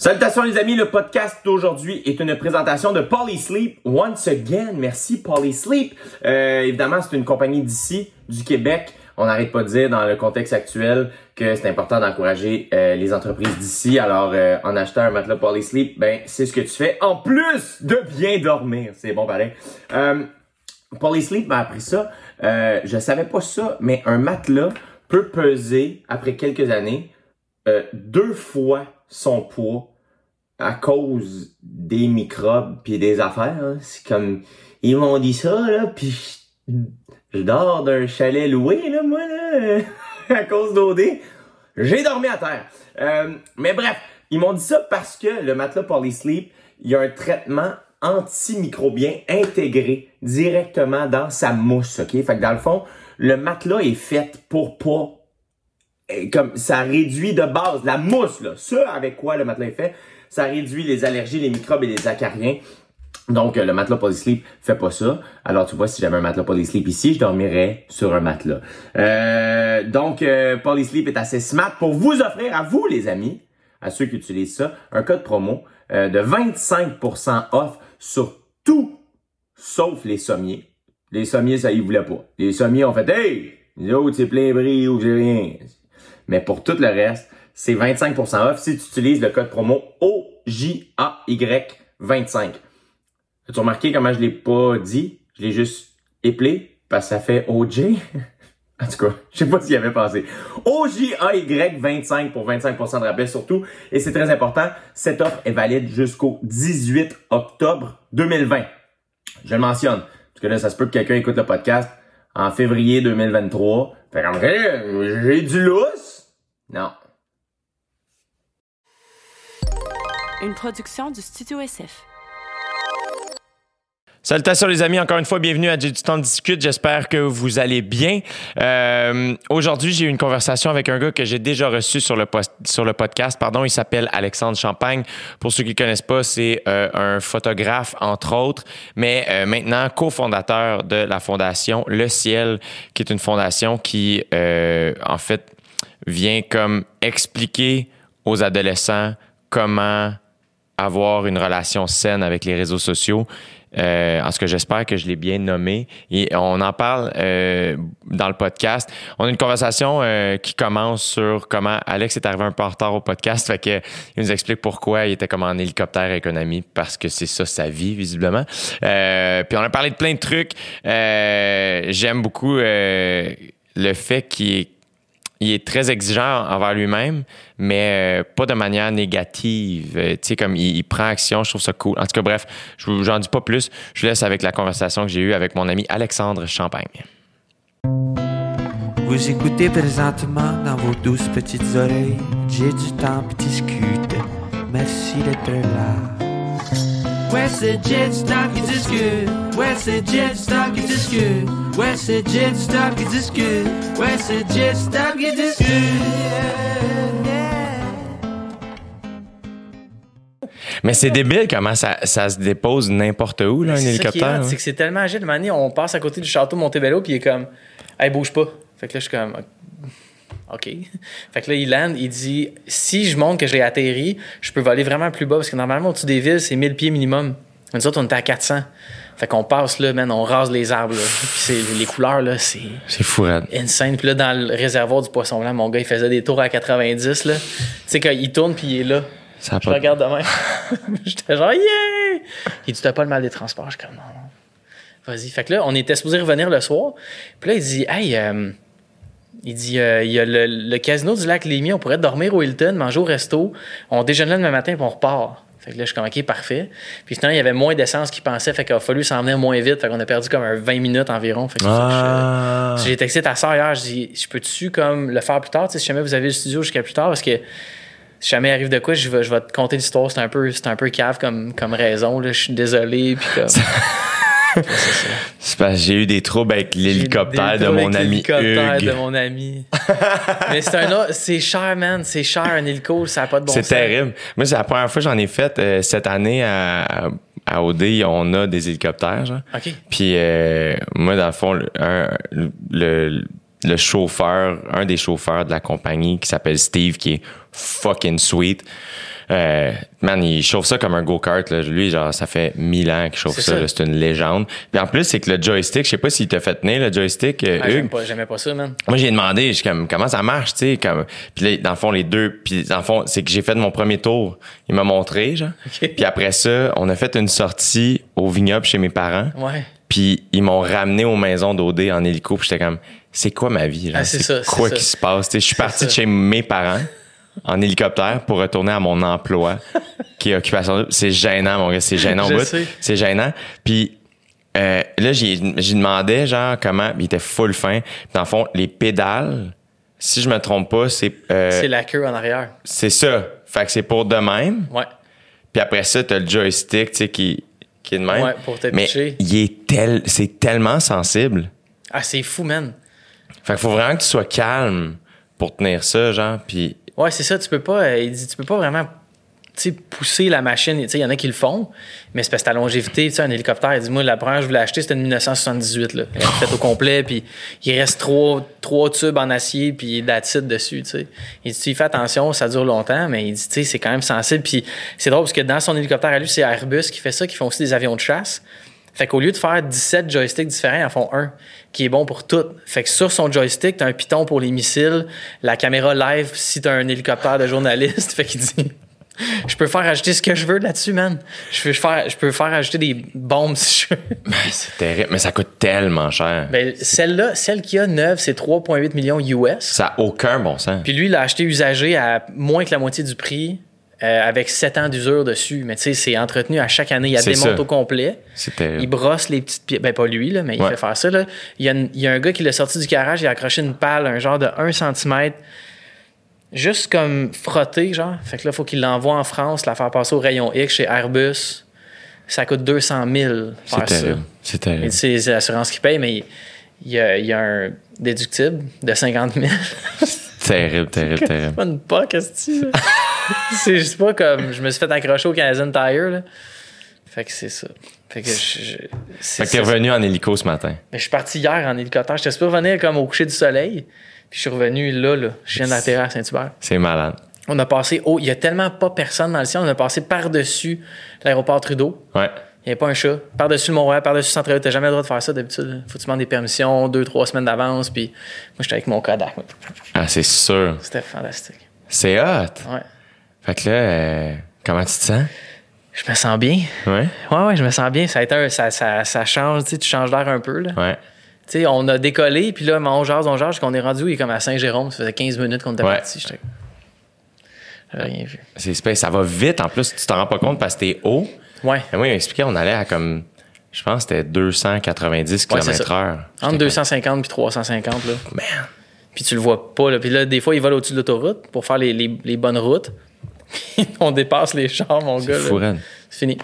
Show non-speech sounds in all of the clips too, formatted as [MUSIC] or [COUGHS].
Salutations les amis, le podcast d'aujourd'hui est une présentation de Polysleep. Once again, merci Polysleep. Euh, évidemment, c'est une compagnie d'ici, du Québec. On n'arrête pas de dire dans le contexte actuel que c'est important d'encourager euh, les entreprises d'ici. Alors, euh, en achetant un matelas Polysleep, ben c'est ce que tu fais en plus de bien dormir. C'est bon pareil. Euh, Polysleep m'a appris ça. Euh, je savais pas ça, mais un matelas peut peser après quelques années euh, deux fois son poids à cause des microbes puis des affaires. hein. C'est comme ils m'ont dit ça là, puis je, dors d'un chalet loué là, moi là, [LAUGHS] à cause d'OD. J'ai dormi à terre. Euh, mais bref, ils m'ont dit ça parce que le matelas Polysleep, il y a un traitement antimicrobien intégré directement dans sa mousse, ok? Fait que dans le fond, le matelas est fait pour pas euh, comme ça réduit de base la mousse là, ça avec quoi le matelas est fait, ça réduit les allergies, les microbes et les acariens. Donc euh, le matelas Polysleep fait pas ça. Alors tu vois si j'avais un matelas Polysleep ici, je dormirais sur un matelas. Euh, donc euh, Polysleep est assez smart pour vous offrir à vous les amis, à ceux qui utilisent ça, un code promo de 25% off sur tout sauf les sommiers. Les sommiers ça ils voulaient pas. Les sommiers ont fait hey, les autres c'est plein bris ou j'ai rien. Mais pour tout le reste, c'est 25% off si tu utilises le code promo OJAY25. As-tu remarqué comment je l'ai pas dit? Je l'ai juste éplé parce que ça fait OJ. [LAUGHS] en tout cas, je sais pas s'il y avait pensé. OJAY25 pour 25% de rabais surtout. Et c'est très important, cette offre est valide jusqu'au 18 octobre 2020. Je le mentionne. Parce que là, ça se peut que quelqu'un écoute le podcast en février 2023. Fait vrai, j'ai du lousse? Non. Une production du Studio SF. Salutations les amis, encore une fois, bienvenue à J'ai du temps de discute. J'espère que vous allez bien. Euh, Aujourd'hui, j'ai eu une conversation avec un gars que j'ai déjà reçu sur le, sur le podcast. Pardon, il s'appelle Alexandre Champagne. Pour ceux qui ne connaissent pas, c'est euh, un photographe, entre autres, mais euh, maintenant cofondateur de la fondation Le Ciel, qui est une fondation qui, en fait, vient comme expliquer aux adolescents comment avoir une relation saine avec les réseaux sociaux. Euh, en ce que j'espère que je l'ai bien nommé. Et on en parle euh, dans le podcast. On a une conversation euh, qui commence sur comment Alex est arrivé un peu en retard au podcast. Fait que il nous explique pourquoi il était comme en hélicoptère avec un ami parce que c'est ça sa vie visiblement. Puis on a parlé de plein de trucs. J'aime beaucoup le fait qu'il est il est très exigeant envers lui-même, mais euh, pas de manière négative. Euh, tu sais, comme il, prend action, je trouve ça cool. En tout cas, bref, je j'en dis pas plus. Je laisse avec la conversation que j'ai eue avec mon ami Alexandre Champagne. Vous écoutez présentement dans vos douces petites oreilles. J'ai du temps pour discuter. Merci d'être là. Ouais, c'est Jet Stop qui discute. Ouais, c'est Jet Stop qui discute. Ouais, c'est Jet Stop qui discute. Ouais, c'est Jet Stop qui discute. Mais c'est débile comment ça, ça se dépose n'importe où, là, un hélicoptère. hein. C'est que c'est tellement agile. Année, on passe à côté du château Montebello, puis il est comme, hey, bouge pas. Fait que là, je suis comme, OK. [LAUGHS] Fait que là, il land, il dit, si je montre que j'ai atterri, je peux voler vraiment plus bas, parce que normalement, au-dessus des villes, c'est 1000 pieds minimum. Nous autres, on était à 400. Fait qu'on passe là, man, on rase les arbres, là. Puis les couleurs, là, c'est C'est fou, insane. Puis là, dans le réservoir du poisson blanc, mon gars, il faisait des tours à 90, là. Tu sais, quand il tourne, puis il est là. Ça Je pas- regarde demain. [LAUGHS] [LAUGHS] J'étais genre, yeah! Il dit, t'as pas le mal des transports. Je suis comme, non, non. Vas-y. Fait que là, on était supposé revenir le soir. Puis là, il dit, hey, euh, il dit, euh, il y a le, le casino du lac Lémy, on pourrait dormir au Hilton, manger au resto. On déjeune là demain matin, puis on repart. Fait que là, je suis comme, OK, parfait. Puis finalement, il y avait moins d'essence qu'il pensait, fait qu'il a fallu s'en venir moins vite. Fait qu'on a perdu comme un 20 minutes environ. Fait que Ah. j'ai texté ta soeur hier, je dis, je peux-tu comme le faire plus tard, si jamais vous avez le studio jusqu'à plus tard, parce que si jamais arrive de quoi, je vais, je vais te conter l'histoire, c'est un peu, c'est un peu cave comme, comme raison, là, je suis désolé, puis comme... [LAUGHS] C'est parce que j'ai eu des troubles avec l'hélicoptère de mon ami l'hélicoptère de mon ami. Mais c'est un autre- c'est cher, man, c'est cher un hélico, ça n'a pas de bon c'est sens. terrible. Moi, c'est la première fois que j'en ai fait euh, cette année à, à OD. On a des hélicoptères, genre. OK. Puis euh, moi, dans le fond, le, un- le, le chauffeur, un des chauffeurs de la compagnie qui s'appelle Steve, qui est fucking sweet. Euh, man, il chauffe ça comme un go-kart. là. Lui, genre, ça fait mille ans qu'il chauffe ça. C'est une légende. Puis en plus, c'est que le joystick, je sais pas s'il t'a fait tenir le joystick, euh, Ah, j'aime Hugues. pas- J'aimais pas ça, man. Moi, j'ai demandé, je comme, comment ça marche, tu sais, comme, puis là, dans le fond, les deux, puis dans le fond, c'est que j'ai fait mon premier tour. Il m'a montré, genre. Ok. Puis après ça, on a fait une sortie au vignoble chez mes parents. Ouais. Puis ils m'ont ramené aux maisons d'OD en hélico. Puis j'étais comme, c'est quoi ma vie? Là? Ah, c'est ça, c'est quoi ça. qui se passe? Tu sais, je suis parti de chez mes parents en hélicoptère pour retourner à mon emploi qui est occupation double. C'est gênant, mon gars. C'est gênant au bout. C'est gênant. Puis euh, là, j'ai demandé, genre, comment... Il était full fin. Puis dans le fond, les pédales, si je me trompe pas, c'est... euh, C'est la queue en arrière. c'est ça. Fait que c'est pour de même. Ouais. Puis après ça, t'as le joystick, tu sais, qui, qui est de même. Ouais, pour te Mais pitcher. il est tel, c'est tellement sensible. Ah, c'est fou, man. Fait qu'il faut vraiment que tu sois calme pour tenir ça, genre. Puis Ouais, c'est ça. Tu peux pas, euh, il dit, tu peux pas vraiment pousser la machine. Il y en a qui le font, mais c'est parce que ta longévité, un hélicoptère, il dit, moi, la première je voulais acheter, c'était de 1978. Là. Elle est faite au complet, puis il reste trois, trois tubes en acier, puis d'acide dessus. Il dit, il fait attention, ça dure longtemps, mais il dit, c'est quand même sensible. Puis c'est drôle parce que dans son hélicoptère à lui, c'est Airbus qui fait ça, qui font aussi des avions de chasse. Fait qu'au lieu de faire 17 joysticks différents, ils en font un qui est bon pour tout. Fait que sur son joystick, t'as un piton pour les missiles, la caméra live si t'as un hélicoptère de journaliste. [LAUGHS] Fait qu'il dit Je peux faire ajouter ce que je veux là-dessus, man. Je peux faire, je peux faire ajouter des bombes si je veux. [LAUGHS] ben, c'est terrible. Mais ça coûte tellement cher. Ben, celle-là, celle qui a neuve, c'est 3,8 millions US. ça a aucun bon sens. Puis lui, il l'a acheté usagé à moins que la moitié du prix. Euh, avec 7 ans d'usure dessus. Mais tu sais, c'est entretenu à chaque année. Il a C'est démonte ça. au complet. C'est Il brosse les petites pièces. Ben, pas lui, là, mais il fait faire ça. Là. Il, y a une- il y a un gars qui l'a sorti du garage, il a accroché une pale, un genre de 1 cm, juste comme frotté, genre. Fait que là, il faut qu'il l'envoie en France, la faire passer au rayon X chez Airbus. Ça coûte 200 000 C'est faire ça. C'est terrible. c'est c'est l'assurance qui paye, mais il y, a, il y a un déductible de 50 000. [LAUGHS] Terrible, terrible, [LAUGHS] terrible. pas une poque, que [LAUGHS] c'est juste pas comme je me suis fait accrocher au Canadian Tire là. Fait que c'est ça. Fait que je, je- c'est Fait que t'es revenu en hélico ce matin. Mais je suis parti hier en hélicoptère. J'étais supposé revenir comme au coucher du soleil. Puis je suis revenu là, là. Je viens d'atterrir à Saint-Hubert. C'est malade. On a passé haut. Il y a tellement pas personne dans le ciel. On a passé par-dessus l'aéroport Trudeau. Ouais. Il n'y avait pas un chat. Par-dessus le Mont-Royal, par-dessus Centre-Ville. T'as jamais le droit de faire ça d'habitude. Faut que tu demandes des permissions deux, trois semaines d'avance. Puis moi, j'étais avec mon Kodak. Ah, c'est sûr. C'était fantastique. C'est hot. Ouais. Fait que là, euh, comment tu te sens? Je me sens bien. Ouais. Ouais, ouais, je me sens bien. Ça, a été un- ça, ça, ça change, tu changes d'air un peu. Là. Ouais. Tu sais, on a décollé, puis là, on jase, on jase, qu'on est rendu, il est comme à Saint-Jérôme. Ça faisait 15 minutes qu'on était Ouais. parti. J'avais rien vu. C'est space. Ça va vite. En plus, tu t'en rends pas compte parce que t'es haut. Ouais. Mais moi, il m'expliquait, on allait à comme, je pense que c'était 290 Ouais, c'est ça. km heure. Entre 250 puis 350, là. Man. Puis tu le vois pas, là. Puis là, des fois, ils volent au-dessus de l'autoroute pour faire les, les- les bonnes routes. [LAUGHS] On dépasse les chars, mon gars. C'est fini.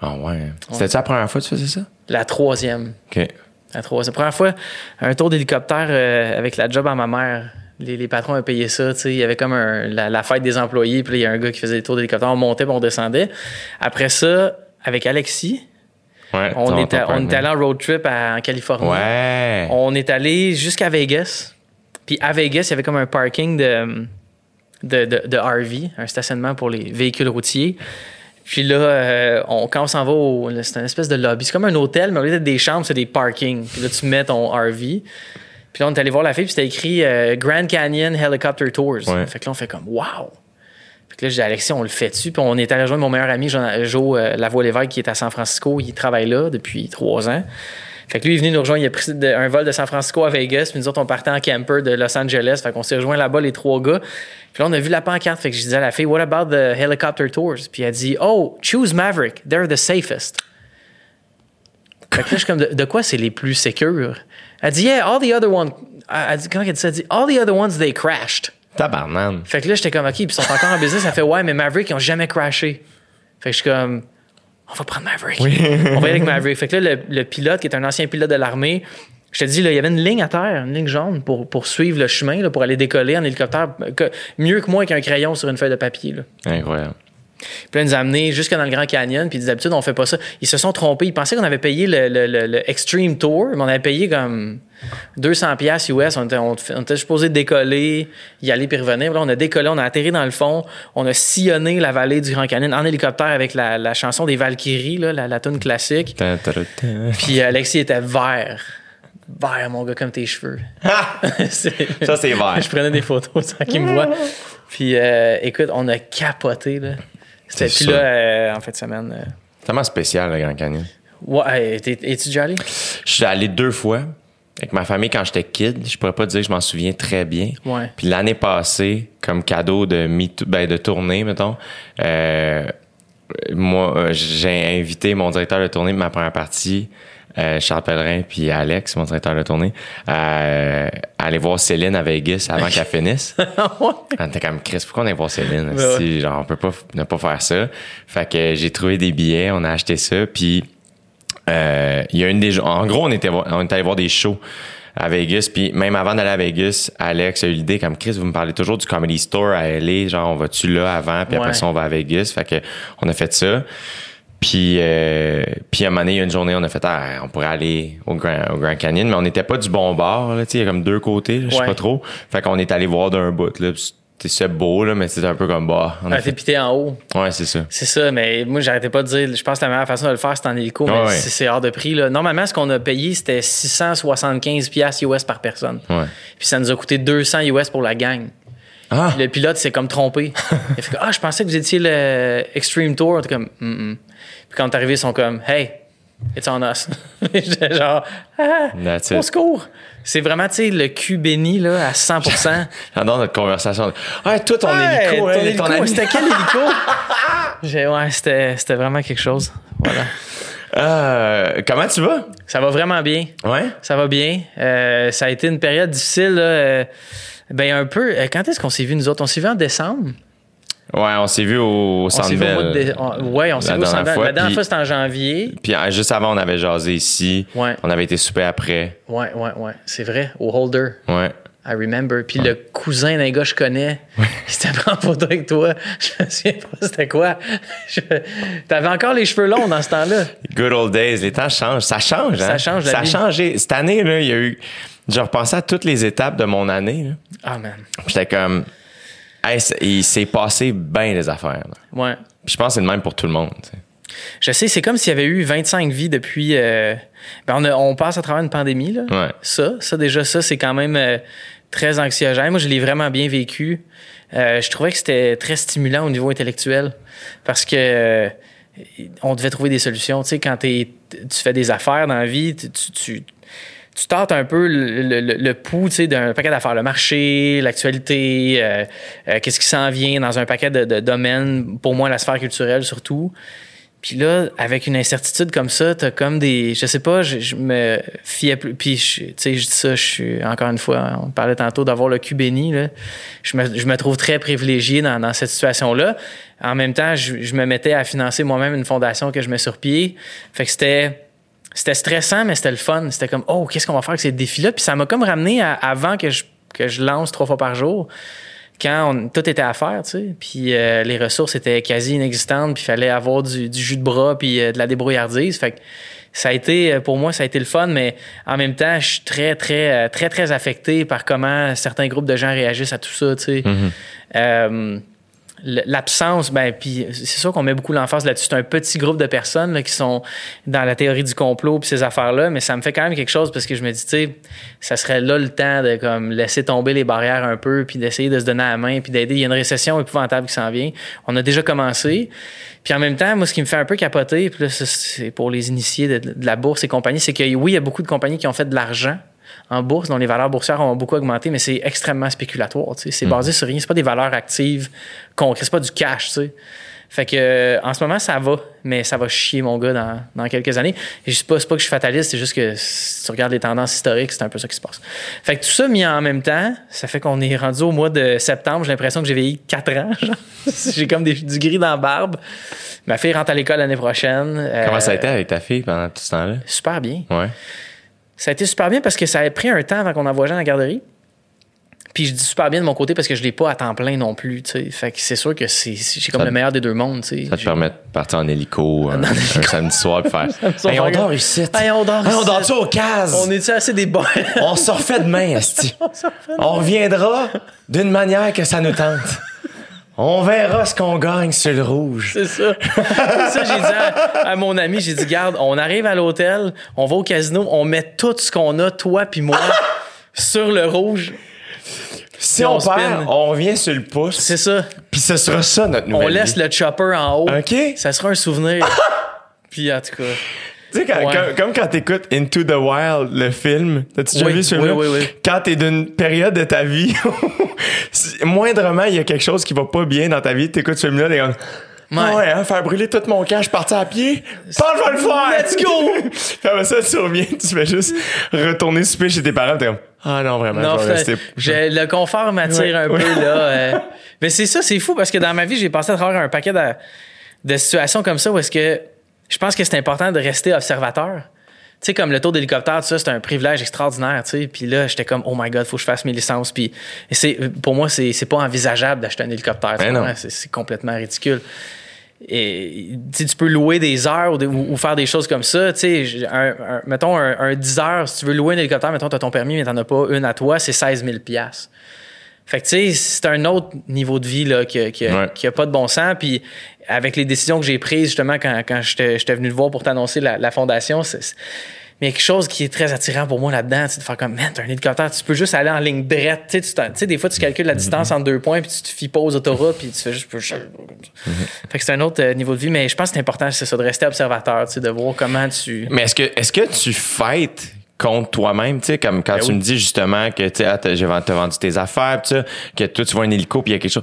Ah ouais. C'était-tu la première fois que tu faisais ça? La troisième. OK. La troisième. Première fois, un tour d'hélicoptère euh, avec la job à ma mère. Les, les patrons avaient payé ça. tu sais. Il y avait comme un- la, la fête des employés. Puis là, il y a un gars qui faisait des tours d'hélicoptère. On montait puis on descendait. Après ça, avec Alexis, Ouais. on, était allé en road trip à- en Californie. Ouais. On est allé jusqu'à Vegas. Puis à Vegas, il y avait comme un parking de, de, de, de RV, un stationnement pour les véhicules routiers. Puis là, euh, on, quand on s'en va au. C'est une espèce de lobby. C'est comme un hôtel, mais au lieu d'être des chambres, c'est des parkings. Puis là, tu mets ton RV. Puis là, on est allé voir la fille, puis c'était écrit euh, Grand Canyon Helicopter Tours. Ouais. Fait que là, on fait comme Wow! Fait que là, j'ai dit Alexis, on le fait dessus. Puis on est allé rejoindre mon meilleur ami, Joe euh, Lavoie-Lévesque, qui est à San Francisco. Il travaille là depuis trois ans. Fait que lui, il est venu nous rejoindre. Il a pris un vol de San Francisco à Vegas. Puis nous autres, on partait en camper de Los Angeles. Fait qu'on s'est rejoint là-bas, les trois gars. Puis là, on a vu la pancarte. Fait que je disais à la fille, What about the helicopter tours? Puis elle dit, Oh, choose Maverick. They're the safest. Fait que là, je suis comme, de, de quoi c'est les plus sécures? Elle dit, Yeah, all the other ones. Elle dit, comment elle dit ça? Elle dit, All the other ones, they crashed. Tabarnane. Fait que là, j'étais comme, OK, puis ils sont encore en business. Ça fait, ouais, mais Maverick, ils ont jamais crashé. Fait que je suis comme, on va prendre Maverick. on va y aller avec Maverick. Fait que là, le, le pilote, qui est un ancien pilote de l'armée, je te dis, là, il y avait une ligne à terre, une ligne jaune pour, pour suivre le chemin, là, pour aller décoller en hélicoptère. Que- mieux que moi qu'un crayon sur une feuille de papier. Là. Incroyable. Puis là, ils nous a amenés jusque dans le Grand Canyon. Puis d'habitude, on fait pas ça. Ils se sont trompés. Ils pensaient qu'on avait payé le, le- le- le Extreme Tour, mais on avait payé comme 200 pièces US. On était, on, on était supposé décoller, y aller puis revenir. Là, on a décollé, on a atterri dans le fond. On a sillonné la vallée du Grand Canyon en hélicoptère avec la, la chanson des Valkyries, là, la, la tune classique. Puis euh, Alexis était vert. Vert, mon gars, comme tes cheveux. [LAUGHS] C'est- Ça, c'est vert. je prenais des photos sans qu'il me voit. Puis euh, écoute, on a capoté, là. C'était puis là, euh, en fin de semaine. euh, tellement spécial, le Grand Canyon. ouais, es-tu déjà allé? Je suis allé deux fois avec ma famille quand j'étais kid. Je pourrais pas dire que je m'en souviens très bien. Ouais. Puis l'année passée, comme cadeau de, ben, de tournée, mettons, euh, moi, euh, j'ai invité mon directeur de tournée de ma première partie, euh, Charles Pellerin, puis Alex, mon directeur de tournée, à, à aller voir Céline à Vegas avant qu'elle [LAUGHS] finisse. On était comme Chris, pourquoi on est voir Céline? Ben ouais. Si, genre, on peut pas ne pas faire ça. Fait que j'ai trouvé des billets, on a acheté ça, puis euh, il y a une des en gros on était on est allé voir des shows à Vegas puis même avant d'aller à Vegas Alex a eu l'idée comme Chris vous me parlez toujours du comedy store à LA genre on va-tu là avant puis Ouais. après ça on va à Vegas fait que on a fait ça puis euh, puis à un moment donné il y a une journée on a fait ah, on pourrait aller au Grand, au Grand Canyon mais on n'était pas du bon bord là tu sais il y a comme deux côtés je sais Ouais. pas trop fait qu'on est allé voir d'un bout là puis c'était c'est beau là mais c'était un peu comme bah on a Ah, t'es pité en haut. ouais c'est ça C'est ça, mais moi, j'arrêtais pas de dire, je pense que la meilleure façon de le faire, c'est en hélico, mais Ouais, ouais. c'est c'est hors de prix. Là. Normalement, ce qu'on a payé, c'était 675 piastres US par personne. Puis ça nous a coûté 200 US pour la gang. ah Puis le pilote s'est comme trompé. Il fait Ah, je pensais que vous étiez le Extreme Tour. On était comme. Puis quand est arrivé, ils sont comme Hey, it's on us. [LAUGHS] J'étais genre Ah, That's au secours. C'est vraiment, tu sais, le cul béni là, à 100% [LAUGHS] J'adore notre conversation. Ah, toi, ton Ouais, hélico, ton hein, hélico, ton ami. C'était quel hélico? [LAUGHS] J'ai- ouais, c'était vraiment quelque chose. Voilà. Euh, comment tu vas? Ça va vraiment bien. Ouais? Ça va bien. Euh, ça a été une période difficile. Là, euh, ben un peu. Quand est-ce qu'on s'est vu nous autres? On s'est vu en décembre. Ouais, on s'est vu au On Centre s'est vu au mois de Bell. dé- on- ouais, on s'est vu au dernière Centre Bell. fois, La dernière fois, c'était en janvier. Puis euh, juste avant, on avait jasé ici. Ouais. On avait été souper après. Ouais, ouais, ouais. C'est vrai. Au Holder. Ouais. I remember. Puis le cousin d'un gars que je connais, [LAUGHS] il s'était pris en photo avec toi. Je me souviens pas c'était quoi. Je- T'avais encore les cheveux longs dans ce temps-là. Good old days. Les temps changent. Ça change, hein? Ça change, la Ça a changé. Cette année, là, il y a eu. Je repensais à toutes les étapes de mon année. là. Ah, man. J'étais comme. Hey, il s'est passé bien des affaires. là. Ouais. Puis je pense que c'est le même pour tout le monde. Je sais, c'est comme s'il y avait eu 25 vies depuis. euh, ben on, a- on passe à travers une pandémie, là. Ouais. Ça, ça, déjà, ça, c'est quand même euh, très anxiogène. Moi, je l'ai vraiment bien vécu. Euh, je trouvais que c'était très stimulant au niveau intellectuel parce que on devait trouver des solutions. Tu sais, quand tu fais des affaires dans la vie, tu, tu, tu, tu tentes un peu le, le, le- le pouls d'un paquet d'affaires, le marché, l'actualité, euh, euh, qu'est-ce qui s'en vient dans un paquet de, de domaines, pour moi, la sphère culturelle surtout. Puis là, avec une incertitude comme ça, t'as comme des. Je sais pas, je, je me fiais plus. Puis, tu sais, je dis ça, je suis. Encore une fois, on parlait tantôt d'avoir le cul béni, là. Je me, je me trouve très privilégié dans, dans cette situation-là. En même temps, je, je me mettais à financer moi-même une fondation que je mets sur pied. Fait que c'était. C'était stressant, mais c'était le fun. C'était comme, oh, qu'est-ce qu'on va faire avec ces défis-là? Puis ça m'a comme ramené à- avant que je, que je lance trois fois par jour quand on- tout était à faire, tu sais, puis euh, les ressources étaient quasi inexistantes, puis il fallait avoir du, du jus de bras, puis euh, de la débrouillardise. Fait que ça a été, euh, pour moi, ça a été le fun, mais en même temps, je suis très, très, très, très affecté par comment certains groupes de gens réagissent à tout ça, tu sais. Euh, l- l'absence, ben, puis c'est sûr qu'on met beaucoup l'emphase là-dessus. C'est un petit groupe de personnes là, qui sont dans la théorie du complot puis ces affaires-là, mais ça me fait quand même quelque chose parce que je me dis, tu sais, ça serait là le temps de comme laisser tomber les barrières un peu puis d'essayer de se donner la main puis d'aider. Il y a une récession épouvantable qui s'en vient. On a déjà commencé. Puis en même temps, moi, ce qui me fait un peu capoter, puis là, c'est pour les initiés de la bourse et compagnie, c'est que oui, il y a beaucoup de compagnies qui ont fait de l'argent en bourse, dont les valeurs boursières ont beaucoup augmenté, mais c'est extrêmement spéculatoire. C'est basé sur rien. C'est pas des valeurs actives concrètes. C'est pas du cash. tu sais. Fait que euh, en ce moment, ça va, mais ça va chier, mon gars, dans, dans quelques années. Et je pas, c'est pas que je suis fataliste, c'est juste que si tu regardes les tendances historiques, c'est un peu ça qui se passe. Fait que tout ça mis en même temps, ça fait qu'on est rendu au mois de septembre. J'ai l'impression que j'ai vieilli 4 ans. [LAUGHS] j'ai comme des- du gris dans la barbe. Ma fille rentre à l'école l'année prochaine. Comment Euh, ça a été avec ta fille pendant tout ce temps-là? Super bien. Ouais. Ça a été super bien parce que ça a pris un temps avant qu'on envoie Jean à la garderie. Puis je dis super bien de mon côté parce que je l'ai pas à temps plein non plus, tu sais. Fait que c'est sûr que c'est c'est- j'ai comme Ça- le meilleur des deux mondes, tu sais. Ça te permet de partir en hélico un, [LAUGHS] un samedi soir et faire. [LAUGHS] Hey, on dort ici. Hey, on dort Hey, on dort-tu au case? On est-tu assez des bons? On se refait demain, Esti. [LAUGHS] On reviendra d'une manière que ça nous tente. On verra ce qu'on gagne sur le rouge. C'est ça. C'est ça, j'ai dit à, à mon ami, j'ai dit, garde, on arrive à l'hôtel, on va au casino, on met tout ce qu'on a, toi puis moi, [LAUGHS] sur le rouge. Si on, on perd, on revient sur le pouce. C'est ça. Puis ce sera ça notre On nouvelle laisse vie. le chopper en haut. OK? Ça sera un souvenir. [LAUGHS] puis en tout cas. Tu sais, quand- Ouais. comme, comme quand t'écoutes Into the Wild, le film, t'as-tu déjà Oui, vu ce film-là? oui, oui, oui. Quand t'es d'une période de ta vie, [LAUGHS] moindrement, il y a quelque chose qui va pas bien dans ta vie, t'écoutes ce film-là, t'es comme... Ouais. Ouais, hein, faire brûler tout mon camp, je suis parti à pied. Je vais le faire! Let's go! [LAUGHS] Puis ça, tu reviens, tu fais juste retourner souper chez tes parents, t'es comme... Ah non, vraiment, Non, je fait- rester... j'ai- le confort m'attire Ouais, un ouais. peu, là. [LAUGHS] euh. mais c'est ça, c'est fou parce que dans ma vie, j'ai passé à travers un paquet de, de situations comme ça où est-ce que je pense que c'est important de rester observateur. Tu sais, comme le tour d'hélicoptère, ça, c'est un privilège extraordinaire, tu sais. Puis là, j'étais comme, oh my God, faut que je fasse mes licences. Puis c'est, pour moi, c'est, c'est pas envisageable d'acheter un hélicoptère. Ben? C'est, complètement ridicule. Et tu peux louer des heures ou, des- ou- ou faire des choses comme ça. Tu sais, j'ai un- un- mettons un, un 10 heures, si tu veux louer un hélicoptère, mettons, tu as ton permis, mais tu n'en as pas une à toi, c'est 16 000 Fait que, tu sais, c'est un autre niveau de vie là, qui n'a Ouais. pas de bon sens. Puis, avec les décisions que j'ai prises, justement, quand, quand j'étais venu te voir pour t'annoncer la, la fondation, c'est- c'est- mais il y a quelque chose qui est très attirant pour moi là-dedans, c'est de faire comme, man, t'as un hélicoptère, tu peux juste aller en ligne droite. Tu sais, des fois, tu calcules la distance entre deux points, puis tu te fies pas aux autoroutes, puis tu fais juste. Fait que c'est un autre euh, niveau de vie, mais je pense que c'est important, c'est ça, de rester observateur, tu sais, de voir comment tu. Mais est-ce que, est-ce que tu fightes contre toi-même, tu sais, comme quand Ben tu oui. me dis justement que, tu sais, ah, j'ai vendu, tes affaires, pis que toi, tu vois un hélico, puis il y a quelque chose.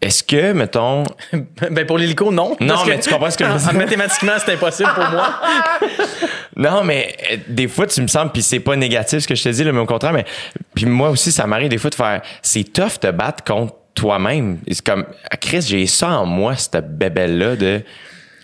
Est-ce que, mettons, [LAUGHS] ben, pour l'hélico, non. Non, Parce mais tu comprends ce que je veux [LAUGHS] dire? Mathématiquement, c'est impossible pour moi. [LAUGHS] non, mais euh, des fois, tu me sembles, puis c'est pas négatif ce que je te dis, là, mais au contraire, mais, puis moi aussi, ça m'arrive des fois de faire, c'est tough de battre contre toi-même. C'est comme, ah, Chris, j'ai ça en moi, cette bébelle-là de,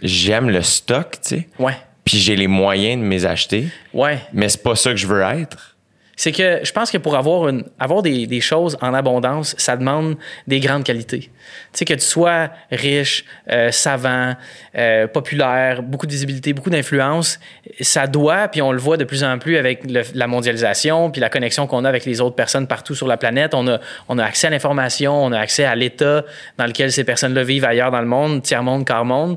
j'aime le stock, tu sais, Ouais. Puis j'ai les moyens de mes acheter, Ouais. mais c'est pas ça que je veux être. C'est que je pense que pour avoir, une, avoir des, des choses en abondance, ça demande des grandes qualités. Tu sais, que tu sois riche, euh, savant, euh, populaire, beaucoup de visibilité, beaucoup d'influence, ça doit, puis on le voit de plus en plus avec le- la mondialisation, puis la connexion qu'on a avec les autres personnes partout sur la planète. On a, on a accès à l'information, on a accès à l'état dans lequel ces personnes-là vivent ailleurs dans le monde, tiers-monde, quart-monde.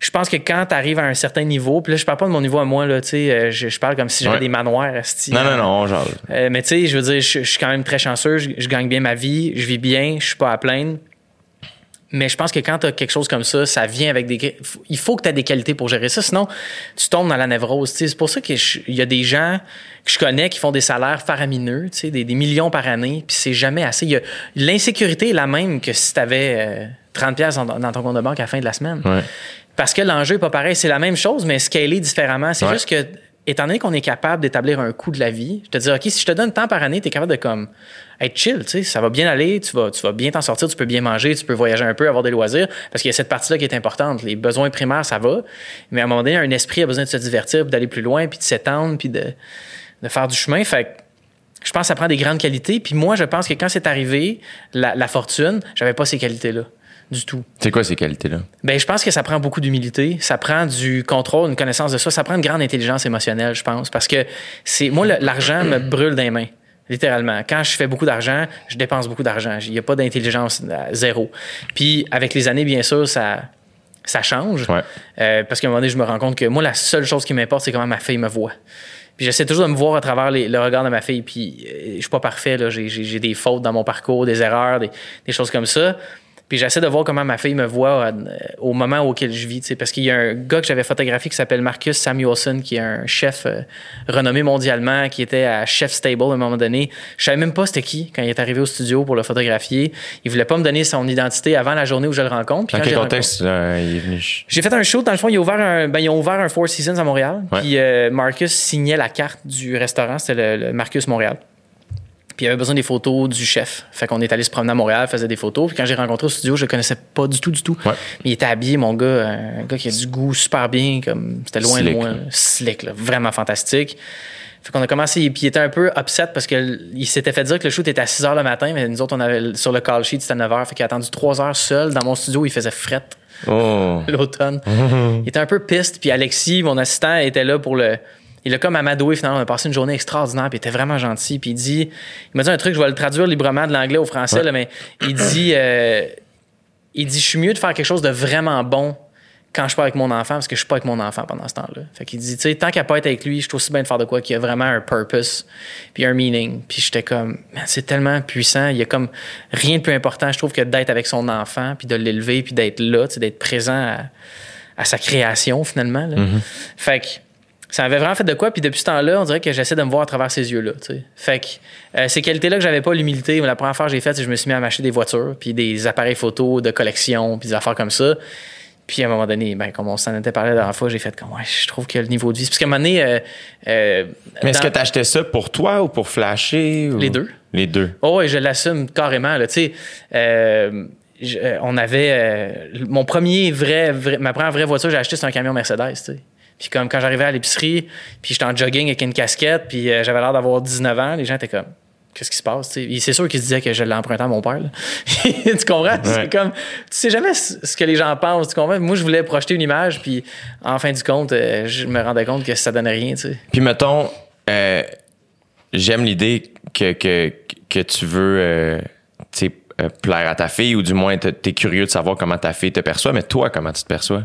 Je pense que quand tu arrives à un certain niveau, puis là, je parle pas de mon niveau à moi, là, tu sais, euh, je, je parle comme si j'avais Ouais. des manoirs, esti, Non, non, non, genre, euh, mais tu sais, je veux dire, je, je suis quand même très chanceux, je, je gagne bien ma vie, je vis bien, je suis pas à plaindre. Mais je pense que quand tu as quelque chose comme ça, ça vient avec des. Il faut que tu aies des qualités pour gérer ça, sinon tu tombes dans la névrose. C'est pour ça qu'il y a des gens que je connais qui font des salaires faramineux, tu sais, des, des millions par année, puis c'est jamais assez. L'insécurité est la même que si tu avais 30$ piastres dans, dans ton compte de banque à la fin de la semaine. Ouais. Parce que l'enjeu n'est pas pareil. C'est la même chose, mais scalé différemment. C'est Ouais. juste que, étant donné qu'on est capable d'établir un coût de la vie, je te dis, OK, si je te donne tant par année, tu es capable de comme être chill, tu sais, ça va bien aller, tu vas, tu vas bien t'en sortir, tu peux bien manger, tu peux voyager un peu, avoir des loisirs, parce qu'il y a cette partie-là qui est importante. Les besoins primaires, ça va, mais à un moment donné, un esprit a besoin de se divertir, puis d'aller plus loin, puis de s'étendre, puis de, de faire du chemin. Fait que je pense que ça prend des grandes qualités. Puis moi, je pense que quand c'est arrivé, la, la fortune, j'avais pas ces qualités-là du tout. c'est quoi ces qualités-là? Ben, je pense que ça prend beaucoup d'humilité, ça prend du contrôle, une connaissance de soi, ça prend une grande intelligence émotionnelle, je pense, parce que c'est moi l'argent me [CLEARS THROAT] brûle dans les mains. Littéralement. Quand je fais beaucoup d'argent, je dépense beaucoup d'argent. Il n'y a pas d'intelligence zéro. Puis avec les années, bien sûr, ça, ça change. Ouais. Euh, parce qu'à un moment donné, je me rends compte que moi, la seule chose qui m'importe, c'est comment ma fille me voit. Puis j'essaie toujours de me voir à travers les- le regard de ma fille. Puis euh, je suis pas parfait. J'ai, des fautes dans mon parcours, des erreurs, des, des choses comme ça. Puis j'essaie de voir comment ma fille me voit euh, au moment auquel je vis. tu sais, Parce qu'il y a un gars que j'avais photographié qui s'appelle Marcus Samuelson, qui est un chef euh, renommé mondialement, qui était à Chef Stable à un moment donné. Je savais même pas c'était qui quand il est arrivé au studio pour le photographier. Il voulait pas me donner son identité avant la journée où je le rencontre. Puis Dans quel contexte il est venu? j'ai fait un show, dans le fond, ils ont ouvert un, ben, ils ont ouvert un Four Seasons à Montréal. Ouais. Puis euh, Marcus signait la carte du restaurant, c'était le, le Marcus Montréal. Puis il avait besoin des photos du chef. Fait qu'on est allé se promener à Montréal, faisait des photos. Puis quand j'ai rencontré au studio, je le connaissais pas du tout, du tout. Ouais. Mais il était habillé, mon gars, un gars qui a du goût super bien, comme c'était loin Slick, là. Slick, là, vraiment fantastique. Fait qu'on a commencé, puis il était un peu upset parce qu'il s'était fait dire que le shoot était à 6 h le matin, mais nous autres, on avait sur le call sheet, c'était 9 h. Fait qu'il a attendu 3 heures seul dans mon studio, il faisait fret Oh. [LAUGHS] l'automne. il était un peu piste, puis Alexis, mon assistant, était là pour le. Il a comme amadoué finalement. On a passé une journée extraordinaire, puis il était vraiment gentil. Puis il dit, il m'a dit un truc, je vais le traduire librement de l'anglais au français, là, mais il dit, euh, il dit, je suis mieux de faire quelque chose de vraiment bon quand je suis pas avec mon enfant, parce que je suis pas avec mon enfant pendant ce temps-là. Fait qu'il dit, tu sais, tant qu'à pas être avec lui, je suis aussi bien de faire de quoi qui a vraiment un purpose, puis un meaning. Puis j'étais comme, c'est tellement puissant. Il y a comme rien de plus important, je trouve, que d'être avec son enfant, puis de l'élever, puis d'être là, d'être présent à, à sa création finalement. là. Fait que ça m'avait vraiment fait de quoi. Puis depuis ce temps-là, on dirait que j'essaie de me voir à travers ces yeux-là. Fait que euh, ces qualités-là que j'avais pas, l'humilité, la première fois que j'ai faite, c'est que je me suis mis à m'acheter des voitures, puis des appareils photo de collection, puis des affaires comme ça. Puis à un moment donné, ben, comme on s'en était parlé la dernière fois, j'ai fait comme, ouais, je trouve que le niveau de vie. Parce qu'à un moment donné. euh, euh, Mais est-ce dans- que tu achetais ça pour toi ou pour flasher? ou- Les deux. Les deux. Oh, ouais, je l'assume carrément. Là, tu sais, je- on avait mon premier vrai, vrai- ma première vraie voiture, j'ai acheté c'est un camion Mercedes. Tu sais. Puis comme quand j'arrivais à l'épicerie, puis j'étais en jogging avec une casquette, puis euh, j'avais l'air d'avoir 19 ans, les gens étaient comme qu'est-ce qui se passe C'est sûr qu'ils se disaient que je l'ai emprunté à mon père. [LAUGHS] tu comprends? C'est comme tu sais jamais ce que les gens pensent. Tu comprends? Moi, je voulais projeter une image, puis en fin du compte, euh, je me rendais compte que ça donnait rien. Tu sais. Puis mettons, euh, j'aime l'idée que, que, que tu veux euh, euh, plaire à ta fille ou du moins tu es curieux de savoir comment ta fille te perçoit, mais toi, comment tu te perçois?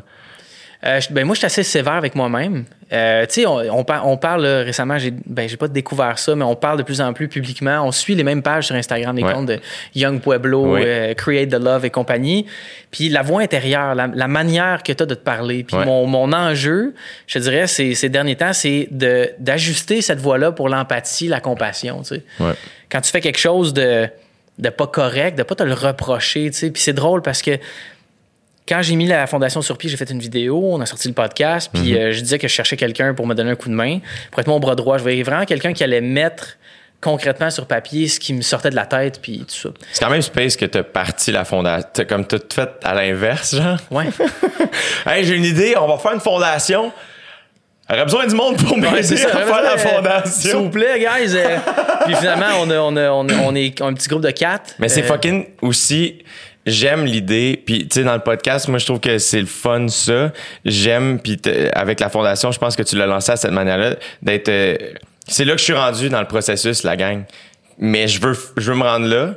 Euh, je- ben moi, je suis assez sévère avec moi-même. Euh, tu sais, on, on, par- on parle là, récemment, j'ai ben, pas découvert ça, mais on parle de plus en plus publiquement. On suit les mêmes pages sur Instagram, les Ouais. comptes de Young Pueblo, euh, Create the Love et compagnie. Puis la voix intérieure, la, la manière que tu as de te parler. Puis Ouais. mon, mon enjeu, je te dirais, ces, ces derniers temps, c'est d'ajuster cette voix-là pour l'empathie, la compassion. Quand tu fais quelque chose de, de pas correct, de pas te le reprocher. Tu sais. Puis c'est drôle parce que quand j'ai mis la fondation sur pied, j'ai fait une vidéo, on a sorti le podcast, puis euh, je disais que je cherchais quelqu'un pour me donner un coup de main, pour être mon bras droit. Je voyais vraiment quelqu'un qui allait mettre concrètement sur papier ce qui me sortait de la tête, puis tout ça. C'est quand même space que tu as parti la fondation. T'as comme tout fait à l'inverse, genre. Ouais. [LAUGHS] Hey, j'ai une idée, on va faire une fondation. J'aurais besoin du monde pour m'aider Ouais, ça. à faire la S'il vous fondation. plaît, guys. euh, puis finalement, on, a, on, a- on, a- on est un petit groupe de quatre. Mais c'est Euh, fucking aussi. J'aime l'idée, puis tu sais dans le podcast, moi je trouve que c'est le fun ça. J'aime, puis avec la fondation, je pense que tu l'as lancé à cette manière-là, d'être. euh, c'est là que je suis rendu dans le processus, la gang. Mais je veux, je veux me rendre là.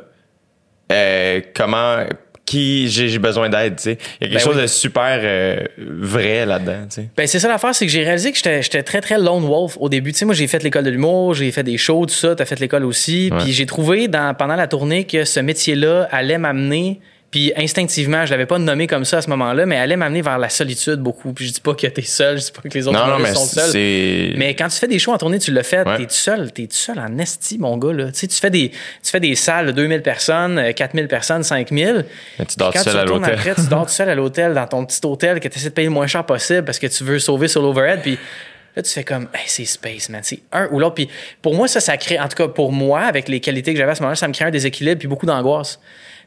Euh, comment, qui j'ai besoin d'aide, tu sais. Il y a quelque Ben chose oui. de super euh, vrai là-dedans, tu sais. Ben, c'est ça l'affaire, c'est que j'ai réalisé que j'étais j'étais très, très lone wolf au début. Tu sais, moi, j'ai fait l'école de l'humour, j'ai fait des shows, tout ça, t'as fait l'école aussi. Puis j'ai trouvé dans, pendant la tournée que ce métier-là allait m'amener, puis instinctivement, je l'avais pas nommé comme ça à ce moment-là, mais allait m'amener vers la solitude beaucoup. Puis je dis pas que t'es seul, je dis pas que les autres Non, non, mais humoristes sont seuls. Mais quand tu fais des shows en tournée, tu l'as fait, Ouais. t'es tout seul, t'es tout seul en esti, mon gars, là. Tu sais, tu fais des, tu fais des salles de 2000 personnes, euh, 4000 personnes, 5000. Mais tu dors tout quand seul à l'hôtel. après, tu dors [LAUGHS] tout seul à l'hôtel, dans ton petit hôtel que tu essaies de payer le moins cher possible parce que tu veux sauver sur l'overhead. Puis là, tu fais comme, hey, c'est space, man. C'est un ou l'autre. Puis pour moi, ça, ça crée, en tout cas pour moi, avec les qualités que j'avais à ce moment-là, ça me crée un déséquilibre puis beaucoup d'angoisse.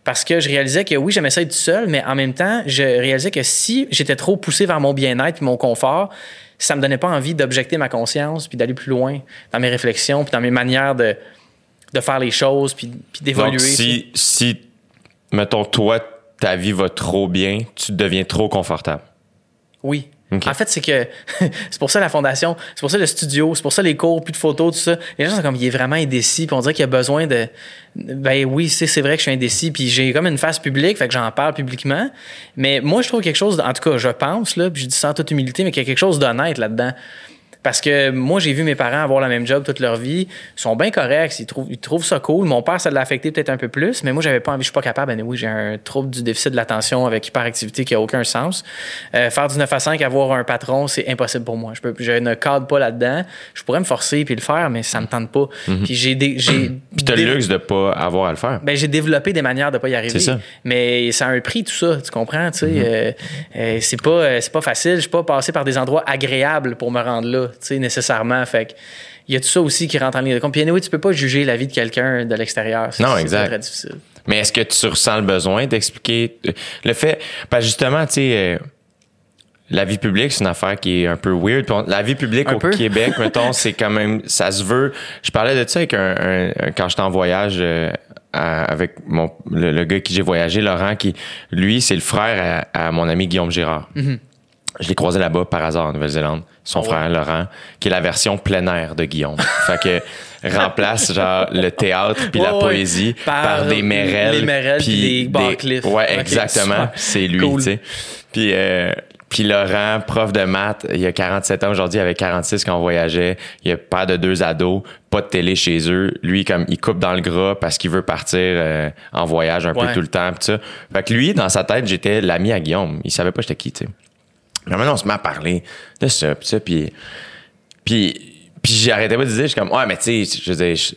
Parce que je réalisais que oui, j'aimais ça être tout seul, mais en même temps, je réalisais que si j'étais trop poussé vers mon bien-être puis mon confort, ça me donnait pas envie d'objecter ma conscience puis d'aller plus loin dans mes réflexions puis dans mes manières de, de faire les choses puis, puis d'évoluer. Si, si, mettons, toi, ta vie va trop bien, tu deviens trop confortable. Oui. En fait, c'est que [LAUGHS] c'est pour ça la fondation, c'est pour ça le studio, c'est pour ça les cours, plus de photos, tout ça. Les gens sont comme, il est vraiment indécis, puis on dirait qu'il a besoin de. Ben oui, c'est vrai que je suis indécis, puis j'ai comme une face publique, fait que j'en parle publiquement. Mais moi, je trouve quelque chose, en tout cas, je pense, là, puis je dis en toute humilité, mais qu'il y a quelque chose d'honnête là-dedans. Parce que moi, j'ai vu mes parents avoir la même job toute leur vie. Ils sont bien corrects. Ils trouvent, ils trouvent ça cool. Mon père, ça l'a affecté peut-être un peu plus, mais moi, j'avais pas envie. Je suis pas capable. Ben oui, j'ai un trouble du déficit de l'attention avec hyperactivité qui a aucun sens. Euh, faire du 9 à 5, avoir un patron, c'est impossible pour moi. Je, peux, je ne cadre pas là-dedans. Je pourrais me forcer puis le faire, mais ça me tente pas. Puis j'ai des. j'ai Mhm. [CLEARS THROAT] Puis t'as le luxe de pas avoir à le faire. ben, j'ai développé des manières de pas y arriver. C'est ça. Mhm. Mais ça a un prix, tout ça, tu comprends? Tu sais, euh, euh, c'est pas, c'est pas facile. Je suis pas passé par des endroits agréables pour me rendre là. Tu sais, nécessairement. Fait que, il y a tout ça aussi qui rentre en ligne de compte? Puis anyway, tu peux pas juger la vie de quelqu'un de l'extérieur. C'est- Non, c'est exact. très, très difficile. Mais est-ce que tu ressens le besoin d'expliquer euh, le fait parce justement, tu sais euh, la vie publique, c'est une affaire qui est un peu weird. La vie publique Un au peu. Québec, [LAUGHS] mettons, c'est quand même, ça se veut. Je parlais de ça avec un, quand j'étais en voyage euh, à- avec mon le, le gars qui j'ai voyagé, Laurent, qui lui, c'est le frère à, à mon ami Guillaume Girard. Je l'ai croisé là-bas par hasard en Nouvelle-Zélande. Son Ah frère Laurent, qui est la version plein air de Guillaume. [LAUGHS] fait que remplace genre le théâtre puis la Ouais, poésie par, Par des mérelles puis des Barcliff. Ouais, exactement. C'est lui, Cool. tu sais. Puis euh, puis Laurent, prof de maths, il a 47 ans aujourd'hui, il avait 46 quand on voyageait. Il a père de deux ados, pas de télé chez eux. Lui, comme il coupe dans le gras parce qu'il veut partir euh, en voyage un Ouais. peu tout le temps. Pis ça. Fait que lui, dans sa tête, j'étais l'ami à Guillaume. Il savait pas j'étais qui, tu sais. Mais maintenant, on se met à parler de ça, pis ça, puis puis puis j'arrêtais pas de dire, je suis comme ouais, mais tu sais, je veux dire, je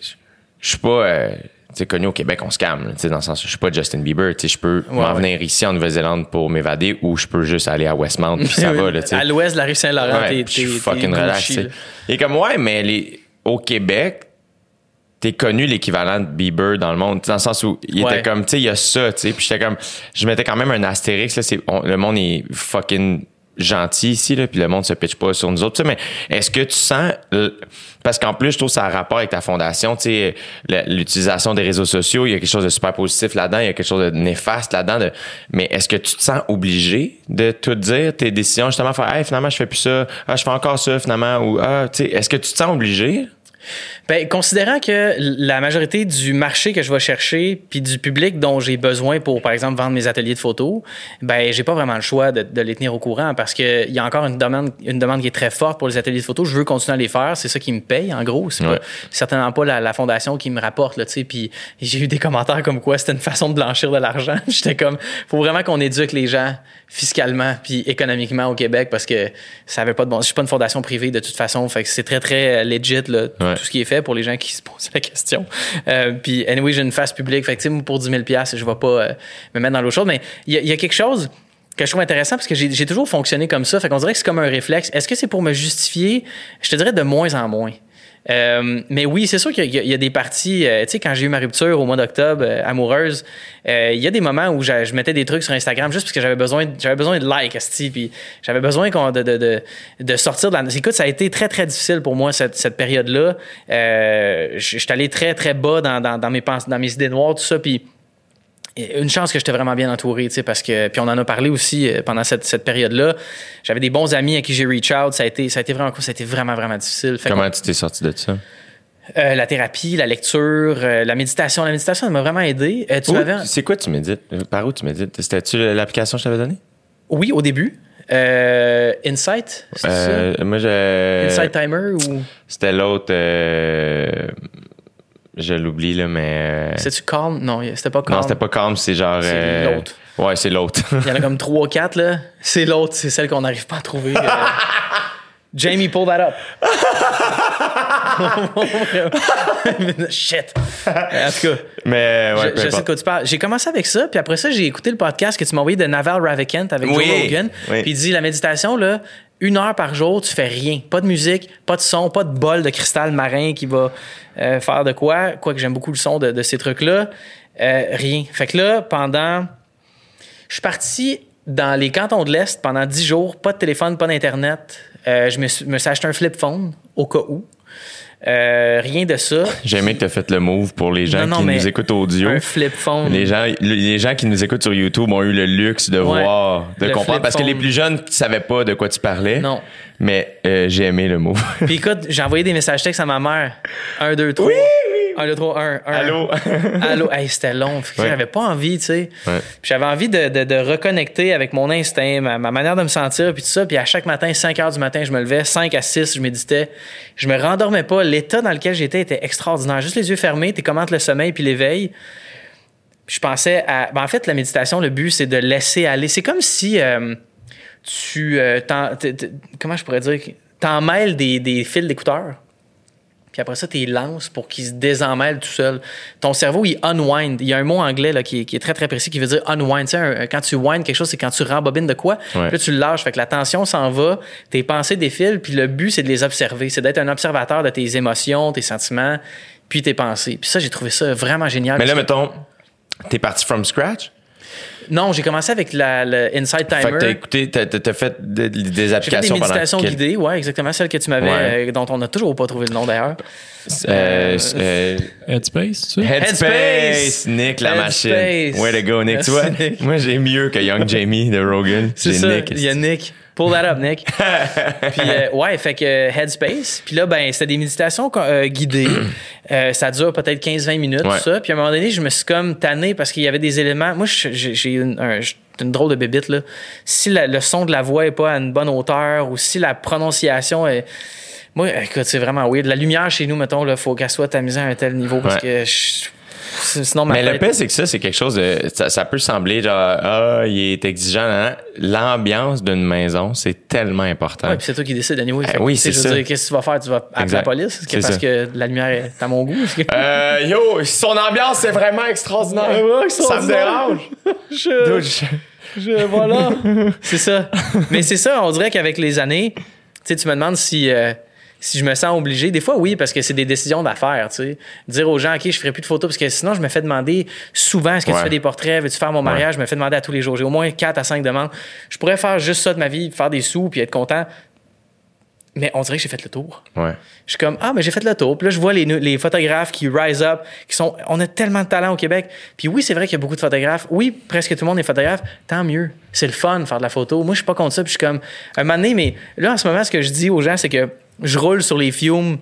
je suis pas euh, tu connu au Québec, on se calme, tu sais dans le sens, je suis pas Justin Bieber, tu sais, je peux m'en ouais. venir ici en Nouvelle-Zélande pour m'évader ou je peux juste aller à Westmount puis ça [LAUGHS] va là, tu sais. À l'ouest de la rive Saint-Laurent, Ouais, t'es, puis je suis t'es- fucking relax. Gucci, tu sais. là. Et comme, ouais, mais les, au Québec, t'es connu l'équivalent de Bieber dans le monde, dans le sens où il était comme, tu sais, il y a ça, tu sais, puis j'étais comme, je mettais quand même un astérix, là, c'est, le monde est fucking gentil ici, là, puis le monde se pitch pas sur nous autres, mais est-ce que tu sens, parce qu'en plus, je trouve ça a rapport avec ta fondation, tu sais, l'utilisation des réseaux sociaux, il y a quelque chose de super positif là-dedans, il y a quelque chose de néfaste là-dedans, de, mais est-ce que tu te sens obligé de tout dire, tes décisions, justement, faire, hey, finalement, je fais plus ça, ah, je fais encore ça, finalement, ou, ah, tu sais, est-ce que tu te sens obligé? Ben, considérant que la majorité du marché que je vais chercher puis du public dont j'ai besoin pour, par exemple, vendre mes ateliers de photos, ben, j'ai pas vraiment le choix de, de les tenir au courant parce qu'il y a encore une demande, une demande qui est très forte pour les ateliers de photos. Je veux continuer à les faire. C'est ça qui me paye, en gros. C'est Ouais. pas- certainement pas la, la fondation qui me rapporte, là, tu sais. Puis j'ai eu des commentaires comme quoi c'était une façon de blanchir de l'argent. [LAUGHS] J'étais comme, faut vraiment qu'on éduque les gens fiscalement puis économiquement au Québec parce que ça avait pas de bon. Je suis pas une fondation privée de toute façon. Fait que c'est très, très legit, là, Ouais. tout ce qui est fait pour les gens qui se posent la question. Euh, puis, anyway, j'ai une face publique. Fait que, pour 10 000 je vais pas euh, me mettre dans l'eau chaude. Mais il y, y a quelque chose que je trouve intéressant parce que j'ai j'ai toujours fonctionné comme ça. Fait qu'on dirait que c'est comme un réflexe. Est-ce que c'est pour me justifier? Je te dirais de moins en moins. Euh, mais oui, c'est sûr qu'il y, a- des parties. euh, tu sais, quand j'ai eu ma rupture au mois d'octobre, euh, amoureuse, il y a des moments où je mettais des trucs sur Instagram juste parce que j'avais besoin, j'avais besoin de likes, puis j'avais besoin de, sortir de la. Écoute, ça a été très très difficile pour moi cette, période-là. Je suis allé très très bas dans, mes dans mes idées noires, tout ça, puis. Une chance que j'étais vraiment bien entouré, tu sais, parce que puis on en a parlé aussi euh, pendant cette, cette période-là. J'avais des bons amis à qui j'ai reach out. Ça a été, ça a été vraiment. Ça a été vraiment vraiment difficile. Fait Comment tu t'es sorti de ça? euh, la thérapie, la lecture, euh, la méditation. La méditation, ça m'a vraiment aidé. Euh, tu. C'est quoi tu médites? Par où tu médites? C'était-tu l'application que je t'avais donnée? Oui, au début. Euh, Insight, moi, je. Insight Timer ou? C'était l'autre. Je l'oublie, là, mais. euh, c'était-tu Calm? Non, c'était pas Calm. Non, c'était pas Calm, c'est genre. C'est euh, l'autre. Ouais, c'est l'autre. [LAUGHS] Il y en a comme 3 ou 4, là. C'est l'autre, c'est celle qu'on n'arrive pas à trouver. Euh, [LAUGHS] Jamie, pull that up. [LAUGHS] Shit. En tout cas, mais, ouais, je, sais de quoi tu parles. J'ai commencé avec ça, puis après ça, j'ai écouté le podcast que tu m'as envoyé de Naval Ravikant avec Oui, Joe Rogan. oui. Puis il dit la méditation, là, une heure par jour, tu fais rien. Pas de musique, pas de son, pas de bol de cristal marin qui va euh, faire de quoi. Quoique j'aime beaucoup le son de, ces trucs-là. Euh, rien. Fait que là, pendant. Je suis parti dans les cantons de l'Est pendant 10 jours, pas de téléphone, pas d'Internet. Euh, je me me suis acheté un flip phone au cas où. Euh, rien de ça. [LAUGHS] J'ai aimé que tu as fait le move pour les gens Non, non, qui nous écoutent audio. Un flip phone. Les gens, les gens qui nous écoutent sur YouTube ont eu le luxe de Ouais. voir, de comprendre. Parce que les plus jeunes ne savaient pas de quoi tu parlais. Non. Mais euh, j'ai aimé le move. [LAUGHS] Puis écoute, j'ai envoyé des messages textes à ma mère. 1, 2, 3. Oui, oui. 1, 2, 3, 1, 1. Allô? [LAUGHS] Allô? Hey, c'était long. Ouais. J'avais pas envie, tu sais. Ouais. Puis J'avais envie de, de, de reconnecter avec mon instinct, ma, ma manière de me sentir, puis tout ça. Puis à chaque matin, 5 heures du matin, je me levais. 5 à 6, je méditais. Je me rendormais pas. L'état dans lequel j'étais était extraordinaire. Juste les yeux fermés, t'es comment le sommeil puis l'éveil. Je pensais à. ben, en fait, la méditation, le but, c'est de laisser aller. C'est comme si euh, tu. euh, t'en- t- t- comment je pourrais dire T'en mêles des, des fils d'écouteurs? puis après ça, tu les lances pour qu'ils se désemmêlent tout seul. Ton cerveau, il unwind. Il y a un mot anglais là, qui, est, qui est très, très précis qui veut dire unwind. Tu sais, un- quand tu wind quelque chose, c'est quand tu rembobines de quoi, Ouais. puis là, tu le lâches. Fait que la tension s'en va, tes pensées défilent, puis le but, c'est de les observer. C'est d'être un observateur de tes émotions, tes sentiments, puis tes pensées. Puis ça, j'ai trouvé ça vraiment génial. Mais là, mettons, t'es parti from scratch? Non, j'ai commencé avec la, le Insight Fait que t'as Timer. écouté, t'as, t'as- fait de- des J'ai fait des applications pendant méditations quel- guidées, ouais, exactement, celle que tu m'avais, Ouais. euh, dont on n'a toujours pas trouvé le nom d'ailleurs. Euh, euh, Headspace, tu? Headspace, Headspace. Nick la Headspace. machine. Way to go, Nick. Merci, tu vois, Nick. moi j'ai mieux que Young Jamie de Rogan. C'est J'ai ça, Nick. il y a Nick. Pull that up, Nick. [LAUGHS] puis, euh, ouais, fait que euh, Headspace. Puis là, ben, c'était des méditations euh, guidées. [CLEARS THROAT] Euh, ça dure peut-être 15-20 minutes, Ouais. tout ça. Puis à un moment donné, je me suis comme tanné parce qu'il y avait des éléments. Moi, j'ai une, un- une drôle de bébite, là. Si la- le son de la voix est pas à une bonne hauteur ou si la prononciation est. Moi, écoute, c'est vraiment weird. La lumière chez nous, mettons, là, faut qu'elle soit tamisée à un tel niveau parce Ouais. que je- sinon ma Mais le pire, c'est que ça, c'est quelque chose de. Ça, ça peut sembler genre, ah, il est exigeant. nan. L'ambiance d'une maison, c'est tellement important. Ouais, puis c'est toi qui décides, anyway. Eh oui, c'est je veux ça. dire, Qu'est-ce que tu vas faire? Tu vas appeler Exact. la police? Est-ce que parce ça. que la lumière est à mon goût? Euh, yo, son ambiance, c'est vraiment extraordinaire. Ouais, ça me dérange. [LAUGHS] Je- je- je- voilà. [LAUGHS] c'est ça. Mais c'est ça, on dirait qu'avec les années, tu sais, tu me demandes si, euh, si je me sens obligé. Des fois, oui, parce que c'est des décisions d'affaires, tu sais. Dire aux gens, OK, je ferai plus de photos, parce que sinon, je me fais demander souvent, est-ce que Ouais. tu fais des portraits, veux-tu faire mon mariage? Je me fais demander à tous les jours. J'ai au moins 4 à 5 demandes. Je pourrais faire juste ça de ma vie, faire des sous, puis être content. Mais on dirait que j'ai fait le tour. Ouais. Je suis comme, ah, mais j'ai fait le tour. Puis là, je vois les, les photographes qui rise up, qui sont. On a tellement de talent au Québec. Puis oui, c'est vrai qu'il y a beaucoup de photographes. Oui, presque tout le monde est photographe. Tant mieux. C'est le fun de faire de la photo. Moi, je suis pas contre ça. Puis je suis comme, un moment donné, mais là, en ce moment, ce que je dis aux gens, c'est que je roule sur les fumes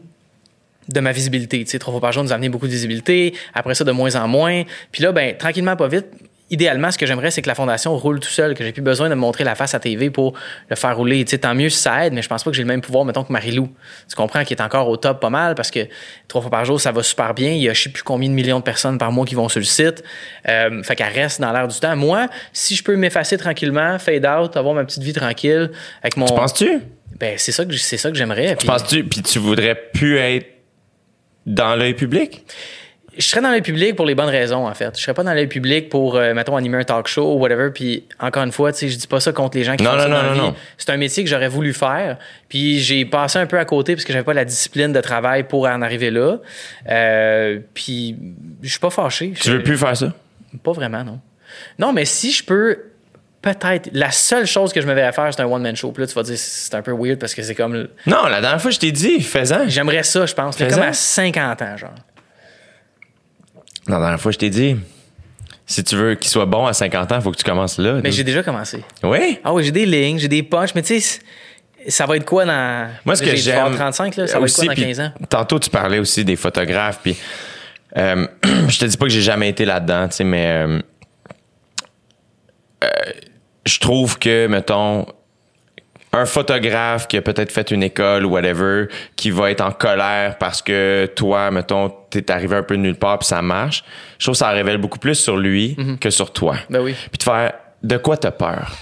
de ma visibilité. Tu sais, trois fois par jour nous a amené beaucoup de visibilité. Après ça, de moins en moins. Puis là, ben, tranquillement, pas vite. Idéalement, ce que j'aimerais, c'est que la fondation roule tout seul, que j'ai plus besoin de me montrer la face à TV pour le faire rouler. Tant mieux si ça aide, mais je pense pas que j'ai le même pouvoir, mettons, que Marie-Lou. Tu comprends qu'il est encore au top pas mal parce que trois fois par jour, ça va super bien. Il y a je sais plus combien de millions de personnes par mois qui vont sur le site. Euh, fait qu'elle reste dans l'air du temps. Moi, si je peux m'effacer tranquillement, fade out, avoir ma petite vie tranquille avec mon. Tu penses-tu? Ben, c'est ça que, c'est ça que j'aimerais. Puis- penses-tu? Puis tu voudrais plus être dans l'œil public? je serais dans l'œil public pour les bonnes raisons, en fait. Je serais pas dans l'œil public pour, euh, mettons, animer un talk show ou whatever. Puis, encore une fois, tu sais, je dis pas ça contre les gens qui Non, font non, ça non, dans la non, vie. non. C'est un métier que j'aurais voulu faire. Puis, j'ai passé un peu à côté parce que j'avais pas la discipline de travail pour en arriver là. Euh, puis, je suis pas fâché. Tu veux plus faire ça? Pas vraiment, non. Non, mais si je peux... Peut-être. La seule chose que je me verrais faire, c'est un one-man show. Puis là, tu vas dire, c'est un peu weird parce que c'est comme. le- Non, la dernière fois, je t'ai dit, fais-en. J'aimerais ça, je pense. C'est comme à 50 ans, genre. La dernière fois, je t'ai dit, si tu veux qu'il soit bon à 50 ans, il faut que tu commences là. Mais j'ai déjà commencé. Oui? Ah oui, j'ai des lignes, j'ai des punches, mais tu sais, ça va être quoi dans. Moi, ce que j'aime. 35, là, ça va être quoi aussi, dans puis 15 ans? Tantôt, tu parlais aussi des photographes, puis euh, [CLEARS THROAT] je te dis pas que j'ai jamais été là-dedans, tu sais, mais euh, euh, je trouve que, mettons, un photographe qui a peut-être fait une école ou whatever, qui va être en colère parce que toi, mettons, t'es arrivé un peu de nulle part puis ça marche, je trouve que ça révèle beaucoup plus sur lui que sur toi. Ben oui. Puis de faire, de quoi t'as peur?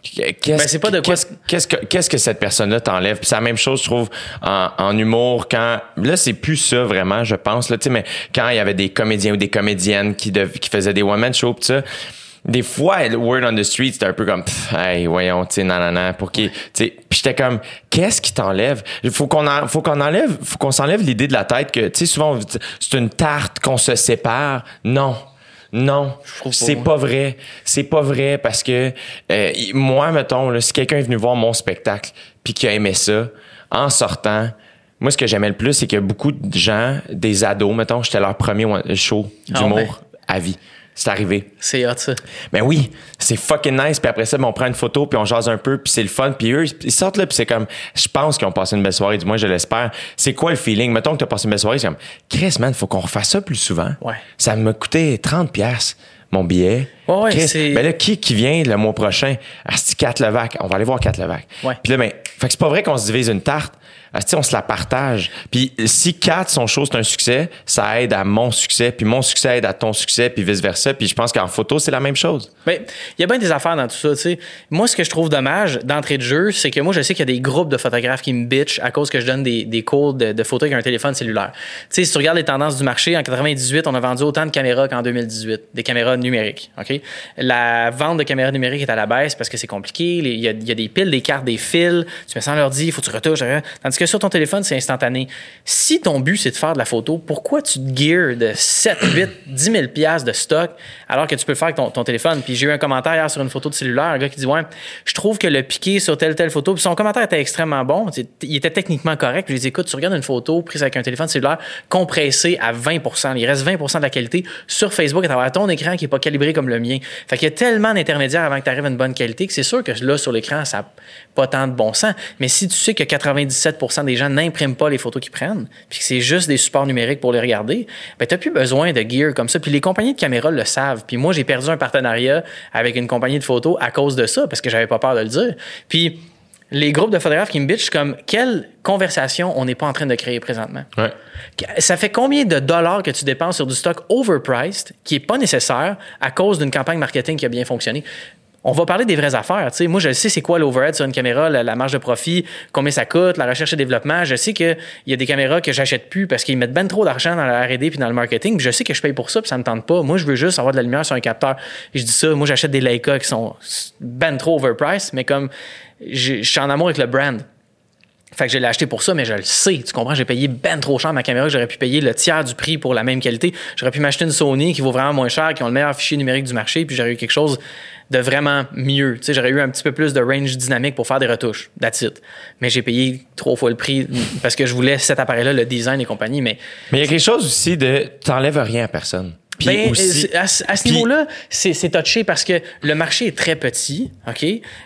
Qu'est-ce, Ben, c'est pas de quoi- Qu'est-ce, que, qu'est-ce que cette personne-là t'enlève? Puis c'est la même chose, je trouve, en, en humour, quand. Là, c'est plus ça vraiment, je pense, là, tu sais, mais quand il y avait des comédiens ou des comédiennes qui, qui faisaient des one-man shows, pis ça. Des fois, le word on the street, c'était un peu comme, pff, hey, voyons, tu sais, nanana, pour qui, tu sais. Puis j'étais comme, qu'est-ce qui t'enlève? Il faut qu'on en, faut qu'on enlève, faut qu'on s'enlève l'idée de la tête que, tu sais, souvent, c'est une tarte qu'on se sépare. Non. Non, c'est pas vrai. C'est pas vrai parce que euh, moi, mettons, là, si quelqu'un est venu voir mon spectacle puis qui a aimé ça, en sortant, moi, ce que j'aimais le plus, c'est que beaucoup de gens, des ados, mettons, j'étais leur premier show Ah d'humour ouais. à vie. C'est arrivé. C'est hot, ça. Ben oui, c'est fucking nice. Puis après ça, ben, on prend une photo, puis on jase un peu, puis c'est le fun. Puis eux, ils sortent là, puis c'est comme, je pense qu'ils ont passé une belle soirée, du moins je l'espère. C'est quoi le feeling? Mettons que t'as passé une belle soirée, c'est comme, Chris, man, faut qu'on refasse ça plus souvent. Ouais. Ça m'a coûté 30 pièces mon billet. Ouais, ouais, Chris, c'est- ben là, qui qui vient le mois prochain? Asti Kat Levac. On va aller voir Kat Levac. Ouais. Puis là, ben, Fait que c'est pas vrai qu'on se divise une tarte. On se la partage. Puis si Kat, son show, c'est un succès, ça aide à mon succès, puis mon succès aide à ton succès, puis vice-versa. Puis je pense qu'en photo, c'est la même chose. Ben, il y a bien des affaires dans tout ça. Moi, ce que je trouve dommage d'entrée de jeu, c'est que moi, je sais qu'il y a des groupes de photographes qui me bitch à cause que je donne des, des cours de, de photos avec un téléphone cellulaire. Si tu regardes les tendances du marché, en 98, on a vendu autant de caméras qu'en 2018, des caméras numériques, OK? La vente de caméras numériques est à la baisse parce que c'est compliqué. Il y, a, y a des piles, des cartes, des fils. Tu mets ça dans l'ordi, il faut que tu retouches. hein. Tandis que sur ton téléphone, c'est instantané. Si ton but, c'est de faire de la photo, pourquoi tu te gears de 7, 8, 10 000 piastres de stock alors que tu peux le faire avec ton, téléphone? Puis j'ai eu un commentaire hier sur une photo de cellulaire, un gars qui dit Ouais, je trouve que le piqué sur telle, telle photo, puis son commentaire était extrêmement bon. Il était techniquement correct. Je lui ai Écoute, tu regardes une photo prise avec un téléphone cellulaire compressé à 20% Il reste 20% de la qualité sur Facebook à travers ton écran qui n'est pas calibré comme le mien. Fait qu'il y a tellement d'intermédiaires avant que tu arrives à une bonne qualité que c'est sûr que là, sur l'écran, ça n'a pas tant de bon sens. Mais si tu sais que 97% des gens n'impriment pas les photos qu'ils prennent, puis que c'est juste des supports numériques pour les regarder, ben tu n'as plus besoin de gear comme ça. Puis les compagnies de caméras le savent. Puis moi, j'ai perdu un partenariat avec une compagnie de photos à cause de ça, parce que j'avais pas peur de le dire. Puis les groupes de photographes qui me bitchent comme quelle conversation on n'est pas en train de créer présentement? Ouais. Ça fait combien de dollars que tu dépenses sur du stock overpriced qui est pas nécessaire à cause d'une campagne marketing qui a bien fonctionné? On va parler des vraies affaires. Moi, je sais c'est quoi l'overhead sur une caméra, la, marge de profit, combien ça coûte, la recherche et développement. Je sais qu'il y a des caméras que j'achète plus parce qu'ils mettent ben trop d'argent dans la R&D puis dans le marketing. Puis je sais que je paye pour ça puis ça me tente pas. Moi, je veux juste avoir de la lumière sur un capteur. Et je dis ça, moi, j'achète des Leica qui sont ben trop overpriced, mais comme je suis en amour avec le brand. Fait que je l'ai acheté pour ça, mais je le sais. Tu comprends? J'ai payé ben trop cher ma caméra. J'aurais pu payer le tiers du prix pour la même qualité. J'aurais pu m'acheter une Sony qui vaut vraiment moins cher, qui ont le meilleur fichier numérique du marché, puis j'aurais eu quelque chose de vraiment mieux. Tu sais, j'aurais eu un petit peu plus de range dynamique pour faire des retouches. That's it. Mais j'ai payé trois fois le prix parce que je voulais cet appareil-là, le design et compagnie. Mais Mais il y a quelque chose aussi de t'enlèves rien à personne. Puis ben, aussi, euh, à, ce- à ce puis- niveau-là, c'est touché parce que le marché est très petit, OK?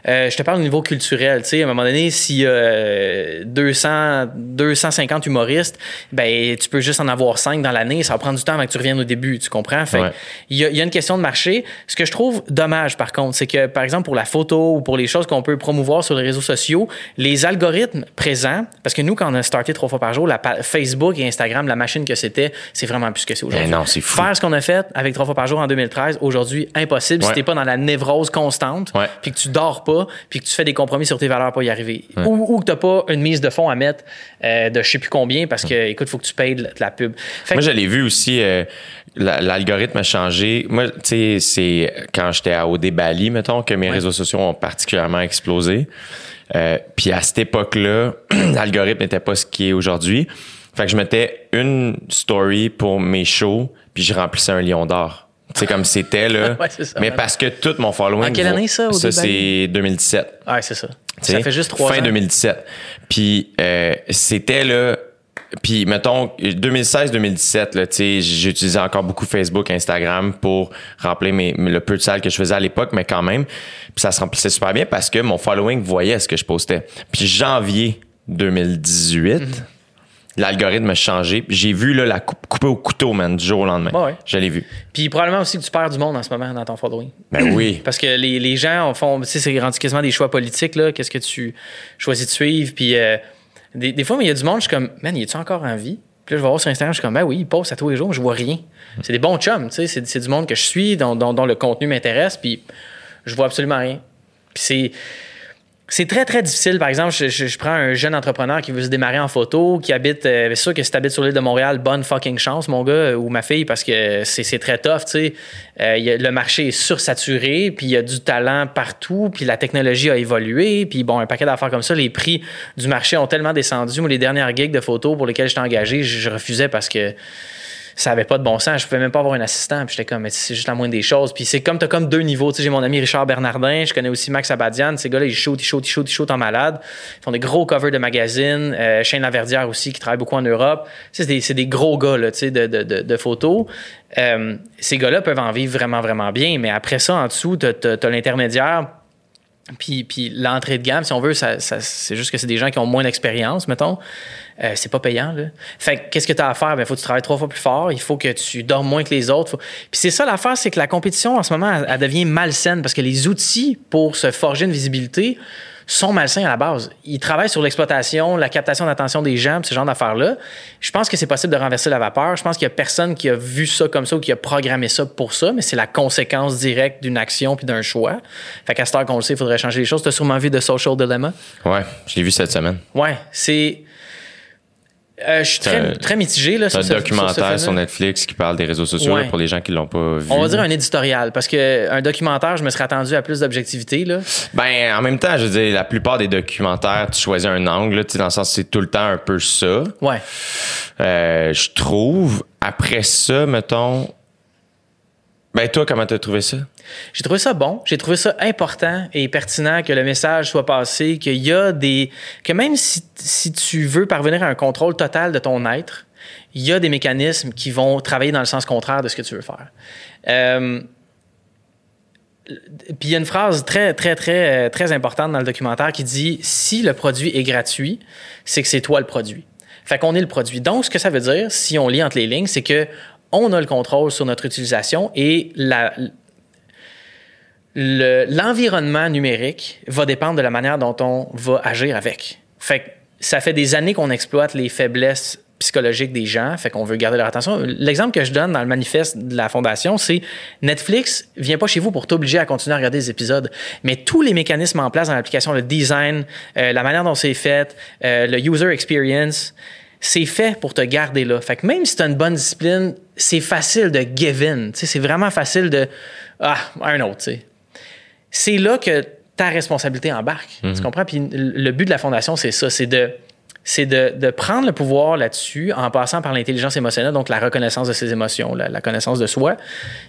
Euh, je te parle au niveau culturel, tu sais, à un moment donné, s'il y a euh, 200, 250 humoristes, ben, tu peux juste en avoir 5 dans l'année, ça va prendre du temps avant que tu reviennes au début, tu comprends? Fait Ouais. il y, a, il y a une question de marché. Ce que je trouve dommage, par contre, c'est que, par exemple, pour la photo ou pour les choses qu'on peut promouvoir sur les réseaux sociaux, les algorithmes présents, parce que nous, quand on a starté trois fois par jour, la Facebook et Instagram, la machine que c'était, c'est vraiment plus ce que c'est aujourd'hui. Ben non, c'est fou. Faire ce qu'on a fait avec trois fois par jour en 2013, aujourd'hui, impossible si t'es pas dans la névrose constante, puis que tu dors pas, puis que tu fais des compromis sur tes valeurs pour y arriver. Ou, ou que t'as pas une mise de fonds à mettre euh, de je sais plus combien parce que, écoute, faut que tu payes de la- de la pub. Fait Moi, que- je l'ai vu aussi. euh, la- L'algorithme a changé. Moi, tu sais, c'est quand j'étais à OD Bali, mettons, que mes réseaux sociaux ont particulièrement explosé. Euh, puis à cette époque-là, [CLEARS THROAT] l'algorithme n'était pas ce qui est aujourd'hui. Fait que je mettais une story pour mes shows, puis je remplissais un lion d'or. C'est comme c'était là. [LAUGHS] Ouais, c'est ça, mais ouais. parce que tout mon following. En quelle année, ça, OD Ça, c'est 2017. Ouais, c'est ça. Tu Ça fait juste trois fin ans. 2017. Puis euh, c'était là. Puis mettons 2016-2017 là, tu sais, j'utilisais encore beaucoup Facebook, Instagram pour remplir mes, le peu de salles que je faisais à l'époque, mais quand même, puis ça se remplissait super bien parce que mon following voyait ce que je postais. Puis janvier 2018, Mhm. L'algorithme a changé. J'ai vu là la coupe coupée au couteau, man, du jour au lendemain. Ouais. Je l'ai vu. Puis probablement aussi que tu perds du monde en ce moment dans ton following. Ben oui. [CLEARS THROAT] Parce que les, les gens font, tu sais, c'est rendu quasiment des choix politiques, là. Qu'est-ce que tu choisis de suivre? Puis euh, des, des fois, mais il y a du monde, je suis comme, man, y a-tu encore en vie? Puis là, je vais voir sur Instagram, je suis comme, ben oui, il poste à tous les jours, mais je vois rien. C'est des bons chums, tu sais, c'est, c'est du monde que je suis, dont, dont- dont le contenu m'intéresse, puis je vois absolument rien. Puis c'est. C'est très, très difficile. Par exemple, je, prends un jeune entrepreneur qui veut se démarrer en photo, qui habite. euh, sûr que si tu sur l'île de Montréal, bonne fucking chance, mon gars, euh, ou ma fille, parce que c'est très tough, tu sais. Euh, le marché est sursaturé, puis il y a du talent partout, puis la technologie a évolué, puis bon, un paquet d'affaires comme ça. Les prix du marché ont tellement descendu. Moi, les dernières gigs de photos pour lesquelles j'étais engagé, je refusais parce que ça avait pas de bon sens. Je pouvais même pas avoir un assistant. Puis j'étais comme, mais c'est juste la moindre des choses. Puis c'est comme, t'as comme deux niveaux. Tu sais, j'ai mon ami Richard Bernardin, je connais aussi Max Abadian. Ces gars-là, ils shootent, ils shootent, ils shootent, ils shootent en malade. Ils font des gros covers de magazines. Euh, Shane Laverdière aussi, qui travaille beaucoup en Europe. C'est des, c'est des gros gars, là, tu sais, de, de, de, de photos. Euh, ces gars-là peuvent en vivre vraiment, vraiment bien. Mais après ça, en dessous, t'as, t'as- t'as l'intermédiaire. Puis, l'entrée de gamme, si on veut, c'est juste que c'est des gens qui ont moins d'expérience, mettons. Euh, c'est pas payant, là. Fait que qu'est-ce que tu as à faire? Il faut que tu travailles trois fois plus fort. Il faut que tu dormes moins que les autres. Puis c'est ça l'affaire, c'est que la compétition, en ce moment, elle devient malsaine parce que les outils pour se forger une visibilité sont malsains à la base. Ils travaillent sur l'exploitation, la captation d'attention des gens, ce genre d'affaires-là. Je pense que c'est possible de renverser la vapeur. Je pense qu'il y a personne qui a vu ça comme ça ou qui a programmé ça pour ça, mais c'est la conséquence directe d'une action puis d'un choix. Fait qu'à cette heure qu'on le sait, il faudrait changer les choses. Tu as sûrement vu The Social Dilemma? Ouais, je l'ai vu cette semaine. Ouais, c'est. Euh, je suis très, très mitigé là, C'est un documentaire sur. Netflix qui parle des réseaux sociaux Ouais. là, pour les gens qui l'ont pas vu. On va dire un éditorial, parce que un documentaire, je me serais attendu à plus d'objectivité. Là. Ben, en même temps, je veux dire, la plupart des documentaires, tu choisis un angle, là, dans le sens c'est tout le temps un peu ça. Ouais. Euh, je trouve. Après ça, mettons. Ben, toi, comment t'as trouvé ça? J'ai trouvé ça bon. J'ai trouvé ça important et pertinent que le message soit passé, qu'il y a des. que même si, si tu veux parvenir à un contrôle total de ton être, il y a des mécanismes qui vont travailler dans le sens contraire de ce que tu veux faire. Euh, Puis il y a une phrase très, très, très, très importante dans le documentaire qui dit si le produit est gratuit, c'est que c'est toi le produit. Fait qu'on est le produit. Donc, ce que ça veut dire, si on lit entre les lignes, c'est que on a le contrôle sur notre utilisation et l'environnement numérique va dépendre de la manière dont on va agir avec. Ça fait des années qu'on exploite les faiblesses psychologiques des gens, fait qu'on veut garder leur attention. L'exemple que je donne dans le manifeste de la fondation, c'est Netflix vient pas chez vous pour t'obliger à continuer à regarder des épisodes, mais tous les mécanismes en place dans l'application, le design, euh, la manière dont c'est fait, euh, le user experience, c'est fait pour te garder là. Fait que même si tu as une bonne discipline, c'est facile de give in. C'est vraiment facile de Ah, un autre. tu sais c'est là que ta responsabilité embarque. Tu comprends? Puis le but de la fondation, c'est ça, c'est de c'est de, de prendre le pouvoir là-dessus en passant par l'intelligence émotionnelle, donc la reconnaissance de ses émotions, la, la connaissance de soi.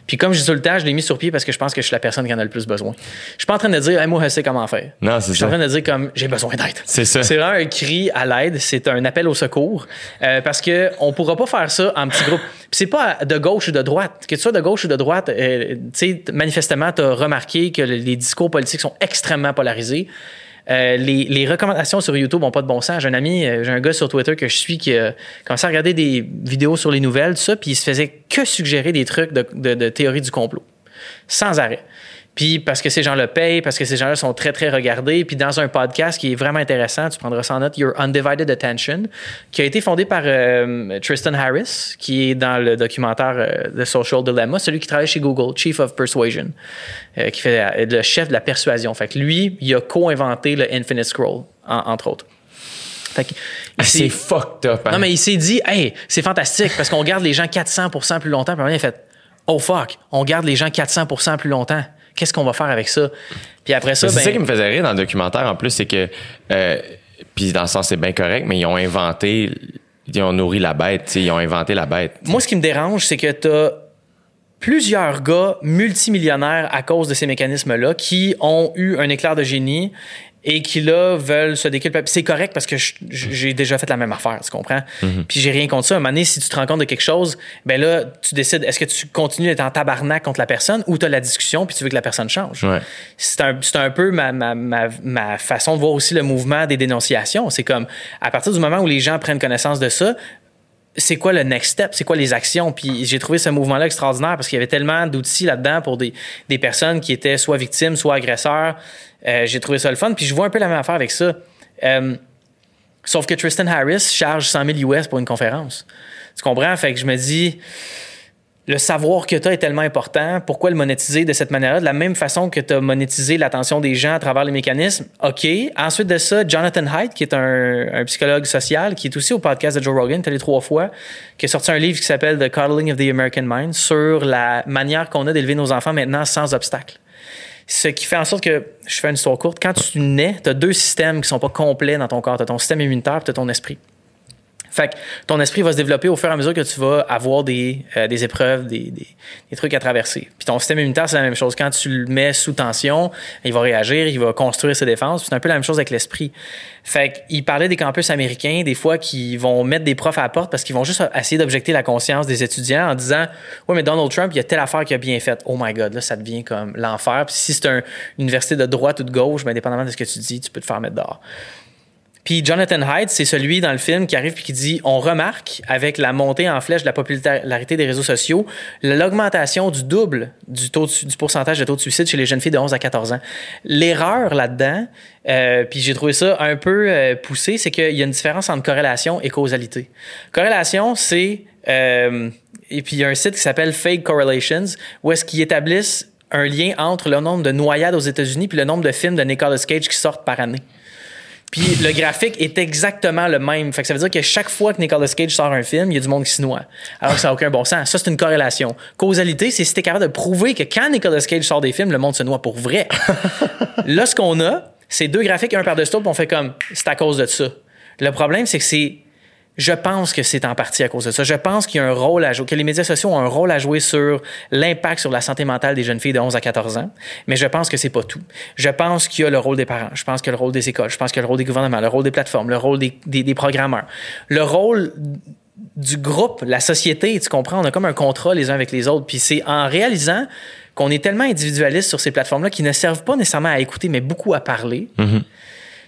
Puis comme je dis tout le temps, je l'ai mis sur pied parce que je pense que je suis la personne qui en a le plus besoin. Je suis pas en train de dire, hey, moi, je sais comment faire. Non, c'est Je suis en train de dire comme j'ai besoin d'aide. C'est ça. C'est vraiment un cri à l'aide, c'est un appel au secours euh, parce que on pourra pas faire ça en petit groupe. Puis c'est pas de gauche ou de droite. Que tu sois de gauche ou de droite, euh, tu sais manifestement tu as remarqué que le- les discours politiques sont extrêmement polarisés. Euh, les, recommandations sur YouTube n'ont pas de bon sens. J'ai un ami, euh, j'ai un gars sur Twitter que je suis qui a commencé à regarder des vidéos sur les nouvelles, tout ça, puis il se faisait que suggérer des trucs de théorie du complot sans arrêt. Puis parce que ces gens le payent, parce que ces gens-là sont très, très regardés. Puis dans un podcast qui est vraiment intéressant, tu prendras ça en note, Your Undivided Attention, qui a été fondé par euh, Tristan Harris, qui est dans le documentaire euh, The Social Dilemma, celui qui travaille chez Google, Chief of Persuasion, euh, qui fait le chef de la persuasion. Fait que lui, il a co-inventé le Infinite Scroll, en- entre autres. Fait que, Ah, il c'est s'est- fucked up. hein? non, mais il s'est dit, hey, c'est fantastique parce qu'on garde les gens 400% plus longtemps. Puis il a fait, oh fuck, on garde les gens 400% plus longtemps. Qu'est-ce qu'on va faire avec ça? Puis après ça, c'est ben, ça qui me faisait rire dans le documentaire en plus, c'est que. euh, puis dans le sens, c'est bien correct, mais ils ont inventé. Ils ont nourri la bête, ils ont inventé la bête. moi, ce qui me dérange, c'est que tu as plusieurs gars multimillionnaires à cause de ces mécanismes-là qui ont eu un éclair de génie et qui là veulent se déculpabiliser. C'est correct parce que j'ai déjà fait la même affaire, tu comprends? Puis j'ai rien contre ça. À un moment donné, si tu te rends compte de quelque chose, ben là, tu décides, est-ce que tu continues d'être en tabarnak contre la personne ou tu as la discussion puis tu veux que la personne change? Ouais. C'est un, c'est un peu ma, ma, ma, ma façon de voir aussi le mouvement des dénonciations. C'est comme, à partir du moment où les gens prennent connaissance de ça, c'est quoi le next step, c'est quoi les actions? Puis j'ai trouvé ce mouvement-là extraordinaire parce qu'il y avait tellement d'outils là-dedans pour des, des personnes qui étaient soit victimes, soit agresseurs. Euh, j'ai trouvé ça le fun. Puis je vois un peu la même affaire avec ça. Euh, sauf que Tristan Harris charge 100 000 US pour une conférence. Tu comprends? Fait je me dis, le savoir que tu as est tellement important. Pourquoi le monétiser de cette manière-là? De la même façon que tu as monétisé l'attention des gens à travers les mécanismes. OK. Ensuite de ça, Jonathan Haidt, qui est un, psychologue social, qui est aussi au podcast de Joe Rogan, est allé trois fois, qui a sorti un livre qui s'appelle The Coddling of the American Mind sur la manière qu'on a d'élever nos enfants maintenant sans obstacle. Ce qui fait en sorte que, je fais une histoire courte, quand tu nais, tu as deux systèmes qui sont pas complets dans ton corps. Tu as ton système immunitaire et tu as ton esprit. Fait que ton esprit va se développer au fur et à mesure que tu vas avoir des, euh, des épreuves, des, des, des trucs à traverser. Puis ton système immunitaire, c'est la même chose. Quand tu le mets sous tension, il va réagir, il va construire ses défenses. C'est un peu la même chose avec l'esprit. Fait qu'il parlait des campus américains, des fois, qui vont mettre des profs à la porte parce qu'ils vont juste essayer d'objecter la conscience des étudiants en disant Ouais, mais Donald Trump, il y a telle affaire qui a bien faite. Oh my God, là, ça devient comme l'enfer. Puis si c'est un- une université de droite ou de gauche, ben, dépendamment de ce que tu dis, tu peux te faire mettre dehors Puis Jonathan Hyde, c'est celui dans le film qui arrive puis qui dit on remarque avec la montée en flèche de la popularité des réseaux sociaux l'augmentation du double du taux de- du pourcentage de taux de suicide chez les jeunes filles de 11 à 14 ans. L'erreur là-dedans, euh, puis j'ai trouvé ça un peu euh, poussé, c'est qu'il y a une différence entre corrélation et causalité. Corrélation, c'est euh, et puis il y a un site qui s'appelle Fake Correlations où est-ce qu'ils établissent un lien entre le nombre de noyades aux États-Unis puis le nombre de films de Nicolas Cage qui sortent par année. Puis le graphique est exactement le même. Fait que ça veut dire que chaque fois que Nicolas Cage sort un film, il y a du monde qui se noie. Alors que ça n'a aucun bon sens. Ça, c'est une corrélation. Causalité, c'est si t'es capable de prouver que quand Nicolas Cage sort des films, le monde se noie pour vrai. [LAUGHS] Là, ce qu'on a, c'est deux graphiques, un par-dessus l'autre, puis on fait comme, c'est à cause de ça. Le problème, c'est que c'est je pense que c'est en partie à cause de ça. Je pense qu'il y a un rôle à jouer, que les médias sociaux ont un rôle à jouer sur l'impact sur la santé mentale des jeunes filles de 11 à 14 ans, mais je pense que c'est pas tout. Je pense qu'il y a le rôle des parents, je pense qu'il y a le rôle des écoles, je pense qu'il y a le rôle des gouvernements, le rôle des plateformes, le rôle des, des, des programmeurs, le rôle du groupe, la société, tu comprends, on a comme un contrat les uns avec les autres, puis c'est en réalisant qu'on est tellement individualiste sur ces plateformes-là qui ne servent pas nécessairement à écouter, mais beaucoup à parler.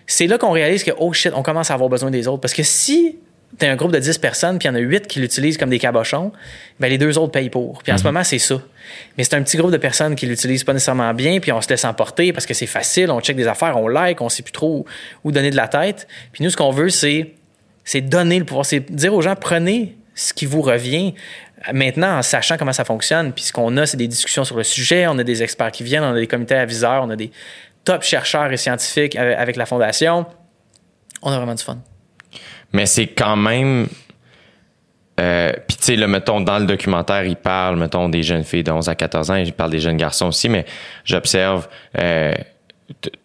C'est là qu'on réalise que, oh shit, on commence à avoir besoin des autres. Parce que si t'as un groupe de 10 personnes, puis il y en a 8 qui l'utilisent comme des cabochons, ben les deux autres payent pour. Puis en ce moment, c'est ça. Mais c'est un petit groupe de personnes qui l'utilisent pas nécessairement bien, puis on se laisse emporter parce que c'est facile, on check des affaires, on like, on sait plus trop où donner de la tête. Puis nous, ce qu'on veut, c'est c'est donner le pouvoir, c'est dire aux gens, prenez ce qui vous revient. Maintenant, en sachant comment ça fonctionne, puis ce qu'on a, c'est des discussions sur le sujet, on a des experts qui viennent, on a des comités aviseurs, on a des top chercheurs et scientifiques avec la Fondation. On a vraiment du fun. Mais c'est quand même. Euh, Puis, tu sais, là, mettons, dans le documentaire, il parle, mettons, des jeunes filles de 11 à 14 ans, il parle des jeunes garçons aussi, mais j'observe euh,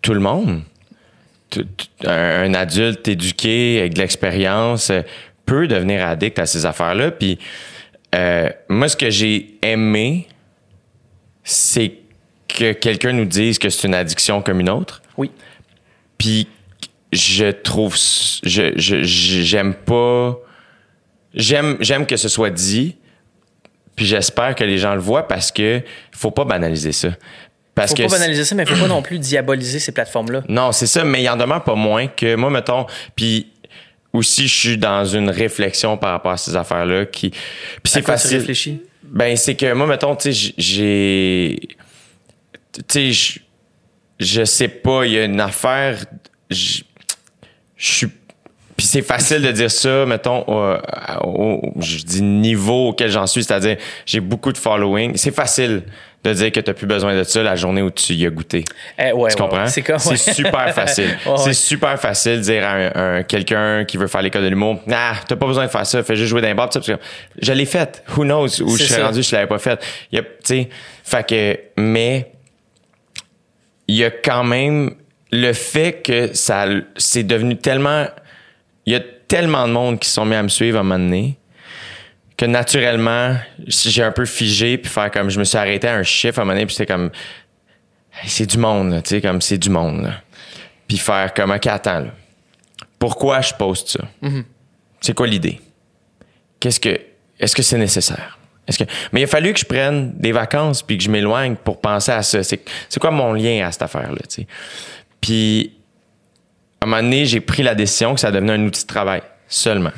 tout le monde. Un adulte éduqué, avec de l'expérience, euh, peut devenir addict à ces affaires-là. Puis, euh, moi, ce que j'ai aimé, c'est que quelqu'un nous dise que c'est une addiction comme une autre. Oui. Puis je trouve, je j'aime pas, j'aime j'aime que ce soit dit. Puis j'espère que les gens le voient parce que faut pas banaliser ça. Parce Faut que pas banaliser ça, mais faut pas non plus diaboliser ces plateformes-là. non, c'est ça, mais il en demeure pas moins que moi, mettons, puis aussi, je suis dans une réflexion par rapport à ces affaires-là qui. Puis c'est quoi tu facile. réfléchis? Ben, c'est que moi, mettons, tu sais, j'ai. Tu sais, je- je sais pas, il y a une affaire. Je suis. Puis c'est facile de dire ça, mettons, au, au- je dis niveau auquel j'en suis, c'est-à-dire j'ai beaucoup de following. C'est facile de dire que tu plus besoin de ça la journée où tu y as goûté. Eh, ouais, Tu comprends? ouais. C'est comme- super facile. [LAUGHS] Ouais, c'est super facile de dire à un, un- quelqu'un qui veut faire l'école de l'humour, nah, t'as pas besoin de faire ça, fais juste jouer d'un bar. Je l'ai fait. Who knows où je suis rendu, je l'avais pas fait. Il y a, tu sais, fait que, mais il y a quand même le fait que ça, c'est devenu tellement, il y a tellement de monde qui se sont mis à me suivre à un moment donné que naturellement, j'ai un peu figé puis faire comme je me suis arrêté à un chiffre à un moment donné puis c'était comme c'est du monde, là, tu sais, comme c'est du monde. là. Puis faire comme, OK, attends, là. Pourquoi je poste ça? C'est quoi l'idée? Qu'est-ce que, est-ce que c'est nécessaire? Est-ce que, mais il a fallu que je prenne des vacances puis que je m'éloigne pour penser à ça. C'est, c'est quoi mon lien à cette affaire-là, tu sais? Puis, à un moment donné, j'ai pris la décision que ça devenait un outil de travail seulement.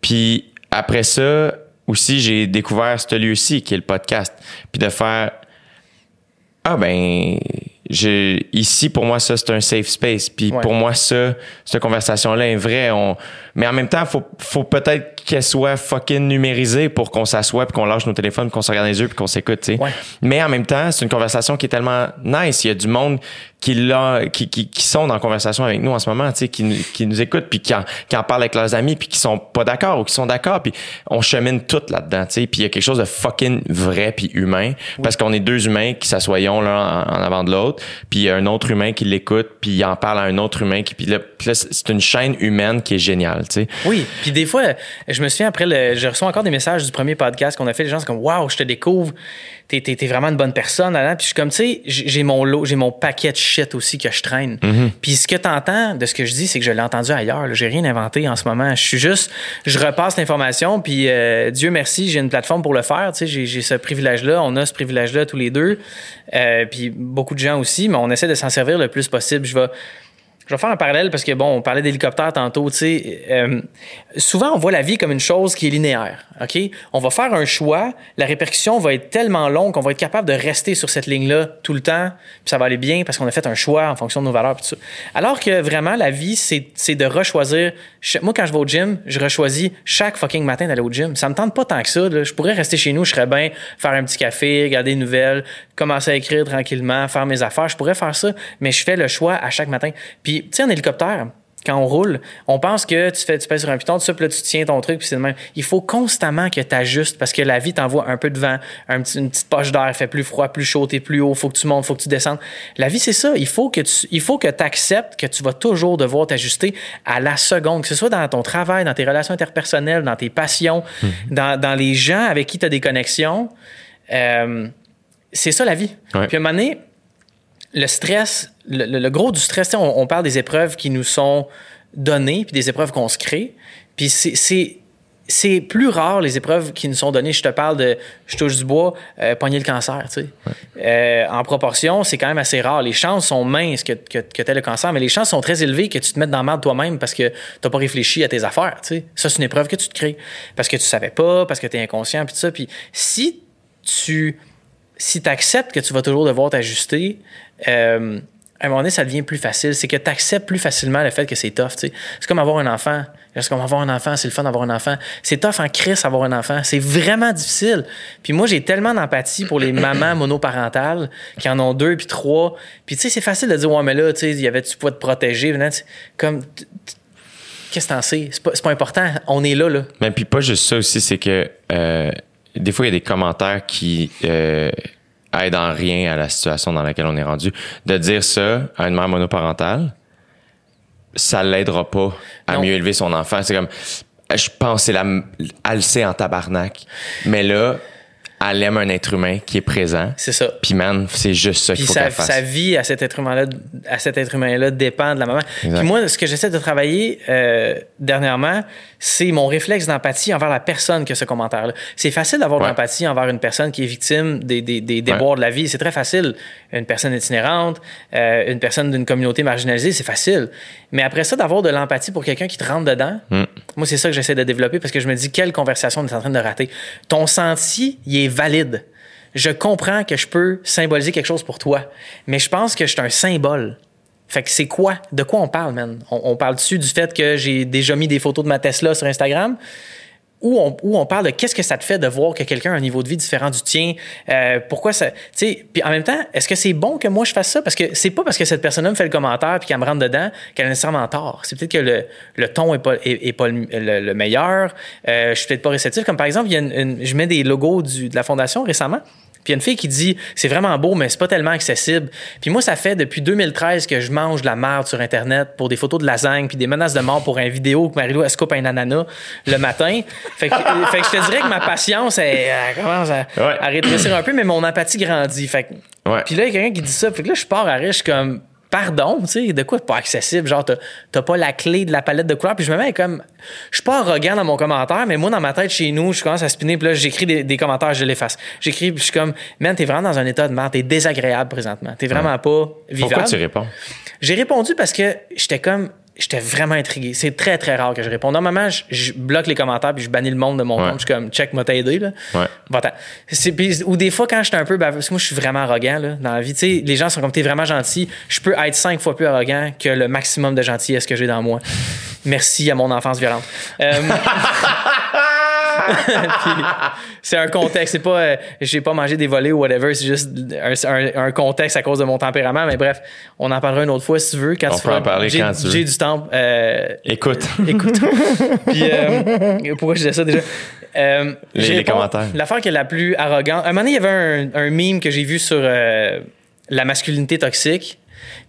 Puis après ça, aussi, j'ai découvert ce lieu-ci qui est le podcast. Puis de faire ah ben je, ici pour moi ça c'est un safe space puis Ouais. pour moi ça cette conversation là est vraie on mais en même temps faut faut peut-être qu'elle soit fucking numérisée pour qu'on s'assoie puis qu'on lâche nos téléphones puis qu'on se regarde dans les yeux puis qu'on s'écoute tu sais. Ouais. mais en même temps c'est une conversation qui est tellement nice. Il y a du monde qui l'a qui, qui, qui sont dans la conversation avec nous en ce moment tu sais qui, nous- qui nous écoutent puis qui en, qui en parlent avec leurs amis puis qui sont pas d'accord ou qui sont d'accord puis on chemine tout là-dedans tu sais. Puis il y a quelque chose de fucking vrai puis humain parce qu'on est deux humains qui s'assoyons l'un en, en avant de l'autre puis il y a un autre humain qui l'écoute puis il en parle à un autre humain qui puis là, là, c'est une chaîne humaine qui est géniale tu sais. Oui, puis des fois, je me souviens après, le, je reçois encore des messages du premier podcast qu'on a fait. Les gens sont comme, waouh, je te découvre, t'es, t'es vraiment une bonne personne. là, là. Puis je suis comme, tu sais, j'ai mon lot, j'ai mon paquet de shit aussi que je traîne. Puis ce que t'entends de ce que je dis, c'est que je l'ai entendu ailleurs. J'ai rien inventé en ce moment. Je suis juste, je repasse l'information. Puis euh, Dieu merci, j'ai une plateforme pour le faire. Tu sais, j'ai, j'ai ce privilège-là. On a ce privilège-là tous les deux. Euh, puis beaucoup de gens aussi, mais on essaie de s'en servir le plus possible. Je vais je vais faire un parallèle parce que, bon, on parlait d'hélicoptère tantôt, tu sais. euh, souvent, on voit la vie comme une chose qui est linéaire, OK? On va faire un choix, la répercussion va être tellement longue qu'on va être capable de rester sur cette ligne-là tout le temps, puis ça va aller bien parce qu'on a fait un choix en fonction de nos valeurs, tout ça. Alors que vraiment, la vie, c'est de rechoisir. Ch- Moi, quand je vais au gym, je rechoisis chaque fucking matin d'aller au gym. Ça me tente pas tant que ça. Je pourrais rester chez nous, je serais bien, faire un petit café, regarder des nouvelles, commencer à écrire tranquillement, faire mes affaires. Je pourrais faire ça, mais je fais le choix à chaque matin. Tu sais, en hélicoptère, quand on roule, on pense que tu fais tu pèses sur un piton, puis là, tu tiens ton truc, puis c'est le même. Il faut constamment que tu ajustes parce que la vie t'envoie un peu de vent, un petit- une petite poche d'air, fait plus froid, plus chaud, t'es plus haut, faut que tu montes, faut que tu descendes. La vie, c'est ça. Il faut que tu il faut que acceptes que tu vas toujours devoir t'ajuster à la seconde, que ce soit dans ton travail, dans tes relations interpersonnelles, dans tes passions, dans, dans les gens avec qui tu as des connexions. Euh, c'est ça la vie. Ouais. Puis à un moment donné, le stress, le, le- le gros du stress, on, on parle des épreuves qui nous sont données, puis des épreuves qu'on se crée. Puis c'est- plus rare les épreuves qui nous sont données. Je te parle de, je touche du bois, euh, pogner le cancer, tu sais. Euh, en proportion, c'est quand même assez rare. Les chances sont minces que, que, que tu aies le cancer, mais les chances sont très élevées que tu te mettes dans la merde toi-même parce que tu pas réfléchi à tes affaires, tu sais. Ça, c'est une épreuve que tu te crées. Parce que tu savais pas, parce que tu es inconscient, puis tout ça. Puis si tu si tu acceptes que tu vas toujours devoir t'ajuster, euh, à un moment donné, ça devient plus facile. C'est que tu acceptes plus facilement le fait que c'est tough. C'est comme avoir un enfant. C'est comme avoir un enfant, c'est le fun d'avoir un enfant. C'est tough en crise avoir un enfant. C'est vraiment difficile. Puis moi, j'ai tellement d'empathie pour les mamans monoparentales qui en ont deux puis trois. Puis tu sais, c'est facile de dire, ouais, mais là, tu sais, y avait, tu pouvais te protéger. Comme, qu'est-ce que t'en sais? C'est pas, pas important. On est là, là. Mais puis pas juste ça aussi, c'est que euh, des fois, il y a des commentaires qui euh, aident en rien à la situation dans laquelle on est rendu. De dire ça à une mère monoparentale, ça l'aidera pas à Non. mieux élever son enfant. C'est comme, je pense c'est la, elle le sait en tabarnak. Mais là, elle aime un être humain qui est présent. C'est ça. Puis man, c'est juste ça qu'il faut sa, qu'elle fasse. sa vie à cet être humain-là, à cet être humain-là dépend de la maman. Exact. Puis moi, ce que j'essaie de travailler euh, dernièrement, c'est mon réflexe d'empathie envers la personne que ce commentaire-là. C'est facile d'avoir de l'empathie envers une personne qui est victime des, des, des déboires de la vie. C'est très facile. Une personne itinérante, euh, une personne d'une communauté marginalisée, c'est facile. Mais après ça, d'avoir de l'empathie pour quelqu'un qui te rentre dedans, Mm. Moi, c'est ça que j'essaie de développer parce que je me dis, quelle conversation on est en train de rater. Ton senti, il est valide. Je comprends que je peux symboliser quelque chose pour toi, mais je pense que je suis un symbole. Fait que c'est quoi? De quoi on parle, man? On, parle-tu du fait que j'ai déjà mis des photos de ma Tesla sur Instagram? Ou on, on parle de qu'est-ce que ça te fait de voir que quelqu'un a un niveau de vie différent du tien? Euh, pourquoi ça. Puis en même temps, est-ce que c'est bon que moi je fasse ça? Parce que c'est pas parce que cette personne-là me fait le commentaire puis qu'elle me rentre dedans qu'elle a nécessairement tort. C'est peut-être que le, le ton est pas, est pas le, le- le meilleur. Euh, je suis peut-être pas réceptif. Comme par exemple, il y a une- une- je mets des logos du- de la fondation récemment. Puis il y a une fille qui dit c'est vraiment beau, mais c'est pas tellement accessible. Puis moi, ça fait depuis 2013 que je mange de la merde sur Internet pour des photos de lasagne, puis des menaces de mort pour un vidéo que Marilou elle se coupe un ananas le matin. Fait que, euh, fait que je te dirais que ma patience, elle, elle commence à, Ouais. à rétrécir un peu, mais mon empathie grandit. Fait que- Ouais. Puis là, il y a quelqu'un qui dit ça. Fait que là, je pars à riche comme. Pardon, tu sais, de quoi pas accessible? Genre, t'as- t'as pas la clé de la palette de couleurs? Puis je me mets comme. Je suis pas arrogant dans mon commentaire, mais moi, dans ma tête, chez nous, je commence à spinner. Puis là, j'écris des, des commentaires, je l'efface. J'écris, puis je suis comme, man, t'es vraiment dans un état de merde. T'es désagréable présentement. T'es vraiment pas vivable. Pourquoi tu réponds? J'ai répondu parce que j'étais comme. J'étais vraiment intrigué. C'est très, très rare que je réponde. Normalement, je, je bloque les commentaires puis je bannis le monde de mon Ouais. compte. Je suis comme, check, m'a t'aider, là. Ouais. Puis- Ou des fois, quand j'étais un peu baveux, parce que moi, je suis vraiment arrogant, là, dans la vie. Tu sais, les gens sont comme, t'es vraiment gentil. Je peux être cinq fois plus arrogant que le maximum de gentillesse que j'ai dans moi. Merci à mon enfance violente. Euh, [LAUGHS] c'est un contexte. C'est pas, euh, j'ai pas mangé des volets ou whatever. C'est juste un, un- un contexte à cause de mon tempérament. Mais bref, on en parlera une autre fois si tu veux. Quand On tu peut en parler quand tu veux. J'ai du temps. euh, Écoute. écoute. [LAUGHS] Puis, euh, pourquoi je disais ça déjà? Euh, Les- j'ai les commentaires. L'affaire qui est la plus arrogante. À un moment donné, il y avait un, un meme que j'ai vu sur euh, la masculinité toxique.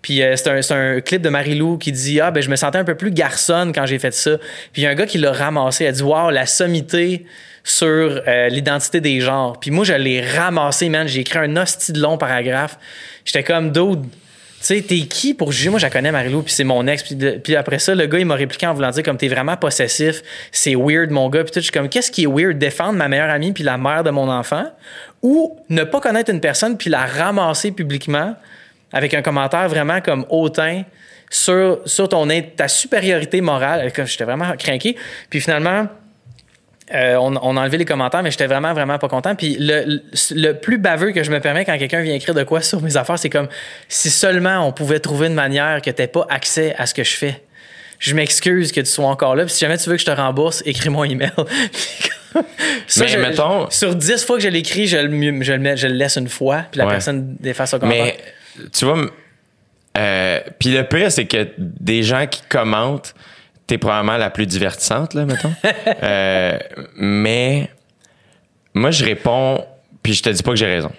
Puis euh, c'est un, clip de Marie-Lou qui dit Ah, ben je me sentais un peu plus garçonne quand j'ai fait ça. Puis y a un gars qui l'a ramassé. A dit Waouh, la sommité sur euh, l'identité des genres. Puis moi, je l'ai ramassé, man. J'ai écrit un hostie long paragraphe. J'étais comme Dude, tu sais, t'es qui pour juger? Moi, je la connais, Marilou, puis c'est mon ex. Puis après ça, le gars, il m'a répliqué en voulant dire comme t'es vraiment possessif, c'est weird, mon gars. Puis tout, je suis comme, qu'est-ce qui est weird? Défendre ma meilleure amie puis la mère de mon enfant? Ou ne pas connaître une personne puis la ramasser publiquement avec un commentaire vraiment comme hautain sur, sur ton, ta supériorité morale. Comme J'étais vraiment craqué. Puis finalement, euh, on, on a enlevé les commentaires, mais j'étais vraiment, vraiment pas content. Puis le, le, le plus baveux que je me permets quand quelqu'un vient écrire de quoi sur mes affaires, c'est comme si seulement on pouvait trouver une manière que tu pas accès à ce que je fais. Je m'excuse que tu sois encore là. Puis si jamais tu veux que je te rembourse, écris-moi un email. [LAUGHS] Ça, Mais je- mettons- Sur 10 fois que je l'écris, je, le mu- je, le mets- je le laisse une fois, puis la Ouais. personne efface son commentaire. Mais tu vois, euh, puis le pire, c'est que des gens qui commentent, t'es probablement la plus divertissante, là, mettons. [LAUGHS] Euh, mais moi, je réponds, puis je te dis pas que j'ai raison.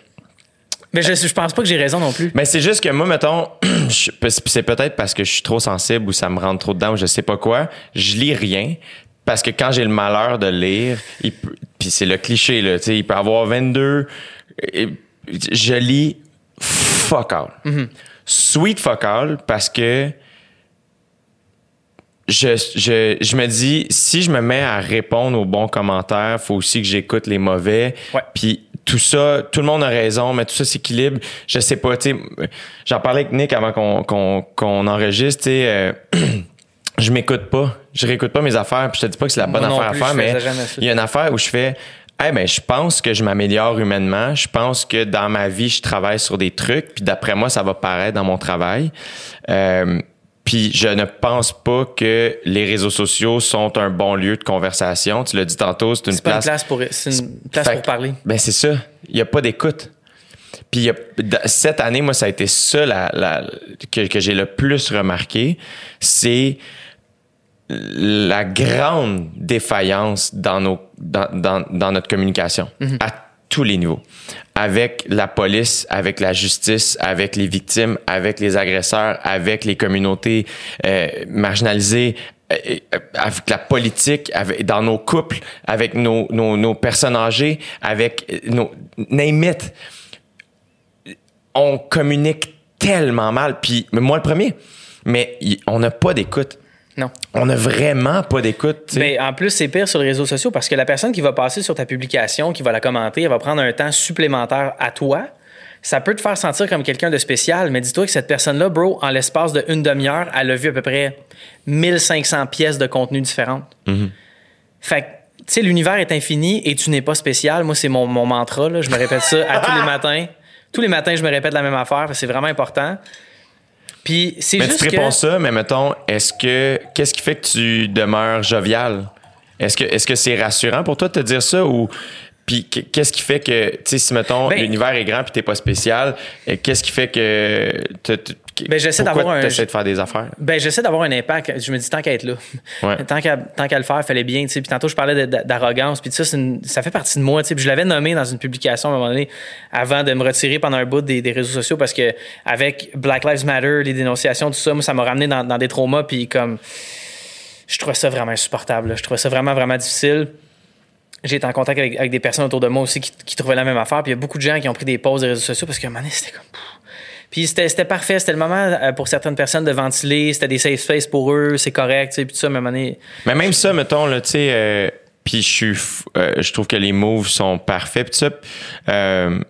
Mais je, je pense pas que j'ai raison non plus. Mais c'est juste que moi, mettons, [CLEARS THROAT] c'est peut-être parce que je suis trop sensible ou ça me rentre trop dedans ou je sais pas quoi, je lis rien. Parce que quand j'ai le malheur de lire, il puis c'est le cliché, là, tu sais, il peut avoir 22, et je lis fuck all. Sweet fuck all parce que je, je, je me dis, si je me mets à répondre aux bons commentaires, faut aussi que j'écoute les mauvais. Ouais. Puis tout ça, tout le monde a raison, mais tout ça s'équilibre. Je sais pas, tu sais, j'en parlais avec Nick avant qu'on qu'on qu'on enregistre, tu sais, euh, [CLEARS THROAT] je m'écoute pas, je réécoute pas mes affaires, puis je te dis pas que c'est la bonne affaire plus, à faire, mais il y a une affaire où je fais eh ben, je pense que je m'améliore humainement. Je pense que dans ma vie, je travaille sur des trucs. Puis d'après moi, ça va paraître dans mon travail. Euh, puis je ne pense pas que les réseaux sociaux sont un bon lieu de conversation. Tu l'as dit tantôt, c'est une pas une place. place pour, c'est une place Fait pour parler. Ben c'est ça. Il n'y a pas d'écoute. Puis cette année, moi, ça a été ça la, la- que, que j'ai le plus remarqué. C'est la grande défaillance dans, nos, dans, dans, dans notre communication à tous les niveaux. Avec la police, avec la justice, avec les victimes, avec les agresseurs, avec les communautés euh, marginalisées, euh, euh, avec la politique, avec, dans nos couples, avec nos, nos, nos personnes âgées, avec euh, nos... Name it. On communique tellement mal. Puis moi, le premier. Mais on n'a pas d'écoute. Non. On n'a vraiment pas d'écoute. Mais en plus, c'est pire sur les réseaux sociaux parce que la personne qui va passer sur ta publication, qui va la commenter, elle va prendre un temps supplémentaire à toi. Ça peut te faire sentir comme quelqu'un de spécial, mais dis-toi que cette personne-là, bro, en l'espace de une demi-heure, elle a vu à peu près 1500 pièces de contenu différentes. Fait que, tu sais, l'univers est infini et tu n'es pas spécial. Moi, c'est mon, mon mantra. Là. Je me répète ça à tous les [LAUGHS] matins. Tous les matins, je me répète la même affaire. C'est vraiment important. Puis c'est Mais tu juste te que... réponds ça, mais mettons, est-ce que qu'est-ce qui fait que tu demeures jovial? Est-ce que est-ce que c'est rassurant pour toi de te dire ça ou puis qu- qu'est-ce qui fait que tu sais si mettons Ben- l'univers est grand puis t'es pas spécial, qu'est-ce qui fait que Ben, j'essaie d'avoir un- t'essaies de faire des affaires? Ben, j'essaie d'avoir un impact. Je me dis, tant qu'à être là. Ouais. Tant qu'à tant qu'à le faire, fallait bien. tu sais. Puis tantôt, je parlais d'arrogance. Puis ça, c'est une- ça fait partie de moi. tu sais. Puis je l'avais nommé dans une publication à un moment donné, avant de me retirer pendant un bout des, des réseaux sociaux, parce que avec Black Lives Matter, les dénonciations, tout ça, moi, ça m'a ramené dans, dans des traumas. Puis comme, je trouvais ça vraiment insupportable. là. Je trouvais ça vraiment, vraiment difficile. J'ai été en contact avec, avec des personnes autour de moi aussi qui, qui trouvaient la même affaire. Puis il y a beaucoup de gens qui ont pris des pauses des réseaux sociaux parce qu'à un moment donné, c'était comme. Puis c'était parfait. C'était le moment euh, pour certaines personnes de ventiler. C'était des safe spaces pour eux. C'est correct. tu sais. Puis tout ça, à un moment donné. Mais même ça, mettons, là, tu sais, euh, puis je suis, euh, je trouve que les moves sont parfaits, pis tout ça. Euh,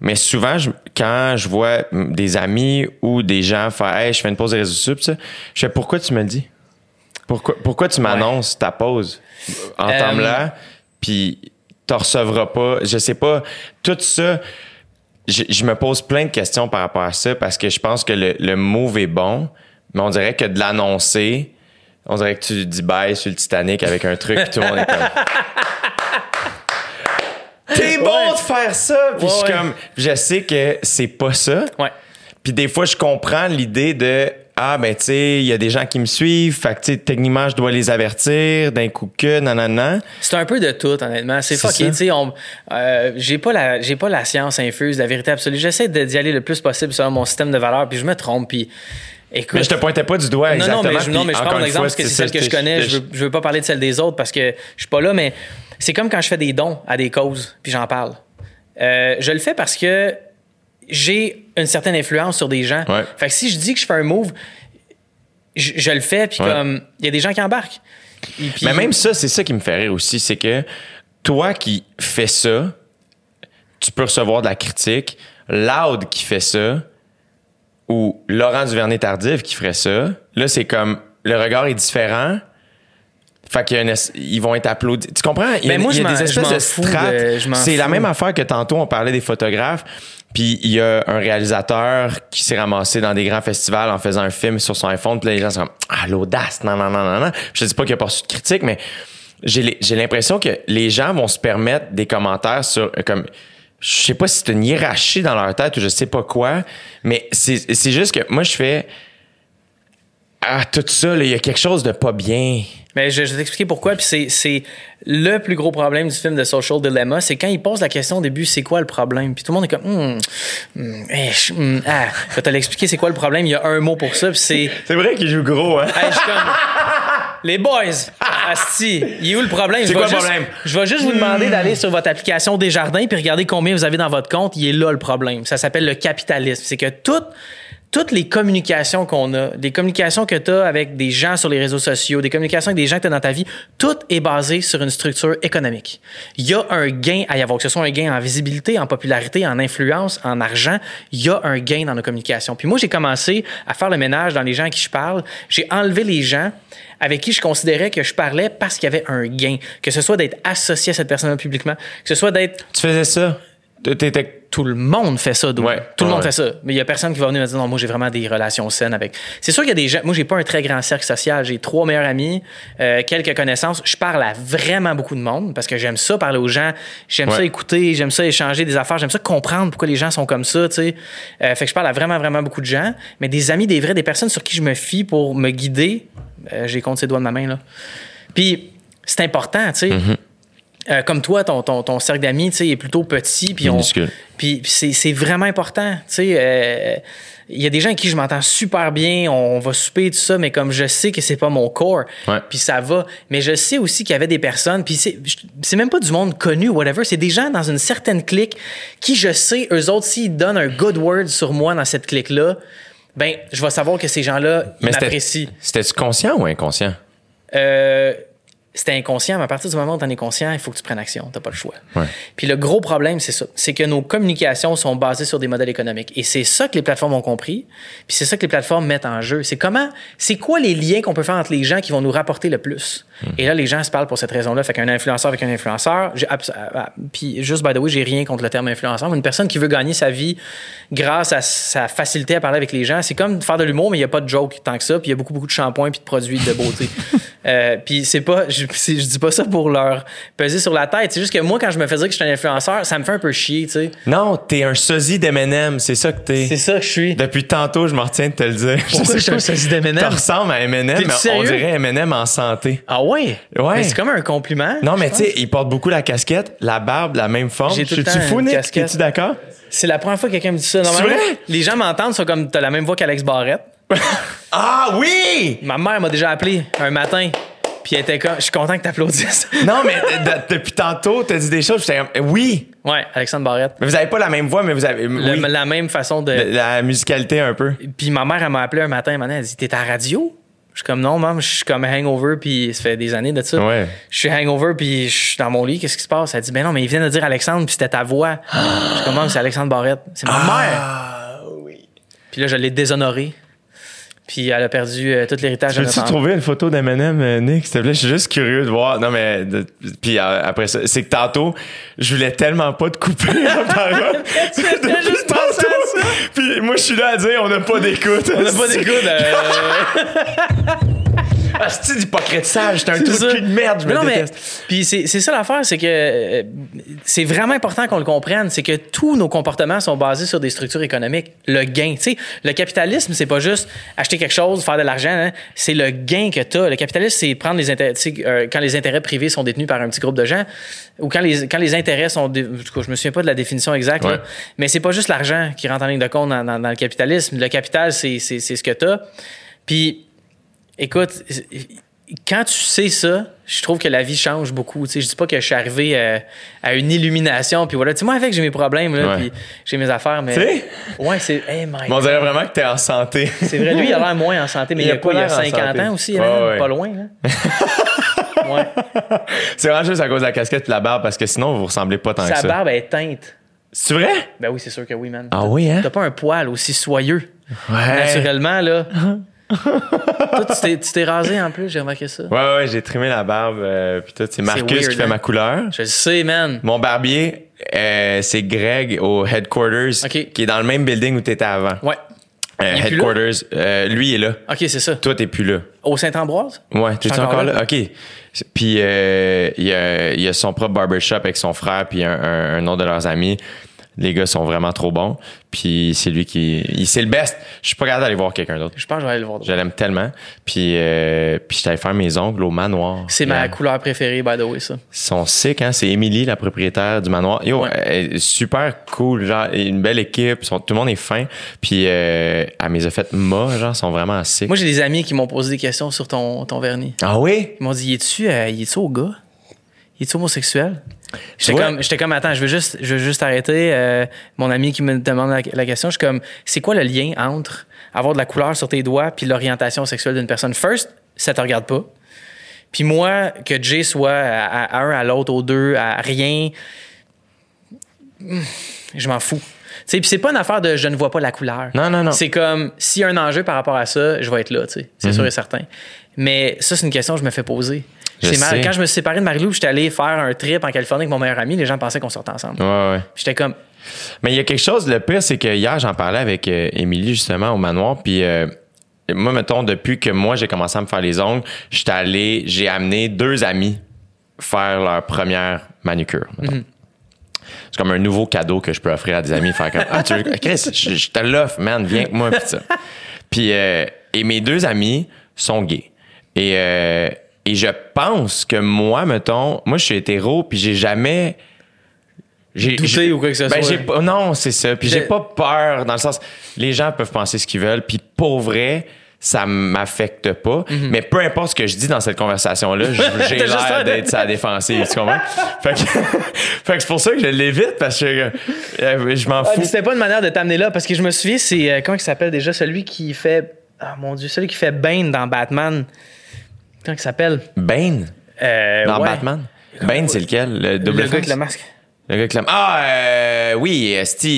mais souvent, je- quand je vois des amis ou des gens faire, hey, je fais une pause des réseaux sociaux, pis ça, je fais, pourquoi tu me le dis? Pourquoi, pourquoi tu m'annonces ta pause? Entame-la, puis t'en recevras pas. Je sais pas. Tout ça, je, je me pose plein de questions par rapport à ça parce que je pense que le, le move est bon, mais on dirait que de l'annoncer, on dirait que tu dis bye sur le Titanic avec un truc, puis tout le monde est comme. [LAUGHS] T'es bon Ouais. de faire ça! Puis Ouais, je suis comme, je sais que c'est pas ça. Ouais. Puis des fois, je comprends l'idée de ah ben tu sais, il y a des gens qui me suivent, fait que tu sais techniquement je dois les avertir d'un coup que nanana. C'est un peu de tout, honnêtement. C'est fucké. Tu sais, on- euh, j'ai pas la, j'ai pas la science infuse, la vérité absolue. J'essaie de- d'y aller le plus possible selon mon système de valeurs, puis je me trompe. Puis écoute. Mais je te pointais pas du doigt Non, exactement. non, mais je, non, mais je prends une exemple fois, parce que c'est celle que je connais. Je veux, je veux pas parler de celle des autres parce que je suis pas là, mais c'est comme quand je fais des dons à des causes, puis j'en parle. Euh, je le fais parce que j'ai une certaine influence sur des gens. Ouais. Fait que si je dis que je fais un move, je, je le fais, puis Ouais. comme il y a des gens qui embarquent. Et puis- Mais même ça, c'est ça qui me fait rire aussi, c'est que toi qui fais ça, tu peux recevoir de la critique. Loud qui fait ça ou Laurent Duvernay-Tardif qui ferait ça, là, c'est comme le regard est différent. Fait qu'il y a une ils vont être applaudis. Tu comprends? Il y a, Mais moi, il y a je m'en- des espèces de strates. C'est la même affaire que tantôt, on parlait des photographes. Puis il y a un réalisateur qui s'est ramassé dans des grands festivals en faisant un film sur son iPhone. Puis là, les gens sont comme Ah, l'audace, non, non, non, non, non. Je dis pas qu'il n'y a pas reçu de critique, mais j'ai l'impression que les gens vont se permettre des commentaires sur euh, comme je sais pas si c'est une hiérarchie dans leur tête ou je sais pas quoi, mais c'est juste que moi je fais ah tout ça il y a quelque chose de pas bien. Mais je, je vais t'expliquer pourquoi. Puis c'est, c'est le plus gros problème du film de Social Dilemma, c'est quand il pose la question au début, c'est quoi le problème? Puis tout le monde est comme, Hum, hum, eh, hum, ah, je vais te l'expliquer, c'est quoi le problème? Il y a un mot pour ça, puis c'est, C'est vrai qu'il joue gros hein? Hey, je suis comme, les boys, asti, il est où le problème? C'est quoi le problème? Je vais juste vous demander d'aller sur votre application Desjardins puis regarder combien vous avez dans votre compte. Il est là le problème. Ça s'appelle le capitalisme. C'est que tout toutes les communications qu'on a, des communications que tu as avec des gens sur les réseaux sociaux, des communications avec des gens que tu as dans ta vie, tout est basé sur une structure économique. Il y a un gain à y avoir, que ce soit un gain en visibilité, en popularité, en influence, en argent, il y a un gain dans nos communications. Puis moi, j'ai commencé à faire le ménage dans les gens à qui je parle. J'ai enlevé les gens avec qui je considérais que je parlais parce qu'il y avait un gain, que ce soit d'être associé à cette personne-là publiquement, que ce soit d'être Tu faisais ça? Tout le monde fait ça, Dou. Ouais, Tout le ouais, monde fait ça. Mais il y a personne qui va venir me dire non, moi j'ai vraiment des relations saines avec. C'est sûr qu'il y a des gens. Moi j'ai pas un très grand cercle social. J'ai trois meilleurs amis, euh, quelques connaissances. Je parle à vraiment beaucoup de monde parce que j'aime ça parler aux gens. J'aime Ouais. ça écouter. J'aime ça échanger des affaires. J'aime ça comprendre pourquoi les gens sont comme ça. Tu sais. Euh, fait que je parle à vraiment vraiment beaucoup de gens. Mais des amis, des vrais, des personnes sur qui je me fie pour me guider. Euh, j'ai compte ses doigts de ma main là. Puis c'est important, tu sais. Mm-hmm. Euh, comme toi, ton, ton, ton cercle d'amis, tu sais, est plutôt petit, puis puis c'est, vraiment important. Tu sais, euh, il y a des gens avec qui je m'entends super bien, on va souper tout ça, mais comme je sais que c'est pas mon corps, puis ça va. Mais je sais aussi qu'il y avait des personnes, puis c'est, même pas du monde connu whatever, c'est des gens dans une certaine clique qui, je sais, eux autres, s'ils donnent un good word sur moi dans cette clique-là, ben, je vais savoir que ces gens-là, Mais c'était- m'apprécient. C'était-tu conscient ou inconscient? Euh, c'était inconscient, mais à partir du moment où tu es inconscient, il faut que tu prennes action. Tu pas le choix. Ouais. Puis le gros problème, c'est ça. C'est que nos communications sont basées sur des modèles économiques. Et c'est ça que les plateformes ont compris. Puis c'est ça que les plateformes mettent en jeu. C'est comment, c'est quoi les liens qu'on peut faire entre les gens qui vont nous rapporter le plus? Et là, les gens se parlent pour cette raison-là. Fait qu'un influenceur avec un influenceur, ah, ah, puis juste by the way, j'ai rien contre le terme influenceur, mais une personne qui veut gagner sa vie grâce à sa facilité à parler avec les gens, c'est comme faire de l'humour, mais il n'y a pas de joke tant que ça. Puis il y a beaucoup, beaucoup de shampoing puis de produits de beauté. [LAUGHS] Euh, puis c'est pas, je, c'est- je dis pas ça pour leur peser sur la tête. C'est juste que moi, quand je me fais dire que je suis un influenceur, ça me fait un peu chier, tu sais. Non, t'es un sosie d'M&M, c'est ça que t'es. C'est ça que je suis. Depuis tantôt, je me retiens de te le dire. Pourquoi je suis un sosie d'M&M? Tu ressembles à M&M, T'es-tu mais on dirait M&M en santé. Ah ouais? Ouais. C'est comme un compliment. Non, mais je tu sais, il porte beaucoup la casquette, la barbe, la même forme. J'ai tout le Je suis temps fou, Nick? casquette. Es-tu d'accord? C'est la première fois que quelqu'un me dit ça. Normalement, les gens m'entendent, sont comme, t'as la même voix qu'Alex Barrette. [LAUGHS] Ah oui! Ma mère m'a déjà appelé un matin. Puis elle était comme, je suis content que t'applaudisses. [LAUGHS] Non, mais de- de- depuis tantôt, t'as dit des choses, j'étais comme, eh oui! ouais, Alexandre Barrette. Mais vous avez pas la même voix, mais vous avez, Le- oui, La même façon de. la, la musicalité un peu. Puis ma mère, elle m'a appelé un matin, elle m'a dit T'es à la radio? Je suis comme Non, maman, je suis comme hangover, puis ça fait des années de ça. Ouais. Je suis hangover, puis je suis dans mon lit, qu'est-ce qui se passe? Elle dit Ben non, mais il vient de dire Alexandre, puis c'était ta voix. je suis comme Maman, c'est Alexandre Barrette. C'est ma mère. Ah oui. Puis là, je l'ai déshonoré. Puis elle a perdu euh, tout l'héritage Peux-tu trouver une photo d'M&M, euh, Nick, s'il te plaît? Je suis juste curieux de voir. Non, mais, de- puis euh, après ça, c'est que tantôt, je voulais tellement pas te couper la [LAUGHS] parole. Tu fais Depuis juste penser à tantôt. Puis moi, je suis là à dire, on n'a pas d'écoute. On n'a pas d'écoute. euh, [LAUGHS] Ah, c'est d'hypocritage, c'est un C'est truc ça. de merde, je me non, mais, puis c'est c'est ça l'affaire, c'est que euh, c'est vraiment important qu'on le comprenne, c'est que tous nos comportements sont basés sur des structures économiques. Le gain, tu sais, le capitalisme, c'est pas juste acheter quelque chose, faire de l'argent, hein, c'est le gain que tu as. Le capitalisme, c'est prendre les intérêts, tu sais, euh, quand les intérêts privés sont détenus par un petit groupe de gens, ou quand les, quand les intérêts sont, dé- je me souviens pas de la définition exacte, là, Ouais. mais c'est pas juste l'argent qui rentre en ligne de compte dans, dans- dans le capitalisme. Le capital, c'est c'est- c'est ce que tu as. Puis, écoute, quand tu sais ça, je trouve que la vie change beaucoup. Tu sais, je dis pas que je suis arrivé euh, à une illumination, puis voilà. Tu sais, moi, avec, j'ai mes problèmes, là, Ouais. puis j'ai mes affaires, mais. Tu sais? Ouais, c'est. Hey, my Mais on dirait vraiment que t'es en santé. C'est vrai, lui, il a l'air moins en santé, mais il, y a quoi, il y a l'air en 50 santé. ans aussi, Ouais, Emmanuel? ouais. pas loin, hein? [LAUGHS] ouais. c'est vraiment juste à cause de la casquette et la barbe, parce que sinon, vous ressemblez pas tant que Sa ça. barbe est teinte. C'est vrai? Ben oui, c'est sûr que oui, man. Ah oui, hein? T'as pas un poil aussi soyeux. Ouais. Naturellement, là. [LAUGHS] [LAUGHS] Toi, tu t'es- rasé en plus, j'ai remarqué ça. Ouais, ouais, j'ai trimé la barbe. euh, puis tout, c'est Marcus weird, qui fait hein? ma couleur. Je le sais, man. Mon barbier, euh, c'est Greg au headquarters, qui est dans le même building où t'étais avant. Ouais. Euh, headquarters, euh, lui est là. OK, c'est ça. Toi, t'es plus là. Au Saint-Ambroise? Ouais, t'es encore, encore là? là? OK. Puis euh, il y, a, il y a son propre barbershop avec son frère puis un, un, un autre de leurs amis. Les gars sont vraiment trop bons. Puis c'est lui qui... il- C'est le best. Je suis pas capable d'aller voir quelqu'un d'autre. Je pense que je vais aller le voir. Je l'aime tellement. Puis, euh, puis allé faire mes ongles au manoir. C'est ma couleur préférée, by the way, ça. Ils sont sick, hein? C'est Émilie, la propriétaire du manoir. Yo, Ouais. elle est super cool, genre, une belle équipe, sont- tout le monde est fin. Puis, euh, elle me les a fait ma, genre, sont vraiment sick. Moi, j'ai des amis qui m'ont posé des questions sur ton, ton vernis. ah oui? Ils m'ont dit, y es-tu euh, y es-tu au gars? Y es-tu homosexuel? J'étais comme, comme, attends, je veux juste, je veux juste arrêter. euh, mon ami qui me demande la, la question, je suis comme, c'est quoi le lien entre avoir de la couleur sur tes doigts puis l'orientation sexuelle d'une personne? First, ça te regarde pas. Puis moi, que Jay soit à, à un, à l'autre, aux deux, à rien, hmm, je m'en fous. Puis c'est pas une affaire de je ne vois pas la couleur. Non, non, non. C'est comme s'il y a un enjeu par rapport à ça, je vais être là, tu sais. C'est sûr et certain. Mais ça, c'est une question que je me fais poser. Mal. Quand je me suis séparé de Marie-Lou, j'étais allé faire un trip en Californie avec mon meilleur ami, les gens pensaient qu'on sortait ensemble. Ouais, ouais. J'étais comme, Mais il y a quelque chose, le pire, c'est que hier, j'en parlais avec euh, Émilie, justement, au manoir. Puis, euh, moi, mettons, depuis que moi, j'ai commencé à me faire les ongles, j'étais allé, j'ai amené deux amis faire leur première manucure. mettons. C'est comme un nouveau cadeau que je peux offrir à des amis. Faire comme, ah, tu veux, Chris, je, je te l'offre, man, viens avec moi, pis ça. Puis, euh, et mes deux amis sont gays. Et, euh, et je pense que moi, mettons, moi, je suis hétéro, puis j'ai jamais. J'ai Douté j'ai- ou quoi que ce ben, soit. j'ai pas- non, c'est ça. Puis j'ai pas peur dans le sens, les gens peuvent penser ce qu'ils veulent. Puis pour vrai, ça m'affecte pas. Mais peu importe ce que je dis dans cette conversation-là, je- [LAUGHS] j'ai Mhm. L'air d'être sa défensive. Tu comprends? fait, que, [LAUGHS] fait que c'est pour ça que je l'évite parce que euh, je m'en Ah, fous. c'était pas une manière de t'amener là parce que je me souviens, c'est euh, comment il s'appelle déjà? Celui qui fait ah mon dieu, celui qui fait Bane dans Batman. Comment il s'appelle? Bane Euh, dans ouais. Batman. Bane, c'est lequel? Le double Le gars avec le masque. Le gars avec le- Ah, euh, oui, Esti,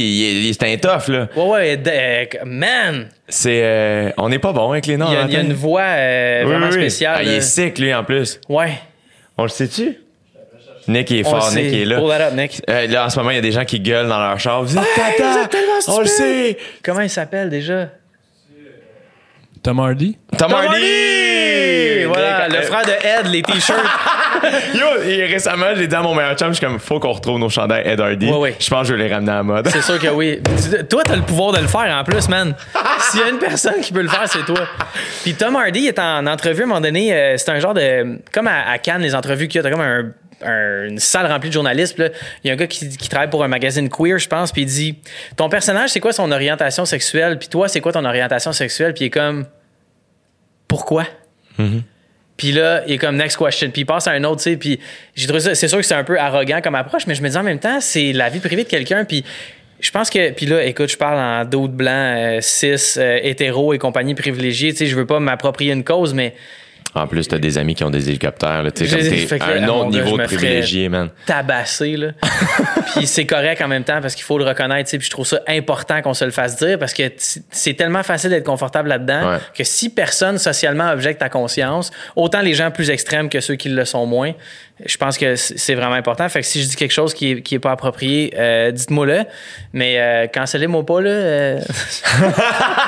il est- c'est un tough, là. Ouais ouais, de- euh, man, C'est. euh, on n'est pas bon avec les noms. il y a, hein, il y a une voix euh, Oui, vraiment oui, oui. spéciale. Ah, il est sick, lui, en plus. Ouais. On le sait-tu? Nick il est fort, Nick est là. Pull that up, Nick. Euh, là, en ce moment, il y a des gens qui gueulent dans leur char. Vous êtes Hey, tata! vous êtes tellement On le sait! Comment il s'appelle déjà? Tom Hardy? Tom Tom Hardy! Hardy! Voilà, le frère de Ed, les t-shirts. [LAUGHS] Yo, et récemment, j'ai dit à mon meilleur chum, je suis comme, faut qu'on retrouve nos chandails Ed Hardy. Ouais, ouais. Je pense que je vais les ramener à la mode. C'est sûr que oui. Tu- Toi, t'as le pouvoir de le faire en plus, man. [LAUGHS] S'il y a une personne qui peut le faire, c'est toi. Puis Tom Hardy est en entrevue à un moment donné. euh, c'est un genre de. Comme à, à Cannes, les entrevues qu'il y a, t'as comme un- un- une salle remplie de journalistes. Il y a un gars qui, qui travaille pour un magazine queer, je pense, puis il dit Ton personnage, c'est quoi son orientation sexuelle Puis toi, c'est quoi ton orientation sexuelle? Puis il est comme Pourquoi Puis là, il est comme next question. Puis il passe à un autre, tu sais. Puis j'ai trouvé ça, c'est sûr que c'est un peu arrogant comme approche, mais je me dis en même temps, c'est la vie privée de quelqu'un. Puis je pense que, puis là, écoute, je parle en d'autres blancs, euh, cis, euh, hétéro et compagnie privilégiée. Tu sais, je veux pas m'approprier une cause, mais En plus, t'as des amis qui ont des hélicoptères, là. Tu sais, à un autre niveau de privilégié, man. tabassé, là. [LAUGHS] puis c'est correct en même temps parce qu'il faut le reconnaître. Puis je trouve ça important qu'on se le fasse dire parce que c'est tellement facile d'être confortable là-dedans Ouais. que si personne socialement objecte ta conscience, autant les gens plus extrêmes que ceux qui le sont moins, je pense que c'est vraiment important. Fait que si je dis quelque chose qui est, qui est pas approprié, euh, dites-moi le. Mais euh, cancellez-moi pas, là. euh. [LAUGHS]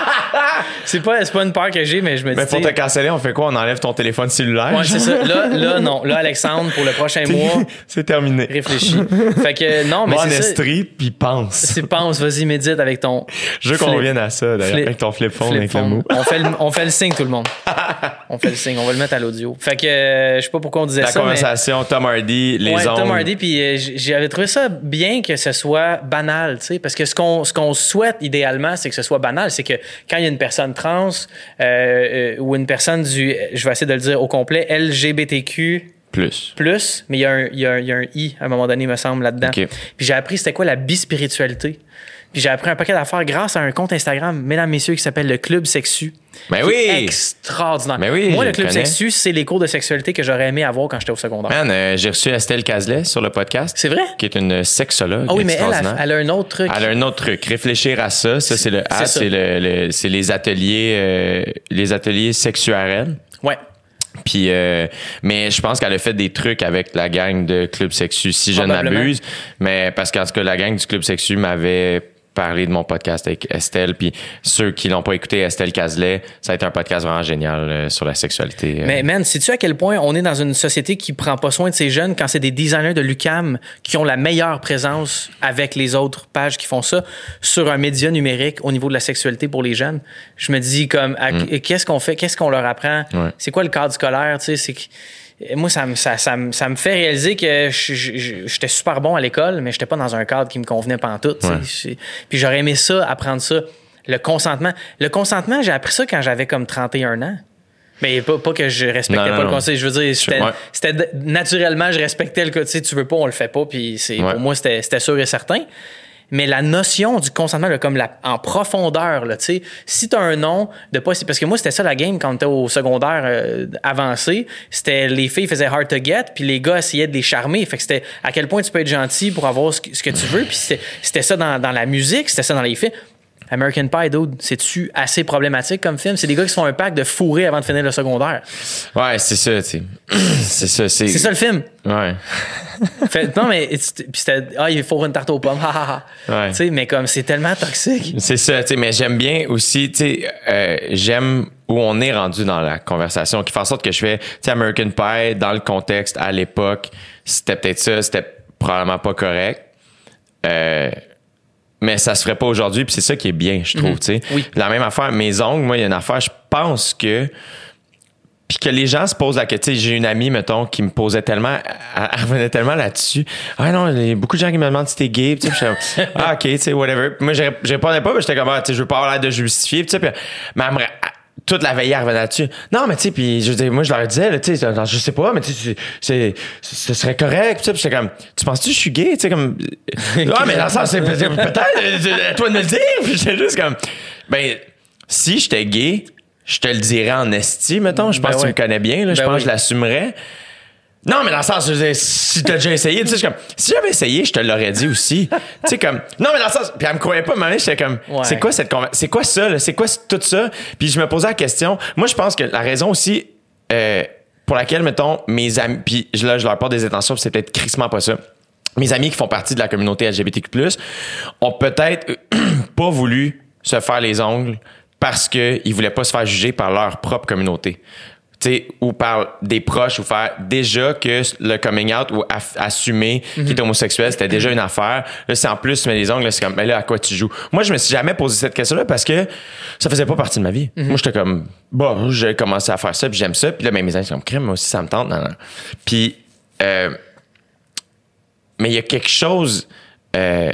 [LAUGHS] c'est pas, pas une peur que j'ai, mais je me dis. Mais pour te canceller, on fait quoi? On enlève ton téléphone cellulaire? Ouais, c'est ça. Là, là, [LAUGHS] non. Là, Alexandre, pour le prochain mois, [LAUGHS] c'est terminé. réfléchis. [LAUGHS] Fait que non, mais ça. estrie, puis pense. C'est pense, vas-y, médite avec ton. Je veux qu'on revienne à ça, d'ailleurs, avec ton flip phone, flip avec le phone. mot. On fait, le, on fait le signe, tout le monde. On fait le signe, on va le mettre à l'audio. Fait que euh, je sais pas pourquoi on disait La ça. mais- conversation, Tom Hardy, les Ouais, ondes. Tom Hardy, puis euh, j'avais trouvé ça bien que ce soit banal, tu sais, parce que ce qu'on ce qu'on souhaite idéalement, c'est que ce soit banal, c'est que quand il y a une personne trans euh, euh, ou une personne du, je vais essayer de le dire au complet, LGBTQ Plus. plus, mais il y, a un- il y a un- il y a un i à un moment donné, me semble, là-dedans. Puis j'ai appris c'était quoi la bispiritualité. Puis j'ai appris un paquet d'affaires grâce à un compte Instagram, mesdames, messieurs, qui s'appelle le Club Sexu. Ben qui est oui. extraordinaire. Ben oui, Moi, le club le sexu, c'est les cours de sexualité que j'aurais aimé avoir quand j'étais au secondaire. Man, euh, j'ai reçu Estelle Cazelet sur le podcast. C'est vrai? Qui est une sexologue. Ah oui, mais elle, extraordinaire. elle, a un autre truc. Elle a un autre truc, réfléchir à ça. Ça, c'est le A, c'est le, le- les ateliers, euh, les ateliers sexuarels. Ouais. Puis, euh, mais je pense qu'elle a fait des trucs avec la gang de Club Sexu, si je ne m'abuse. Mais parce qu'en tout cas, la gang du Club Sexu m'avait parlé de mon podcast avec Estelle. Puis ceux qui l'ont pas écouté, Estelle Cazelet, ça a été un podcast vraiment génial euh, sur la sexualité. euh. Mais man, sais-tu à quel point on est dans une société qui prend pas soin de ces jeunes quand c'est des designers de l'UCAM qui ont la meilleure présence avec les autres pages qui font ça sur un média numérique au niveau de la sexualité pour les jeunes? Je me dis comme à- qu'est-ce qu'on fait, qu'est-ce qu'on leur apprend? Mm. Ouais. C'est quoi le cadre scolaire? Tu sais, c'est moi, ça me, ça, ça me- ça me fait réaliser que j'étais super bon à l'école, mais j'étais pas dans un cadre qui me convenait pas en tout. Ouais. Puis j'aurais aimé ça, apprendre ça. Le consentement. Le consentement, j'ai appris ça quand j'avais comme 31 ans. Mais pas, pas que je respectais Non, non, pas le conseil. Je veux dire, c'était, Ouais. naturellement, je respectais le côté, tu veux pas, on le fait pas. Puis Ouais. pour moi, c'était, c'était sûr et certain. Mais la notion du consentement, là, comme la, en profondeur, là, tu si t'as un nom de pas, parce que moi, c'était ça la game quand était au secondaire euh, avancé. C'était les filles faisaient hard to get, puis les gars essayaient de les charmer. Fait que c'était à quel point tu peux être gentil pour avoir ce que, tu veux. Puis c'était, c'était ça dans, dans la musique, c'était ça dans les films. American Pie, dude, c'est-tu assez problématique comme film? C'est des gars qui se font un pack de fourrés avant de finir le secondaire. Ouais, c'est ça, tu sais. [CLEARS THROAT] c'est ça, c'est. C'est ça le film? Ouais. [LAUGHS] Fait- non, mais puis c'était, ah, il faut une tarte aux pommes. [LAUGHS] Ouais. Tu sais, mais comme c'est tellement toxique. C'est ça, tu sais, mais j'aime bien aussi, tu sais, euh, j'aime où on est rendu dans la conversation, qui fait en sorte que je fais, tu sais, American Pie, dans le contexte, à l'époque, c'était peut-être ça, c'était probablement pas correct. Euh, mais ça se ferait pas aujourd'hui, puis c'est ça qui est bien, je trouve, tu sais. Oui. La même affaire, mes ongles, moi, il y a une affaire, je pense que puis que les gens se posent la question. J'ai une amie, mettons, qui me posait tellement, elle revenait tellement là-dessus. Ah non, il y a beaucoup de gens qui me demandent si t'es gay. Puis, ah ok, tu sais, whatever. Puis moi, je, rép- je répondais pas, mais j'étais comme, ah, tu sais, je veux pas avoir l'air de justifier. Puis, tu sais, puis, mais elle me toute la veille, elle revenait là-dessus. Non, mais tu sais, puis je dire, moi, je leur disais, tu sais, je sais pas, mais tu sais, c'est, ce serait correct. Tu sais, comme, tu penses-tu que je suis gay? Tu sais, comme, [LAUGHS] ah, mais dans le sens, c'est peut-être, à toi de me le dire. Puis, j'étais juste comme, ben, si j'étais gay, je te le dirais en esti, mettons. Je pense Ben que tu ouais. me connais bien, là. Je Ben pense oui. que je l'assumerais. Non, mais dans le sens, je veux dire, si t'as déjà essayé, tu sais, je suis comme, si j'avais essayé, je te l'aurais dit aussi. [LAUGHS] tu sais, comme, non, mais dans le sens, puis elle me croyait pas, mais j'étais comme, Ouais. c'est quoi cette c'est quoi ça, là? C'est quoi tout ça? Puis je me posais la question. Moi, je pense que la raison aussi, euh, pour laquelle, mettons, mes amis, puis je- là, je leur porte des intentions, puis c'est peut-être crissement pas ça. Mes amis qui font partie de la communauté LGBTQ+, ont peut-être [CLEARS THROAT] pas voulu se faire les ongles parce qu'ils voulaient pas se faire juger par leur propre communauté. Tu sais, ou par des proches, ou faire déjà que le coming out ou assumer qu'il est homosexuel, c'était déjà une affaire. Là, c'est en plus, tu mets les ongles, là, c'est comme, mais là, à quoi tu joues? Moi, je me suis jamais posé cette question-là parce que ça faisait pas partie de ma vie. Moi, j'étais comme, bon, j'ai commencé à faire ça, puis j'aime ça. Puis là, ben, mes amis sont comme, crème, moi aussi, ça me tente. Non, non. Puis, euh, mais il y a quelque chose, euh,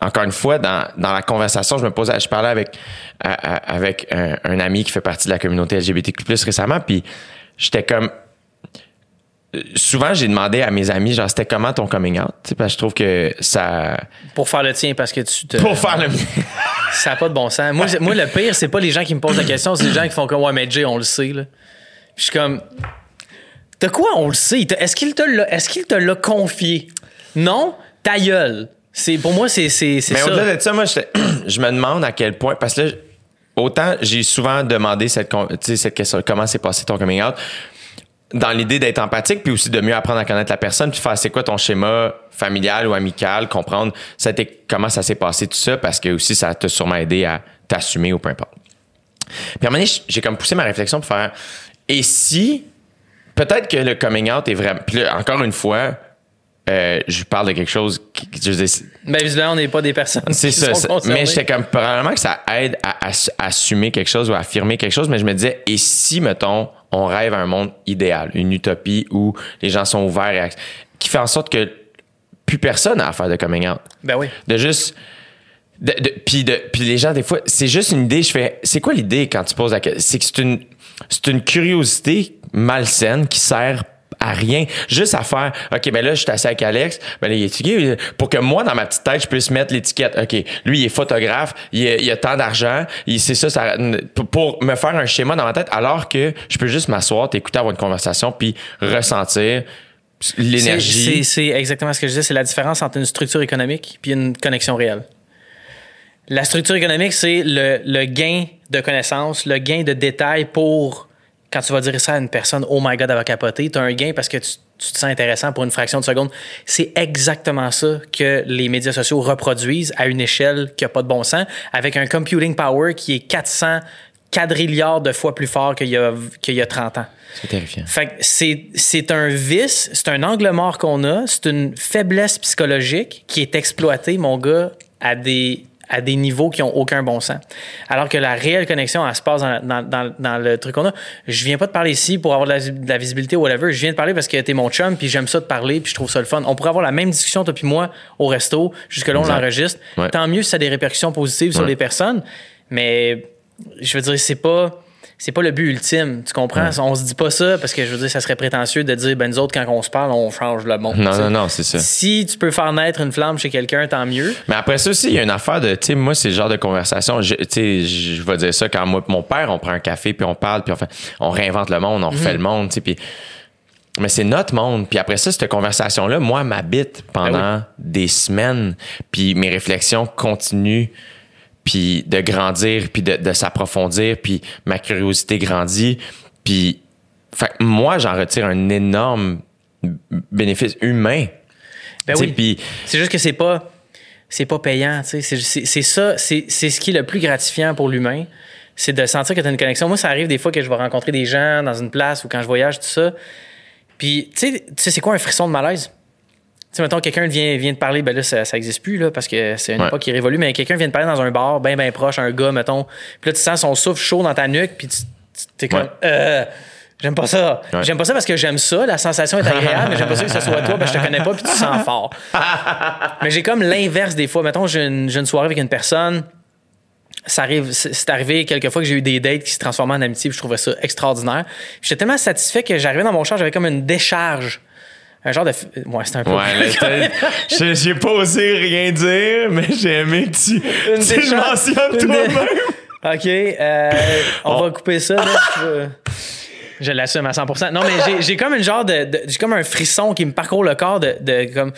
encore une fois, dans, dans la conversation, je me posais, je parlais avec, à- à- avec un, un ami qui fait partie de la communauté LGBTQ+, récemment, puis j'étais comme, souvent, j'ai demandé à mes amis, genre, c'était comment ton coming out? Tu sais, parce que je trouve que ça, Pour faire le tien, parce que tu te. pour faire le [LAUGHS] Ça n'a pas de bon sens. Moi, moi, le pire, c'est pas les gens qui me posent la question, c'est les gens qui font comme Ouais, mais Jay, on le sait. Là. Puis je suis comme De quoi on le sait? Est-ce qu'il te l'a est-ce qu'il te l'a confié? Non? Ta gueule. C'est, pour moi, c'est, c'est, c'est Mais ça. au-delà de ça, moi, j'étais- [CLEARS THROAT] je me demande à quel point, parce que là, autant j'ai souvent demandé cette, cette question, comment s'est passé ton coming out, dans l'idée d'être empathique, puis aussi de mieux apprendre à connaître la personne, puis faire c'est quoi ton schéma familial ou amical, comprendre ça comment ça s'est passé tout ça, parce que aussi ça t'a sûrement aidé à t'assumer ou peu importe. Puis à un moment donné, j'ai comme poussé ma réflexion pour faire, et si, peut-être que le coming out est vraiment, puis là, encore une fois, euh, je parle de quelque chose qui, je dire, Ben, visiblement, on n'est pas des personnes. c'est ça. sont. Mais j'étais comme probablement que ça aide à, ass- assumer quelque chose ou à affirmer quelque chose. Mais je me disais, et si, mettons, on rêve à un monde idéal, une utopie où les gens sont ouverts et qui fait en sorte que plus personne a à faire de coming out. Ben oui. De juste. De, de- puis, de, puis les gens, des fois, c'est juste une idée. Je fais, c'est quoi l'idée quand tu poses la question? C'est que c'est une, c'est une curiosité malsaine qui sert à rien, juste à faire OK, ben là je suis assis avec Alex, ben là il est gay pour que moi dans ma petite tête je puisse mettre l'étiquette OK, lui il est photographe, il, a- il a tant d'argent, il c'est ça, pour- me faire un schéma dans ma tête alors que je peux juste m'asseoir, t'écouter avoir une conversation puis ressentir l'énergie. C'est c'est exactement ce que je disais. C'est la différence entre une structure économique puis une connexion réelle. La structure économique, c'est le, le gain de connaissances, le gain de détails pour quand tu vas dire ça à une personne, oh my god, elle va capoter. Tu as un gain parce que tu, tu te sens intéressant pour une fraction de seconde. C'est exactement ça que les médias sociaux reproduisent à une échelle qui n'a pas de bon sens, avec un computing power qui est 400 quadrilliards de fois plus fort qu'il y a, qu'il y a 30 ans. C'est terrifiant. Fait que c'est, c'est un vice, c'est un angle mort qu'on a, c'est une faiblesse psychologique qui est exploitée, mon gars, à des, à des niveaux qui ont aucun bon sens. Alors que la réelle connexion, elle se passe dans, dans, dans, dans le truc qu'on a. Je viens pas te parler ici pour avoir de la, de la visibilité ou whatever. Je viens te parler parce que t'es mon chum, puis j'aime ça te parler, puis je trouve ça le fun. On pourrait avoir la même discussion, toi puis moi, au resto, jusque là, on l'enregistre. Ouais. Tant mieux si ça a des répercussions positives sur les personnes, mais je veux dire, c'est pas c'est pas le but ultime, tu comprends? On se dit pas ça parce que je veux dire, ça serait prétentieux de dire, ben nous autres, quand on se parle, on change le monde. Non, non, non, c'est ça. Si tu peux faire naître une flamme chez quelqu'un, tant mieux. Mais après ça aussi, il y a une affaire de, tu sais, moi, c'est le genre de conversation, je- tu sais, je vais dire ça quand moi et mon père, on prend un café, puis on parle, puis on, fait, on réinvente le monde, on refait le monde, tu sais, puis... Mais c'est notre monde. Puis après ça, cette conversation-là, moi, m'habite pendant des semaines. Puis mes réflexions continuent, puis de grandir, puis de, de s'approfondir, puis ma curiosité grandit. Puis, fait que moi, j'en retire un énorme bénéfice humain. Ben oui. C'est juste que c'est pas c'est pas payant, tu sais. C'est- ça, c'est ce qui est le plus gratifiant pour l'humain, c'est de sentir que tu as une connexion. Moi, ça arrive des fois que je vais rencontrer des gens dans une place ou quand je voyage, tout ça. Puis, tu sais, c'est quoi un frisson de malaise? Tu sais, mettons, quelqu'un vient, vient te parler, ben là, ça, ça existe plus, là, parce que c'est une Ouais. époque qui révolue, mais quelqu'un vient te parler dans un bar, ben, ben proche, un gars, mettons, puis là, tu sens son souffle chaud dans ta nuque, puis tu t'es comme, Ouais. euh, j'aime pas ça. Ouais. J'aime pas ça parce que j'aime ça, la sensation est agréable, mais j'aime pas ça que ce soit toi, ben, je te connais pas, puis tu sens fort. [LAUGHS] mais j'ai comme l'inverse des fois. Mettons, j'ai une, soirée avec une personne, ça arrive, c'est c'est arrivé quelques fois que j'ai eu des dates qui se transformaient en amitié, puis je trouvais ça extraordinaire. J'étais tellement satisfait que j'arrivais dans mon char, j'avais comme une décharge. Un genre de. f- Ouais, c'était un peu. Ouais, là, t'as- j'ai- j'ai pas osé rien dire, mais j'ai aimé que tu, Une tu le mentionnes Une toi-même. [LAUGHS] OK, euh, on va couper ça. là. Je, je l'assume à 100%. Non, mais j'ai- j'ai comme une genre de, de- J'ai comme un frisson qui me parcourt le corps de, de comme.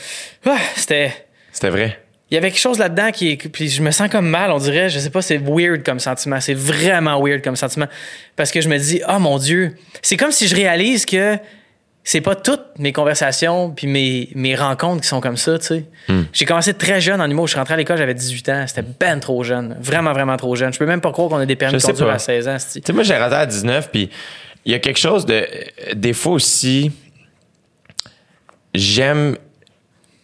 Ah, c'était. C'était vrai. Il y avait quelque chose là-dedans qui est. Puis je me sens comme mal, on dirait. Je sais pas, c'est weird comme sentiment. C'est vraiment weird comme sentiment. Parce que je me dis, oh mon Dieu. C'est comme si je réalise que c'est pas toutes mes conversations puis mes, mes rencontres qui sont comme ça, tu sais. J'ai commencé très jeune en humour. Je suis rentré à l'école, j'avais 18 ans. C'était ben trop jeune. Vraiment, vraiment trop jeune. Je peux même pas croire qu'on a des permis de conduire pas. à 16 ans. Tu sais, moi, j'ai raté à 19, puis il y a quelque chose de. Des fois aussi, j'aime.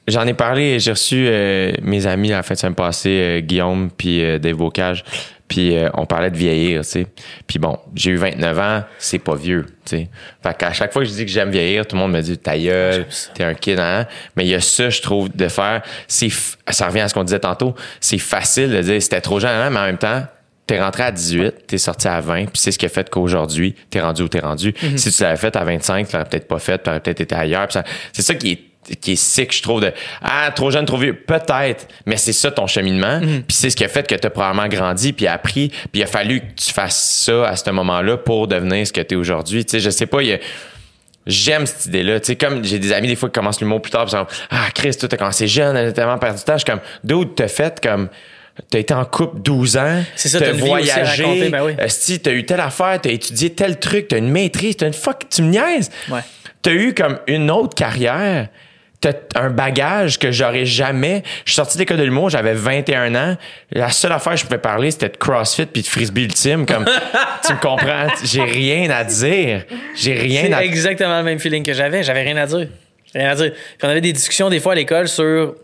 J'en ai parlé, j'ai reçu euh, mes amis la fin de semaine passée, euh, Guillaume puis euh, Dave Bocage, puis euh, on parlait de vieillir, tu sais. Puis bon, j'ai eu 29 ans, c'est pas vieux, tu sais. Fait qu'à chaque fois que je dis que j'aime vieillir, tout le monde me dit ta gueule, t'es un kid, hein. Mais il y a ça, je trouve, de faire. C'est, f- ça revient à ce qu'on disait tantôt. C'est facile de dire c'était trop jeune, hein, mais en même temps, T'es rentré à 18, t'es sorti à 20, puis c'est ce qui a fait qu'aujourd'hui, t'es rendu où t'es rendu. Si tu l'avais fait à 25, tu l'aurais peut-être pas fait, t'aurais peut-être été ailleurs. ça- C'est ça qui est, qui est sick, je trouve, de Ah, trop jeune, trop vieux. Peut-être, mais c'est ça ton cheminement. Puis c'est ce qui a fait que t'as probablement grandi, puis appris, puis il a fallu que tu fasses ça à ce moment-là pour devenir ce que t'es aujourd'hui. Tu sais, je sais pas, il y a- J'aime cette idée-là. Tu sais, comme j'ai des amis des fois qui commencent l'humour plus tard, ils sont Ah, Chris, toi, t'as commencé jeune, t'as tellement perdu du temps. Je suis comme, d'où t'as fait comme. T'as été en couple 12 ans. C'est ça, t'as raconter, ben oui. Esti, t'as eu telle affaire, t'as étudié tel truc, t'as une maîtrise, t'as une fuck, tu me niaises. Ouais. T'as eu comme une autre carrière. Un bagage que j'aurais jamais. Je suis sorti de l'école de l'humour, j'avais 21 ans. La seule affaire que je pouvais parler, c'était de CrossFit puis de frisbee ultime. Comme, [LAUGHS] tu me comprends? J'ai rien à dire. J'ai rien à exactement le même feeling que j'avais. J'avais rien à dire. Rien à dire. Puis on avait des discussions des fois à l'école sur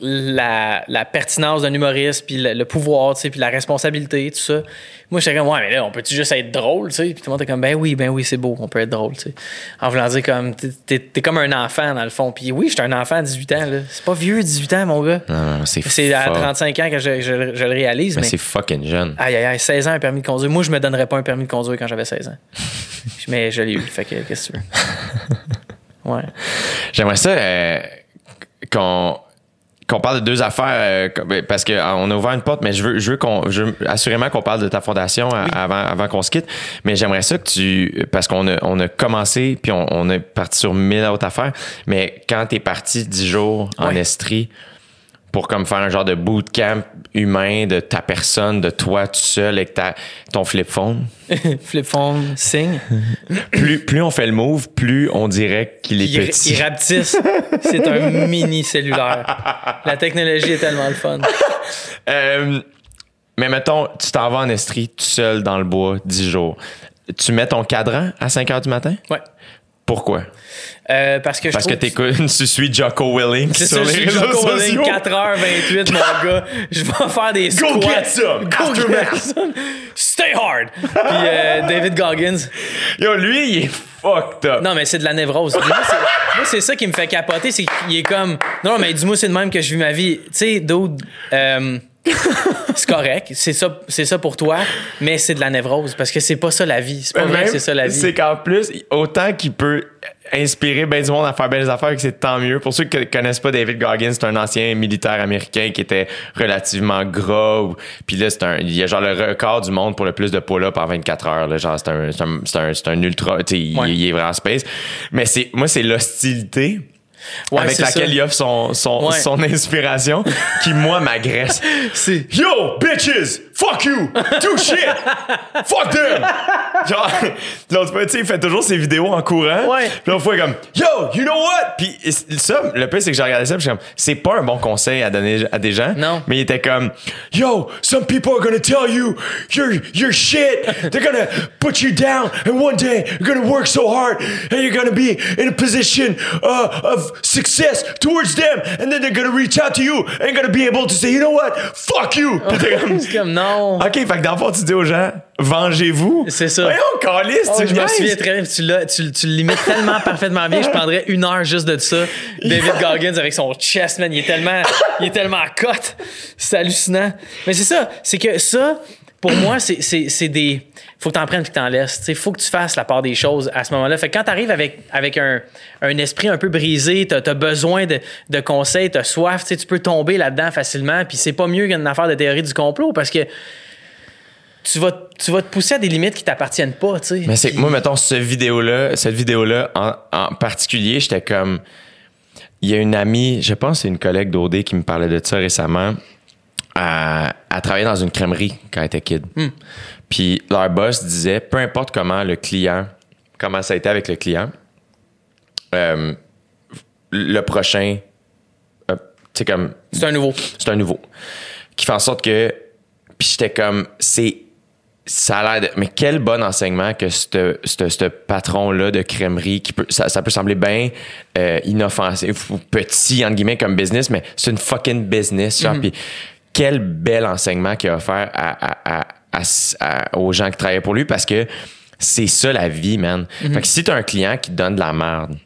la, la pertinence d'un humoriste, puis le, le pouvoir, tu sais, puis la responsabilité, tout ça. Moi, j'étais comme, ouais, mais là, on peut-tu juste être drôle, tu sais? Puis tout le monde était comme, ben oui, ben oui, c'est beau, on peut être drôle, tu sais. En voulant dire, comme, t'es- comme un enfant, dans le fond. Puis oui, j'étais un enfant à 18 ans, là. C'est pas vieux, 18 ans, mon gars. C'est à fuck. 35 ans que je, je- je le réalise, Mais mais. c'est fucking jeune. Aïe, aïe, aïe, 16 ans, un permis de conduire. Moi, je me donnerais pas un permis de conduire quand j'avais 16 ans. [LAUGHS] mais je l'ai eu. Fait que, qu'est-ce que tu veux? [LAUGHS] Ouais. J'aimerais ça euh, qu'on qu'on parle de deux affaires euh, comme- parce que euh, on a ouvert une porte, mais je veux, je veux qu'on, je veux assurément qu'on parle de ta fondation euh, avant, avant qu'on se quitte. Mais j'aimerais ça que tu, parce qu'on a, on a commencé puis on, on est parti sur mille autres affaires. Mais quand t'es parti dix jours en. Estrie pour comme faire un genre de bootcamp humain de ta personne, de toi tout seul avec ta, ton flip phone? [LAUGHS] Flip phone, signe. Plus, plus on fait le move, plus on dirait qu'il est Il, petit. il rapetisse. C'est un [LAUGHS] mini cellulaire. La technologie est tellement le fun. Euh, mais mettons, tu t'en vas en Estrie tout seul dans le bois 10 jours. Tu mets ton cadran à 5 heures du matin? Ouais. Pourquoi? Euh, parce que je Parce que t'écoutes, [LAUGHS] tu suis Jocko Willing C'est sur ça, je les suis réseaux Jocko Willing, sociaux. 4h28, mon [LAUGHS] gars. Je vais faire des Go squats. get some, Go get some. Stay hard. Puis euh, David Goggins. Yo, lui, il est fucked up. Non, mais c'est de la névrose. [LAUGHS] Moi, c'est, ça qui me fait capoter. C'est qu'il est comme. Non, mais dis-moi, c'est de même que je vis ma vie. Tu sais, dude, euh, [LAUGHS] c'est correct. C'est ça, c'est ça pour toi, mais c'est de la névrose parce que c'est pas ça la vie. C'est pas Mais vrai que c'est ça la vie. C'est qu'en plus, autant qu'il peut inspirer ben du monde à faire belles affaires, que c'est tant mieux. Pour ceux qui connaissent pas David Goggins, c'est un ancien militaire américain qui était relativement gras. ou- Puis là, c'est un, il y a genre le record du monde pour le plus de pull-up en 24 heures. Là, genre, c'est un, c'est un, c'est un, c'est un ultra, tu sais, il- Ouais. il, est vraiment space. Mais c'est, moi, c'est l'hostilité. Ouais, avec laquelle ça. il offre son, son, Ouais. son inspiration qui, moi, m'agresse. [LAUGHS] C'est- Yo, bitches! Fuck you! Do shit! Fuck them! Genre, [LAUGHS] l'autre fois, tu sais, il fait toujours ses vidéos en courant. Ouais. Puis l'autre fois, il est comme, Yo, you know what? Puis ça, le pire, c'est que j'ai regardé ça, puis je suis comme, c'est pas un bon conseil à donner à des gens. Non. Mais il était comme, Yo, some people are gonna tell you you're, you're shit. They're gonna put you down, and one day you're gonna work so hard, and you're gonna be in a position uh, of success towards them, and then they're gonna reach out to you and gonna be able to say, you know what? Fuck you! [LAUGHS] Puis comme, [LAUGHS] comme non. OK, fait que dans le fond, tu dis aux gens, vengez-vous. C'est ça. Voyons, calice, Oh, tu je me souviens très bien. Tu, l'as- tu, tu le limites tellement parfaitement bien. Je prendrais une heure juste de ça. David Goggins avec son chest, man. Il est tellement, il est tellement à cote. C'est hallucinant. Mais c'est ça. C'est que ça, pour moi, c'est, des. Faut que t'en prennes puis que t'en laisses. Il faut que tu fasses la part des choses à ce moment-là. Fait que quand t'arrives avec, avec un, un esprit un peu brisé, t'as, as besoin de, de conseils, t'as soif, tu sais, tu peux tomber là-dedans facilement. Puis c'est pas mieux qu'une affaire de théorie du complot parce que tu vas, tu vas te pousser à des limites qui t'appartiennent pas, tu sais. Mais c'est que moi, mettons, ce vidéo-là, cette vidéo-là en, en particulier, j'étais comme. Il y a une amie, je pense que c'est une collègue d'OD qui me parlait de ça récemment. Elle, elle travaillait dans une crèmerie quand elle était kid. Puis leur boss disait peu importe comment le client, comment ça a été avec le client, euh, le prochain, euh, c'est comme C'est un nouveau. c'est un nouveau. Qui fait en sorte que. Puis j'étais comme. C'est. Ça a l'air de. Mais quel bon enseignement que ce ce- ce patron-là de crèmerie, qui peut, ça, ça peut sembler bien euh, inoffensif ou petit, entre guillemets, comme business, mais c'est une fucking business. Genre, Puis quel bel enseignement qu'il a offert à, à- à- à- à- aux gens qui travaillaient pour lui parce que c'est ça la vie, man. Fait que si t'as un client qui te donne de la merde,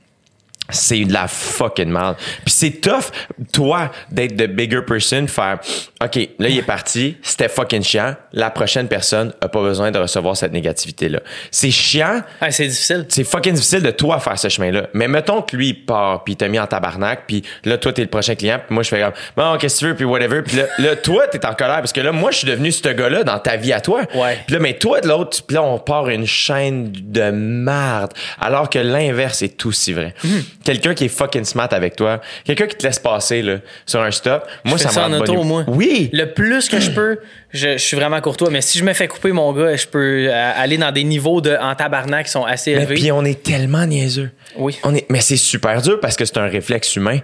c'est de la fucking merde. Puis c'est tough, toi, d'être the bigger person, faire OK, là, il est parti, c'était fucking chiant. La prochaine personne a pas besoin de recevoir cette négativité-là. C'est chiant, Ah, c'est difficile. c'est fucking difficile de toi faire ce chemin-là. Mais mettons que lui, il part, puis il t'a mis en tabarnak, puis là, toi, t'es le prochain client, puis moi, je fais comme, bon, qu'est-ce que tu veux, puis whatever. Puis là, là, toi, t'es en colère, parce que là, moi, je suis devenu ce gars-là dans ta vie à toi. Ouais. Puis là, mais toi, de l'autre, puis là, on part une chaîne de merde. Alors que l'inverse est aussi vrai. Mhm. Quelqu'un qui est fucking smart avec toi, quelqu'un qui te laisse passer, là, sur un stop, moi, Je ça fais ça me en rend de auto, bonne moi. Oui! Le plus que je peux, je, je suis vraiment courtois. Mais si je me fais couper mon gars, je peux euh, aller dans des niveaux de, en tabarnak qui sont assez Mais élevés. puis on est tellement niaiseux. Oui. On est, mais c'est super dur parce que c'est un réflexe humain.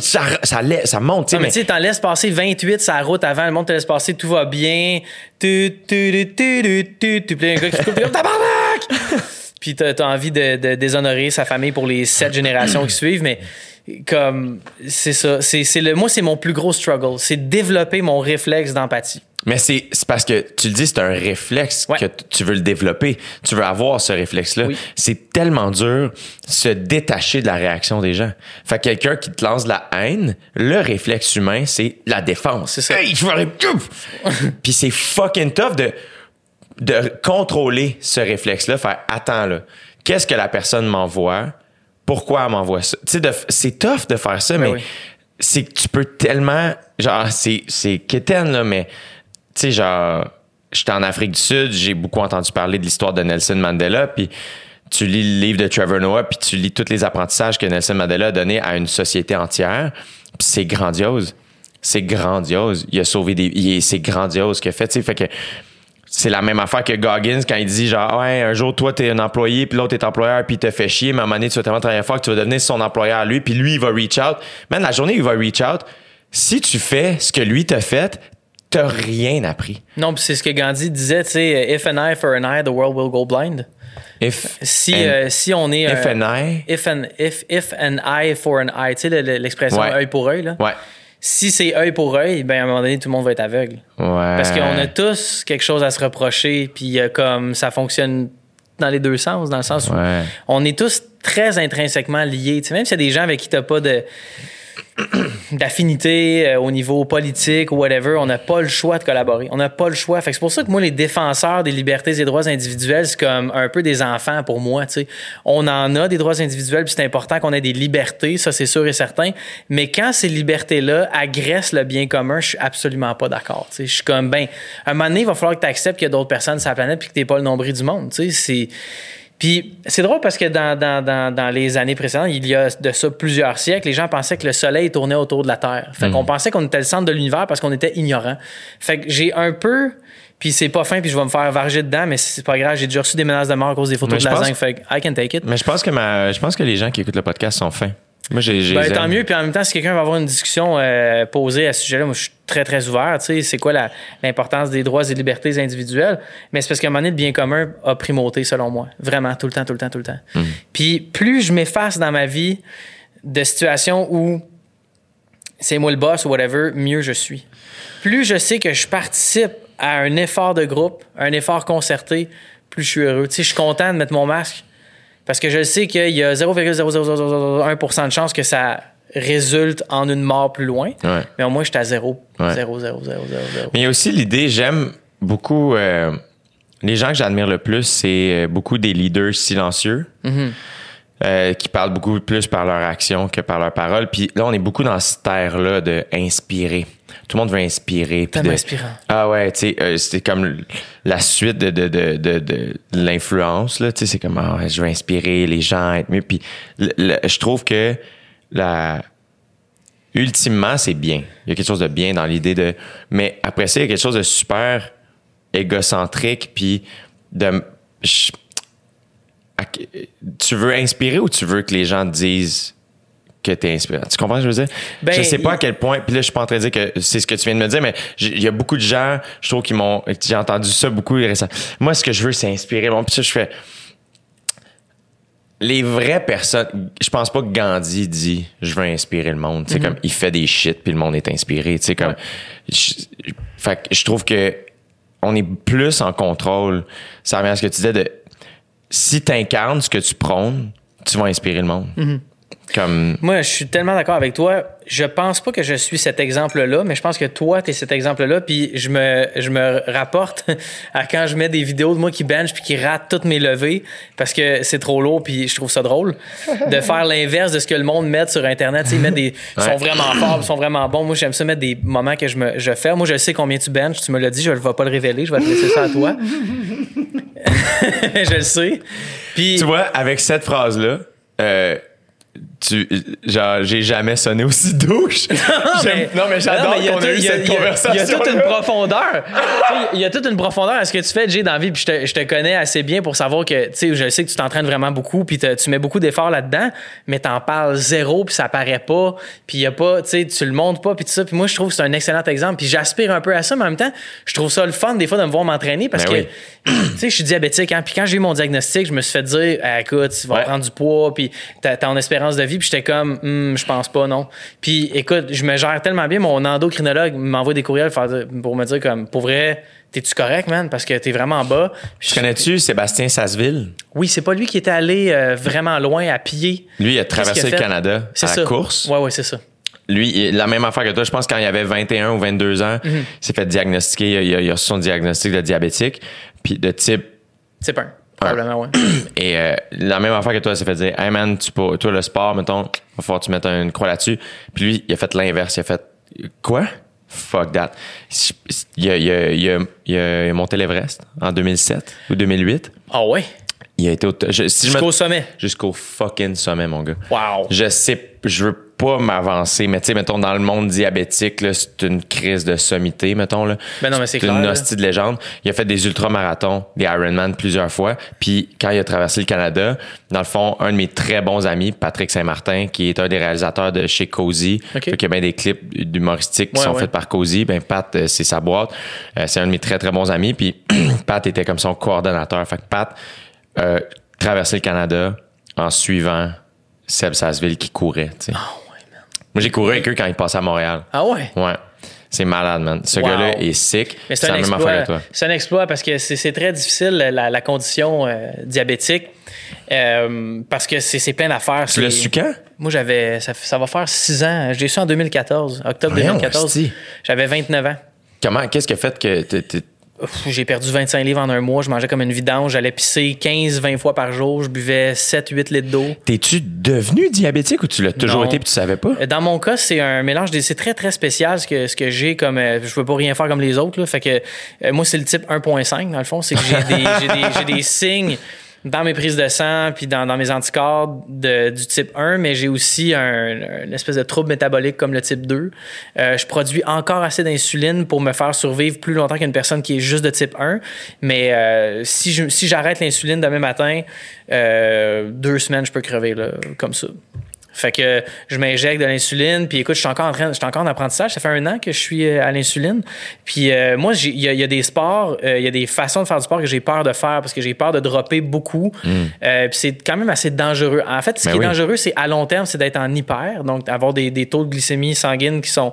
Ça, ça, ça monte, tu sais, mais mais tu sais, t'en laisses passer 28 sur la route avant, le monde te laisse passer, tout va bien. Tu, tu, tu, tu, tu, tu, tu, puis là, un gars qui se [LAUGHS] Puis t'as t'as envie de, de déshonorer sa famille pour les sept [CLEARS THROAT] générations qui suivent, mais comme, c'est ça. C'est, c'est le, moi, c'est mon plus gros struggle. C'est développer mon réflexe d'empathie. Mais c'est c'est parce que tu le dis, c'est un réflexe Ouais. que tu veux le développer. Tu veux avoir ce réflexe-là. Oui. C'est tellement dur se détacher de la réaction des gens. Fait que quelqu'un qui te lance de la haine, le réflexe humain, c'est la défense. C'est ça. Hey, je vais [LAUGHS] Puis c'est fucking tough de, de contrôler ce réflexe-là. Faire attends là, qu'est-ce que la personne m'envoie? pourquoi elle m'envoie ça? Tu sais, c'est tough de faire ça, mais oui. c'est que tu peux tellement. Genre, c'est, c'est quétaine, là, mais tu sais, genre, j'étais en Afrique du Sud, j'ai beaucoup entendu parler de l'histoire de Nelson Mandela, puis tu lis le livre de Trevor Noah, puis tu lis tous les apprentissages que Nelson Mandela a donné à une société entière, puis c'est grandiose. C'est grandiose. Il a sauvé des. il est- c'est grandiose ce qu'il a fait, tu sais. Fait que c'est la même affaire que Goggins quand il dit genre ouais un jour toi t'es un employé puis l'autre est employeur puis il te fait chier mais à un moment donné tu vas tellement travailler fort que tu vas devenir son employeur à lui puis lui il va reach out man la journée où il va reach out si tu fais ce que lui t'a fait t'as rien appris Non, puis c'est ce que Gandhi disait, tu sais, if an eye for an eye, the world will go blind. if Si, euh, si on est. if euh, an eye If an, if, if an eye for an eye, tu sais, le- le- l'expression Ouais. œil pour œil, là. ouais Si c'est œil pour œil, ben à un moment donné, tout le monde va être aveugle. ouais Parce qu'on a tous quelque chose à se reprocher, puis euh, comme ça fonctionne dans les deux sens, dans le sens où on est tous très intrinsèquement liés. Tu sais, même s'il y a des gens avec qui tu n'as pas de [CLEARS THROAT] d'affinité euh, au niveau politique ou whatever, on n'a pas le choix de collaborer. On n'a pas le choix. C'est pour ça que moi, les défenseurs des libertés et droits individuels, c'est comme un peu des enfants pour moi. On en a des droits individuels, puis c'est important qu'on ait des libertés, ça c'est sûr et certain. Mais quand ces libertés-là agressent le bien commun, je suis absolument pas d'accord. Je suis comme, ben, à un moment donné, il va falloir que tu acceptes qu'il y a d'autres personnes sur la planète puis que tu pas le nombril du monde. C'est... Puis c'est drôle parce que dans, dans, dans, dans les années précédentes, il y a de ça plusieurs siècles, les gens pensaient que le soleil tournait autour de la Terre. Fait qu'on pensait qu'on était le centre de l'univers parce qu'on était ignorant. Fait que j'ai un peu. Puis c'est pas fin, puis je vais me faire varger dedans, mais c'est pas grave. J'ai déjà reçu des menaces de mort à cause des photos de la zinc. Fait que I can take it. mais je pense que ma je pense que les gens qui écoutent le podcast sont fins moi j'ai j'ai Ben, tant mieux. Puis en même temps, si quelqu'un va avoir une discussion euh, posée à ce sujet-là, moi, je suis très, très ouvert. Tu sais, c'est quoi l'importance des droits et libertés individuelles? Mais c'est parce qu'à un moment donné, le bien commun a primauté, selon moi. Vraiment, tout le temps, tout le temps, tout le temps. Puis plus je m'efface dans ma vie de situations où c'est moi le boss ou whatever, mieux je suis. Plus je sais que je participe à un effort de groupe, un effort concerté, plus je suis heureux. Tu sais, je suis content de mettre mon masque parce que je sais qu'il y a 0,00001% de chance que ça résulte en une mort plus loin. Mais au moins, j'étais à 0. Ouais. 0, 0, 0, 0, 0. Mais il y a aussi l'idée, j'aime beaucoup. euh, les gens que j'admire le plus, c'est euh, beaucoup des leaders silencieux euh, qui parlent beaucoup plus par leur action que par leur parole. Puis là, on est beaucoup dans cette ère-là de inspirer. Tout le monde veut inspirer. puis Tellement de- inspirant. Ah ouais, tu sais, euh, c'est comme la suite de, de, de, de, de l'influence. Là, tu sais, c'est comme, ah ouais, je veux inspirer les gens à être mieux. Puis le- le- je trouve que la, ultimement, c'est bien. Il y a quelque chose de bien dans l'idée de. Mais après ça, il y a quelque chose de super égocentrique, puis de. je- tu veux inspirer ou tu veux que les gens te disent que tu es inspirant? Tu comprends ce que je veux dire? Ben, je sais pas à quel point. Puis là, je suis pas en train de dire que c'est ce que tu viens de me dire, mais il y a beaucoup de gens, je trouve, qui m'ont. J'ai entendu ça beaucoup récemment. Moi, ce que je veux, c'est inspirer. Bon, puis ça, je fais les vraies personnes, je pense pas que Gandhi dit je veux inspirer le monde. C'est comme il fait des shit puis le monde est inspiré. Tu sais comme, je, fait que je trouve que on est plus en contrôle. Ça revient à ce que tu disais de si t'incarnes ce que tu prônes, tu vas inspirer le monde. Comme Moi, je suis tellement d'accord avec toi. Je pense pas que je suis cet exemple-là, mais je pense que toi, tu es cet exemple-là. Puis je me, je me rapporte [LAUGHS] à quand je mets des vidéos de moi qui bench puis qui rate toutes mes levées parce que c'est trop lourd puis je trouve ça drôle [LAUGHS] de faire l'inverse de ce que le monde met sur Internet. Ils mettent des, sont vraiment forts, ils sont vraiment bons. Moi, j'aime ça mettre des moments que je, me, je fais. Moi, je sais combien tu benches. Tu me l'as dit, je ne vais pas le révéler. Je vais te laisser ça à toi. [LAUGHS] je le sais. Puis, tu vois avec cette phrase là. Euh, tu, genre, j'ai jamais sonné aussi douche. [LAUGHS] Non, mais j'adore Non, mais il y a qu'on a eu cette conversation. Il y a toute une profondeur. [LAUGHS] Il y a toute une profondeur à ce que tu fais, Jay, dans la vie. Puis je te, je te connais assez bien pour savoir que, tu sais, je sais que tu t'entraînes vraiment beaucoup, puis te- tu mets beaucoup d'efforts là-dedans, mais t'en parles zéro, puis ça paraît pas, puis y a pas, tu sais, tu le montres pas, puis tout ça. Puis moi, je trouve que c'est un excellent exemple. Puis j'aspire un peu à ça, mais en même temps, je trouve ça le fun des fois de me voir m'entraîner parce Ben que, oui. [CLEARS THROAT] tu sais, je suis diabétique, hein. Puis quand j'ai eu mon diagnostic, je me suis fait dire, Ah, écoute, tu vas Ouais. prendre du poids, puis t'as t'as en espérance de vie, puis j'étais comme, Hum, je pense pas, non. Puis écoute, je me gère tellement bien, mon endocrinologue m'envoie des courriels pour me dire, comme, pour vrai, t'es-tu correct, man? Parce que t'es vraiment bas. Puis je- Connais-tu Sébastien Sasseville? Oui, c'est pas lui qui était allé euh, vraiment loin à pied. Lui, il a traversé a le? Canada C'est à ça. la course. Ouais, ouais, c'est ça. Lui, la même affaire que toi, je pense quand il avait 21 ou 22 ans, Mhm. il s'est fait diagnostiquer, il a, il a reçu son diagnostic de diabétique, puis de type pas un. Probablement, ouais. [CLEARS THROAT] Et euh, la même affaire que toi, ça fait dire, hey man, tu peux, toi, le sport, mettons, va falloir que tu mettes une croix là-dessus. Puis lui, il a fait l'inverse. Il a fait, quoi? Fuck that. Il a, il a, il a, il a monté l'Everest en 2007 ou 2008. Ah ouais? Il a été au, je- si je me- Jusqu'au sommet. Jusqu'au fucking sommet, mon gars. Wow. Je sais, je veux pas m'avancer, mais tu sais, mettons, dans le monde diabétique, c'est une crise de sommité, mettons, là. Ben non, mais c'est une hostie de légende. Il a fait des ultramarathons, des Ironman plusieurs fois. Puis quand il a traversé le Canada, dans le fond, un de mes très bons amis, Patrick Saint-Martin, qui est un des réalisateurs de chez Cozy, Ok. fait qu'il y a bien des clips humoristiques qui Ouais, sont ouais. faits par Cozy. Ben, Pat, euh, c'est sa boîte. Euh, c'est un de mes très, très bons amis. Puis [CLEARS THROAT] Pat était comme son coordonnateur. Fait que Pat, euh, traversé le Canada en suivant Seb Sasseville qui courait, tu sais. Moi, j'ai couru avec eux quand ils passaient à Montréal. Ah ouais? Ouais. C'est malade, man. Ce Wow. gars-là est sick. Mais C'est un exploit. affaire que toi. C'est un exploit parce que c'est très difficile la, la condition euh, diabétique euh, parce que c'est plein d'affaires. Tu l'as su quand? Moi, j'avais ça, ça va faire six ans. J'ai su en 2014, octobre Voyons, 2014. hostie. J'avais 29 ans. Comment, qu'est-ce qui a fait que J'ai perdu 25 livres en un mois. Je mangeais comme une vidange. J'allais pisser 15-20 fois par jour. Je buvais 7-8 litres d'eau. T'es-tu devenu diabétique ou tu l'as toujours Non. été puis tu savais pas? Euh, Dans mon cas, c'est un mélange. des- C'est très, très spécial ce que, ce que j'ai comme. euh, je peux pas rien faire comme les autres. Là, fait que euh, moi, c'est le type 1.5, dans le fond. C'est que j'ai des, j'ai des, j'ai des [LAUGHS] signes dans mes prises de sang puis dans, dans mes anticorps de- du type 1, mais j'ai aussi un, une espèce de trouble métabolique comme le type 2. Euh, je produis encore assez d'insuline pour me faire survivre plus longtemps qu'une personne qui est juste de type 1. Mais euh, si si j'arrête l'insuline demain matin, euh, deux semaines, je peux crever là, comme ça. Fait que je m'injecte de l'insuline, puis écoute, je suis encore en train, je suis encore en apprentissage. Ça fait un an que je suis euh, à l'insuline. Puis euh, moi, il y, a- il y a des sports, euh, il y a des façons de faire du sport que j'ai peur de faire parce que j'ai peur de dropper beaucoup. Euh, puis c'est quand même assez dangereux. En fait, ce Ben qui oui. est dangereux, c'est à long terme, c'est d'être en hyper, donc avoir des, des taux de glycémie sanguine qui sont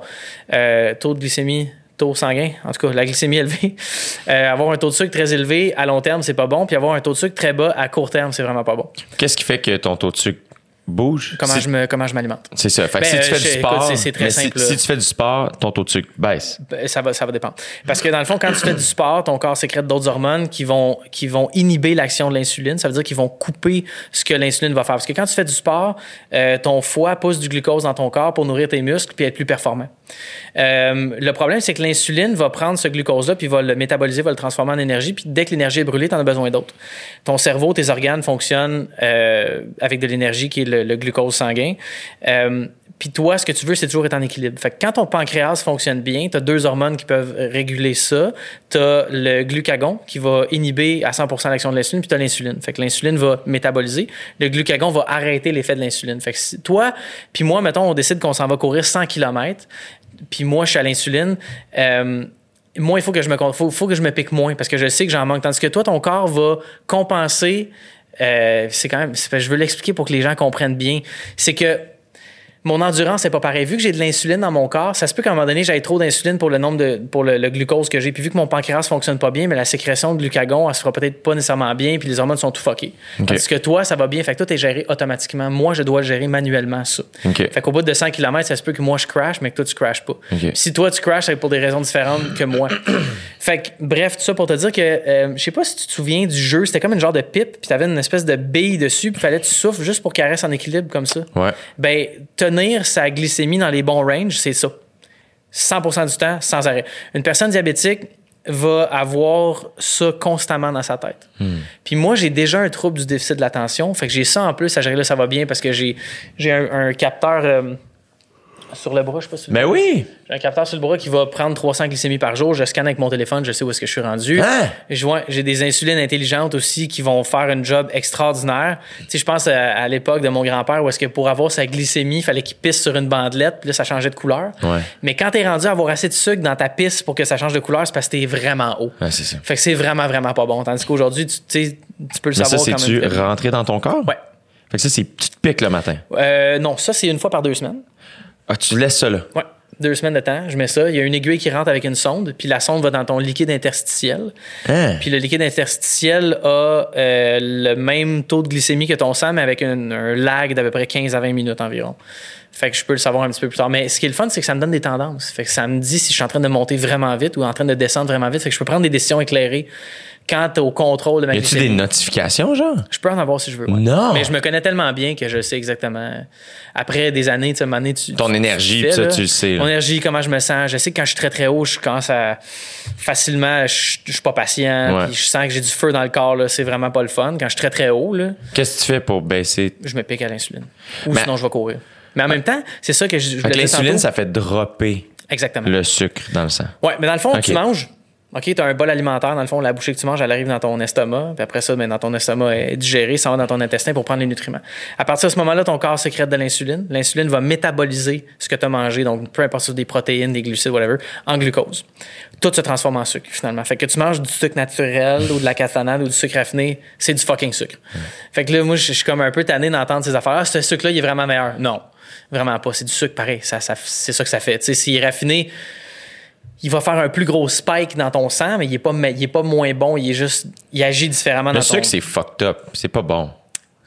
taux de glycémie taux sanguin, en tout cas la glycémie élevée. [LAUGHS] Euh, avoir un taux de sucre très élevé à long terme, c'est pas bon. Puis avoir un taux de sucre très bas à court terme, c'est vraiment pas bon. Qu'est-ce qui fait que ton taux de sucre bouge? Comment Si- je me comment je m'alimente. C'est ça. Fait que Ben, si tu fais du sport, écoute, c'est- c'est très mais si- simple, si, tu fais du sport, ton taux de sucre baisse. Ben, Ça va, ça va dépendre. Parce que dans le fond, quand tu fais du sport, ton corps sécrète d'autres hormones qui vont, qui vont inhiber l'action de l'insuline. Ça veut dire qu'ils vont couper ce que l'insuline va faire. Parce que quand tu fais du sport, euh, ton foie pousse du glucose dans ton corps pour nourrir tes muscles puis être plus performant. Euh, le problème, c'est que l'insuline va prendre ce glucose-là puis va le métaboliser, va le transformer en énergie. Puis dès que l'énergie est brûlée, tu en as besoin d'autre. Ton cerveau, tes organes fonctionnent euh, avec de l'énergie qui est le, le glucose sanguin. Euh, puis toi, ce que tu veux, c'est toujours être en équilibre. Fait que quand ton pancréas fonctionne bien, tu as deux hormones qui peuvent réguler ça. Tu as le glucagon qui va inhiber à 100% l'action de l'insuline, puis tu as l'insuline. Fait que l'insuline va métaboliser. Le glucagon va arrêter l'effet de l'insuline. Fait que si toi, puis moi, mettons, on décide qu'on s'en va courir 100 km, puis moi, je suis à l'insuline. euh, moi, il faut que je me faut que je me pique moins parce que je sais que j'en manque. Tandis que toi, ton corps va compenser. Euh, c'est quand même. je veux l'expliquer pour que les gens comprennent bien. C'est que mon endurance n'est pas pareille. Vu que j'ai de l'insuline dans mon corps, ça se peut qu'à un moment donné, j'aille trop d'insuline pour le nombre de pour le, le glucose que j'ai. Puis vu que mon pancréas fonctionne pas bien, mais la sécrétion de glucagon, elle se fera peut-être pas nécessairement bien, puis les hormones sont tout fuckées. Tandis que toi, ça va bien. Fait que toi, t'es géré automatiquement. Moi, je dois gérer manuellement, ça. Fait qu'au bout de 100 km, ça se peut que moi, je crash, mais que toi, tu crashes pas. Si toi, tu crashes, c'est pour des raisons différentes que moi. [COUGHS] fait que, bref, tout ça pour te dire que, euh, je sais pas si tu te souviens du jeu, c'était comme une genre de pipe, puis t'avais une espèce de bille dessus, puis fallait que tu souffles juste pour qu'elle reste en équilibre comme ça. Ouais. Ben, tenir sa glycémie dans les bons ranges, c'est ça. 100% du temps, sans arrêt. Une personne diabétique va avoir ça constamment dans sa tête. Puis moi, j'ai déjà un trouble du déficit de l'attention. Fait que j'ai ça en plus à gérer là, ça va bien parce que j'ai, j'ai un, un capteur euh, sur le bras, je sais pas si tu le Ben oui! J'ai un capteur sur le bras qui va prendre 300 glycémies par jour. Je scanne avec mon téléphone, je sais où est-ce que je suis rendu. Hein? J'ai des insulines intelligentes aussi qui vont faire un job extraordinaire. Tu sais, je pense à, à l'époque de mon grand-père où est-ce que pour avoir sa glycémie, il fallait qu'il pisse sur une bandelette, puis là, ça changeait de couleur. Ouais. Mais quand t'es rendu à avoir assez de sucre dans ta pisse pour que ça change de couleur, c'est parce que t'es vraiment haut. Ouais, c'est ça. Fait que c'est vraiment, vraiment pas bon. Tandis qu'aujourd'hui, tu, tu tu peux le Mais ça, savoir quand même. bien. rentré dans ton corps? Ouais. Fait que ça, c'est tu te piques le matin? Euh, non, ça, c'est une fois par deux semaines. Ah, tu laisses ça là. Ouais. Deux semaines de temps, je mets ça. Il y a une aiguille qui rentre avec une sonde, puis la sonde va dans ton liquide interstitiel. Hein? Puis le liquide interstitiel a euh, le même taux de glycémie que ton sang, mais avec un, un lag d'à peu près 15 à 20 minutes environ. Fait que je peux le savoir un petit peu plus tard. Mais ce qui est le fun, c'est que ça me donne des tendances. Fait que ça me dit si je suis en train de monter vraiment vite ou en train de descendre vraiment vite. Fait que je peux prendre des décisions éclairées. Quand t'es au contrôle de ma Y a-tu des glycémie, notifications, genre? je peux en avoir si je veux. ouais. Non. Mais je me connais tellement bien que je sais exactement. Après des années, tu sais, tu. Ton tu- énergie, tu ça, là. tu le sais, là. Mon énergie, comment je me sens. Je sais que quand je suis très très haut, je commence à. Facilement, je, je suis pas patient. Ouais. Puis je sens que j'ai du feu dans le corps, là. C'est vraiment pas le fun. Quand je suis très très haut, là, Qu'est-ce que tu fais pour baisser? je me pique à l'insuline. Ou Mais- sinon, je vais courir. Mais en même temps, c'est ça que je, je l'insuline, ça fait dropper Exactement. le sucre dans le sang. Ouais, mais dans le fond, tu manges. OK, tu as un bol alimentaire. Dans le fond, la bouchée que tu manges, elle arrive dans ton estomac. Puis après ça, ben, dans ton estomac, elle est digérée, ça va dans ton intestin pour prendre les nutriments. À partir de ce moment-là, ton corps sécrète de l'insuline. L'insuline va métaboliser ce que tu as mangé, donc peu importe si c'est des protéines, des glucides, whatever, en glucose. Tout se transforme en sucre, finalement. Fait que tu manges du sucre naturel ou de la castanade ou du sucre raffiné, c'est du fucking sucre. Fait que là, moi, je je suis comme un peu tanné d'entendre ces affaires. Ah, ce sucre-là, il est vraiment meilleur. Non, vraiment pas. C'est du sucre pareil. Ça, ça, c'est ça que ça fait. Tu sais, s'il est raffiné, il va faire un plus gros spike dans ton sang, mais il est pas, il est pas moins bon, il est juste, il agit différemment Le dans ton... sucre, c'est fucked up. C'est pas bon.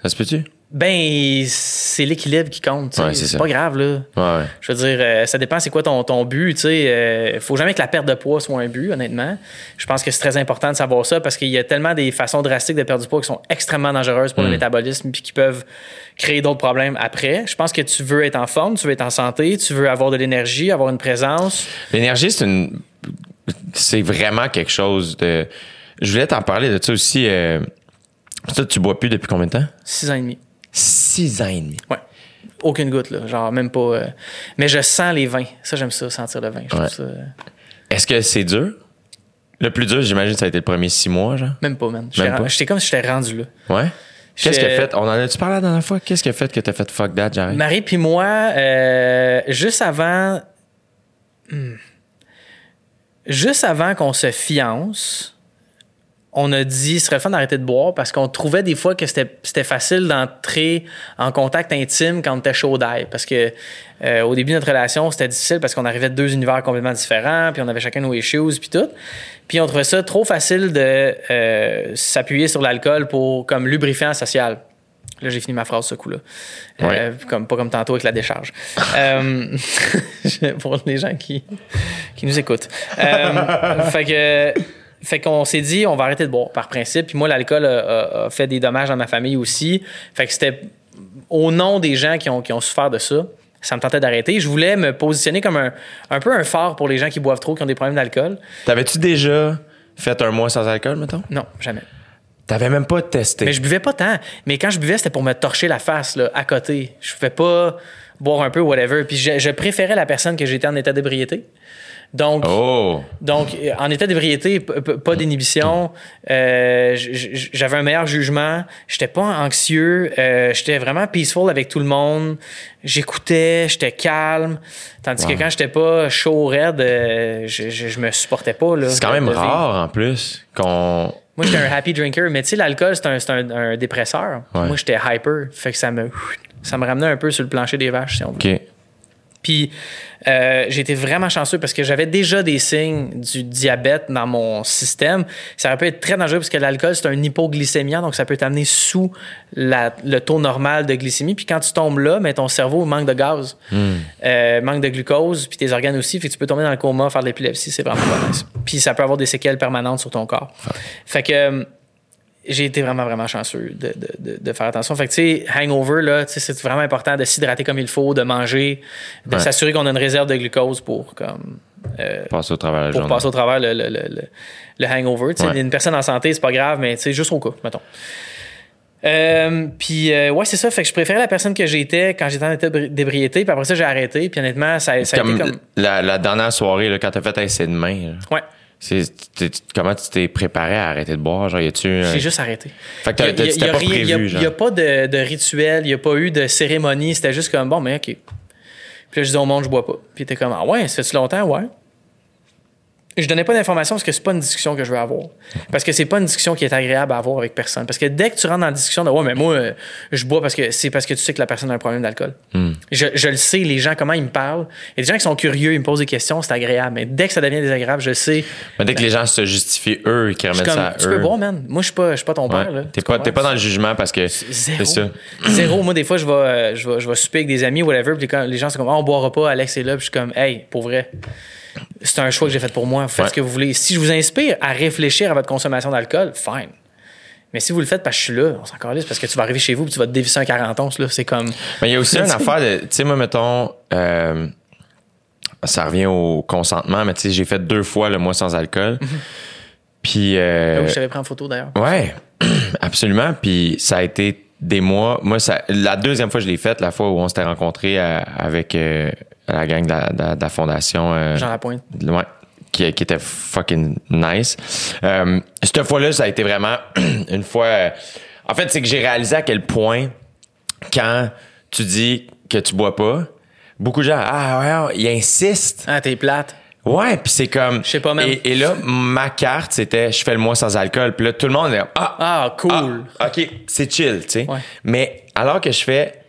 Ça se peut-tu? Ben, c'est l'équilibre qui compte. Ouais, c'est ça. pas grave, là. Ouais, ouais. Je veux dire, euh, ça dépend c'est quoi ton, ton but, tu sais. Euh, faut jamais que la perte de poids soit un but, honnêtement. Je pense que c'est très important de savoir ça parce qu'il y a tellement des façons drastiques de perdre du poids qui sont extrêmement dangereuses pour le Mm. métabolisme puis qui peuvent créer d'autres problèmes après. Je pense que tu veux être en forme, tu veux être en santé, tu veux avoir de l'énergie, avoir une présence. L'énergie, c'est une. C'est vraiment quelque chose de. Je voulais t'en parler de ça aussi. Euh... Toi, tu bois plus depuis combien de temps? Six ans et demi. Six ans et demi. Ouais. Aucune goutte, là. Genre, même pas. euh, Mais je sens les vins. Ça, j'aime ça, sentir le vin. Ouais. ça. euh, Est-ce que c'est dur? Le plus dur, j'imagine, ça a été le premier six mois, genre. Même pas, man. J'étais comme si j'étais rendu là. Ouais. Qu'est-ce a fait? On en a-tu parlé la dernière fois? Qu'est-ce qui a fait que t'as fait fuck that, j'arrête? Marie puis moi, euh, juste avant. Hmm. Juste avant qu'on se fiance, on a dit ce serait le fun d'arrêter de boire parce qu'on trouvait des fois que c'était facile d'entrer en contact intime quand on était chaud d'ail. Parce que euh, au début de notre relation, c'était difficile parce qu'on arrivait de deux univers complètement différents, puis on avait chacun nos issues, puis tout. Puis on trouvait ça trop facile de euh, s'appuyer sur l'alcool pour comme lubrifiant social. Là, j'ai fini ma phrase ce coup-là. Euh, comme, pas comme tantôt avec la décharge. [LAUGHS] Euh, [LAUGHS] pour les gens qui, qui nous écoutent. Euh, [LAUGHS] fait que. Fait qu'on s'est dit, on va arrêter de boire par principe. Puis moi, l'alcool a, a- a fait des dommages dans ma famille aussi. Fait que c'était au nom des gens qui ont, qui ont souffert de ça. Ça me tentait d'arrêter. Je voulais me positionner comme un, un peu un phare pour les gens qui boivent trop, qui ont des problèmes d'alcool. T'avais-tu déjà fait un mois sans alcool, mettons? Non, jamais. T'avais même pas testé. Mais je buvais pas tant. Mais quand je buvais, c'était pour me torcher la face, là, à côté. Je pouvais pas boire un peu, whatever. Puis je, je préférais la personne que j'étais en état d'ébriété. Donc, Oh! donc, en état d'ébriété, pas d'inhibition. Euh, J'avais un meilleur jugement. J'étais pas anxieux. Euh, j'étais vraiment peaceful avec tout le monde. J'écoutais. J'étais calme. Tandis que quand j'étais pas chaud, raide, euh, je, je, je me supportais pas. là, C'est quand même rare, en plus, qu'on... Moi, j'étais un happy drinker, mais tu sais, l'alcool, c'est un, un, un dépresseur. Ouais. Moi, j'étais hyper. Fait que ça me, ça me ramenait un peu sur le plancher des vaches, si on veut. OK. Puis, euh, j'ai été vraiment chanceux parce que j'avais déjà des signes du diabète dans mon système. Ça peut être très dangereux parce que l'alcool, c'est un hypoglycémien, donc ça peut t'amener sous la- le taux normal de glycémie. Puis quand tu tombes là, mais ton cerveau manque de gaz, euh, manque de glucose, puis tes organes aussi. Fait que tu peux tomber dans le coma, faire de l'épilepsie. C'est vraiment pas nice. Puis ça peut avoir des séquelles permanentes sur ton corps. Fait que euh, j'ai été vraiment, vraiment chanceux de, de- de- de faire attention. Fait que, tu sais, hangover, là, tu sais, c'est vraiment important de s'hydrater comme il faut, de manger, de Ouais. s'assurer qu'on a une réserve de glucose pour, comme, euh, Passer au travers de la pour journée. passer au travers le, le- le- le- hangover. Tu sais, Ouais. Une personne en santé, c'est pas grave, mais tu sais, juste au cas, mettons. Euh, puis, euh, ouais, c'est ça. Fait que je préférais la personne que j'étais quand j'étais en état d'ébri- d'ébriété. Puis après ça, j'ai arrêté. Puis honnêtement, ça, ça a Comme, été comme. La, la dernière soirée, là, quand t'as fait essai de main, là, Ouais, c'est, comment tu t'es préparé à arrêter de boire? Genre, y a-tu... un- j'ai juste arrêté. Fait que t'as- Il y a- a pas a- n'y a de rituel, il n'y a pas eu de cérémonie. C'était juste comme, bon, mais OK. Puis là, je disais au monde, je bois pas. Puis t'es comme, ah ouais, ça fait-tu longtemps? Ouais. Je donnais pas d'informations parce que c'est pas une discussion que je veux avoir. Parce que c'est pas une discussion qui est agréable à avoir avec personne. Parce que dès que tu rentres dans la discussion de ouais, mais moi, euh, je bois parce que c'est parce que tu sais que la personne a un problème d'alcool. Hmm. Je, je le sais, les gens, comment ils me parlent. Il y a des gens qui sont curieux, ils me posent des questions, c'est agréable. Mais dès que ça devient désagréable, je sais. Mais dès que les gens se justifient, eux, et qu'ils remettent comme, ça à tu eux. peux boire, man. Moi, je suis pas, je suis pas ton Ouais. père. Là. T'es Tu pas, pas dans le jugement parce que Zéro. c'est ça. Zéro. Moi, des fois, je vais, euh, je vais, je vais souper avec des amis, whatever, puis quand les gens sont comme, Ah, on boira pas, Alex est là, puis je suis comme, hey, pour vrai. C'est un choix que j'ai fait pour moi. Faites Ouais. ce que vous voulez. Si je vous inspire à réfléchir à votre consommation d'alcool, fine. Mais si vous le faites parce que je suis là, on s'en calisse parce que tu vas arriver chez vous et tu vas te dévisser un 40 onces, là. C'est comme. Mais il y a aussi [LAUGHS] une affaire de, tu sais, moi, mettons, euh, ça revient au consentement, mais tu sais, j'ai fait deux fois le mois sans alcool. Puis, euh, où je t'avais pris en photo d'ailleurs. ouais, [CLEARS THROAT] absolument. Puis ça a été des mois. Moi, ça, la deuxième fois que je l'ai faite, la fois où on s'était rencontrés euh, avec euh, la gang de la, de de la fondation. euh, Jean Lapointe. Ouais. Qui, qui était fucking nice. Euh, cette fois-là, ça a été vraiment [CLEARS THROAT] une fois. euh, en fait, c'est que j'ai réalisé à quel point, quand tu dis que tu bois pas, beaucoup de gens, ah ouais, ils insistent. Ah, t'es plate. Ouais, puis c'est comme. Je sais pas même. Et, et là, ma carte, c'était je fais le mois sans alcool. Puis là, tout le monde est ah, Ah, cool. ah, ok, c'est chill, tu sais. Ouais. Mais alors que je fais,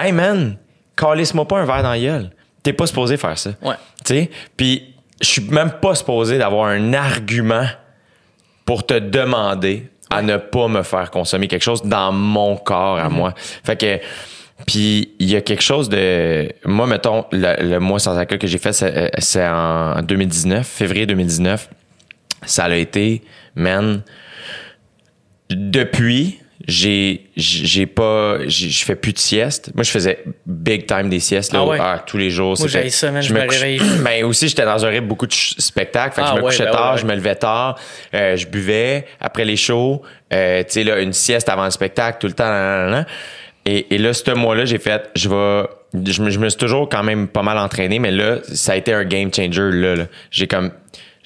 hey man, calisse-moi pas un verre dans la gueule. T'es pas supposé faire ça. Ouais. Tu sais, puis je suis même pas supposé d'avoir un argument pour te demander à ne pas me faire consommer quelque chose dans mon corps à moi. Fait que puis il y a quelque chose de moi mettons le, le mois sans alcool que j'ai fait c'est euh, c'est en 2019, février 2019. Ça a été man depuis j'ai j'ai pas je fais plus de sieste. Moi je faisais big time des siestes là, Ah ouais? ah, tous les jours. Moi, C'était- j'haïs ça, man, je me couche- réveille. ben aussi j'étais dans un rythme beaucoup de spectacles, fait que Ah je me ouais, couchais ben tard, ouais, je me levais tard, euh, je buvais après les shows, euh, tu sais là une sieste avant le spectacle tout le temps. nan, nan, nan. Et, et là ce mois-là j'ai fait je vais je me, je me suis toujours quand même pas mal entraîné, mais là ça a été un game changer là. là. J'ai comme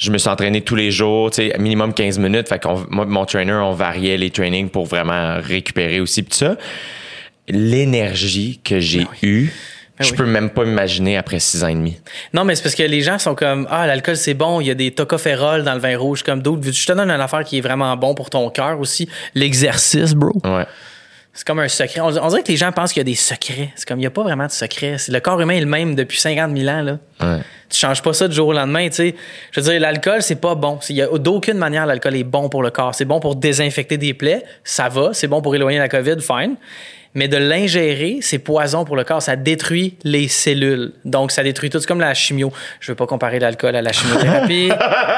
je me suis entraîné tous les jours, tu sais, minimum 15 minutes. Fait qu'on, moi, mon trainer, on variait les trainings pour vraiment récupérer aussi. Ça, l'énergie que j'ai eue, Ben je oui. peux même pas imaginer après six ans et demi. Non, mais c'est parce que les gens sont comme Ah, l'alcool c'est bon, il y a des tocophérols dans le vin rouge comme d'autres. Je te donne une affaire qui est vraiment bon pour ton cœur aussi. L'exercice, bro. Ouais. C'est comme un secret. On, on dirait que les gens pensent qu'il y a des secrets. C'est comme il n'y a pas vraiment de secret. Le corps humain est le même depuis 50 000 ans. Là. Ouais. Tu changes pas ça du jour au lendemain. Je veux dire, l'alcool, c'est pas bon. Il y a d'aucune manière l'alcool est bon pour le corps. C'est bon pour désinfecter des plaies, ça va. C'est bon pour éloigner la COVID, fine. Mais de l'ingérer, c'est poison pour le corps. Ça détruit les cellules. Donc, ça détruit tout. C'est comme la chimio. Je veux pas comparer l'alcool à la chimiothérapie.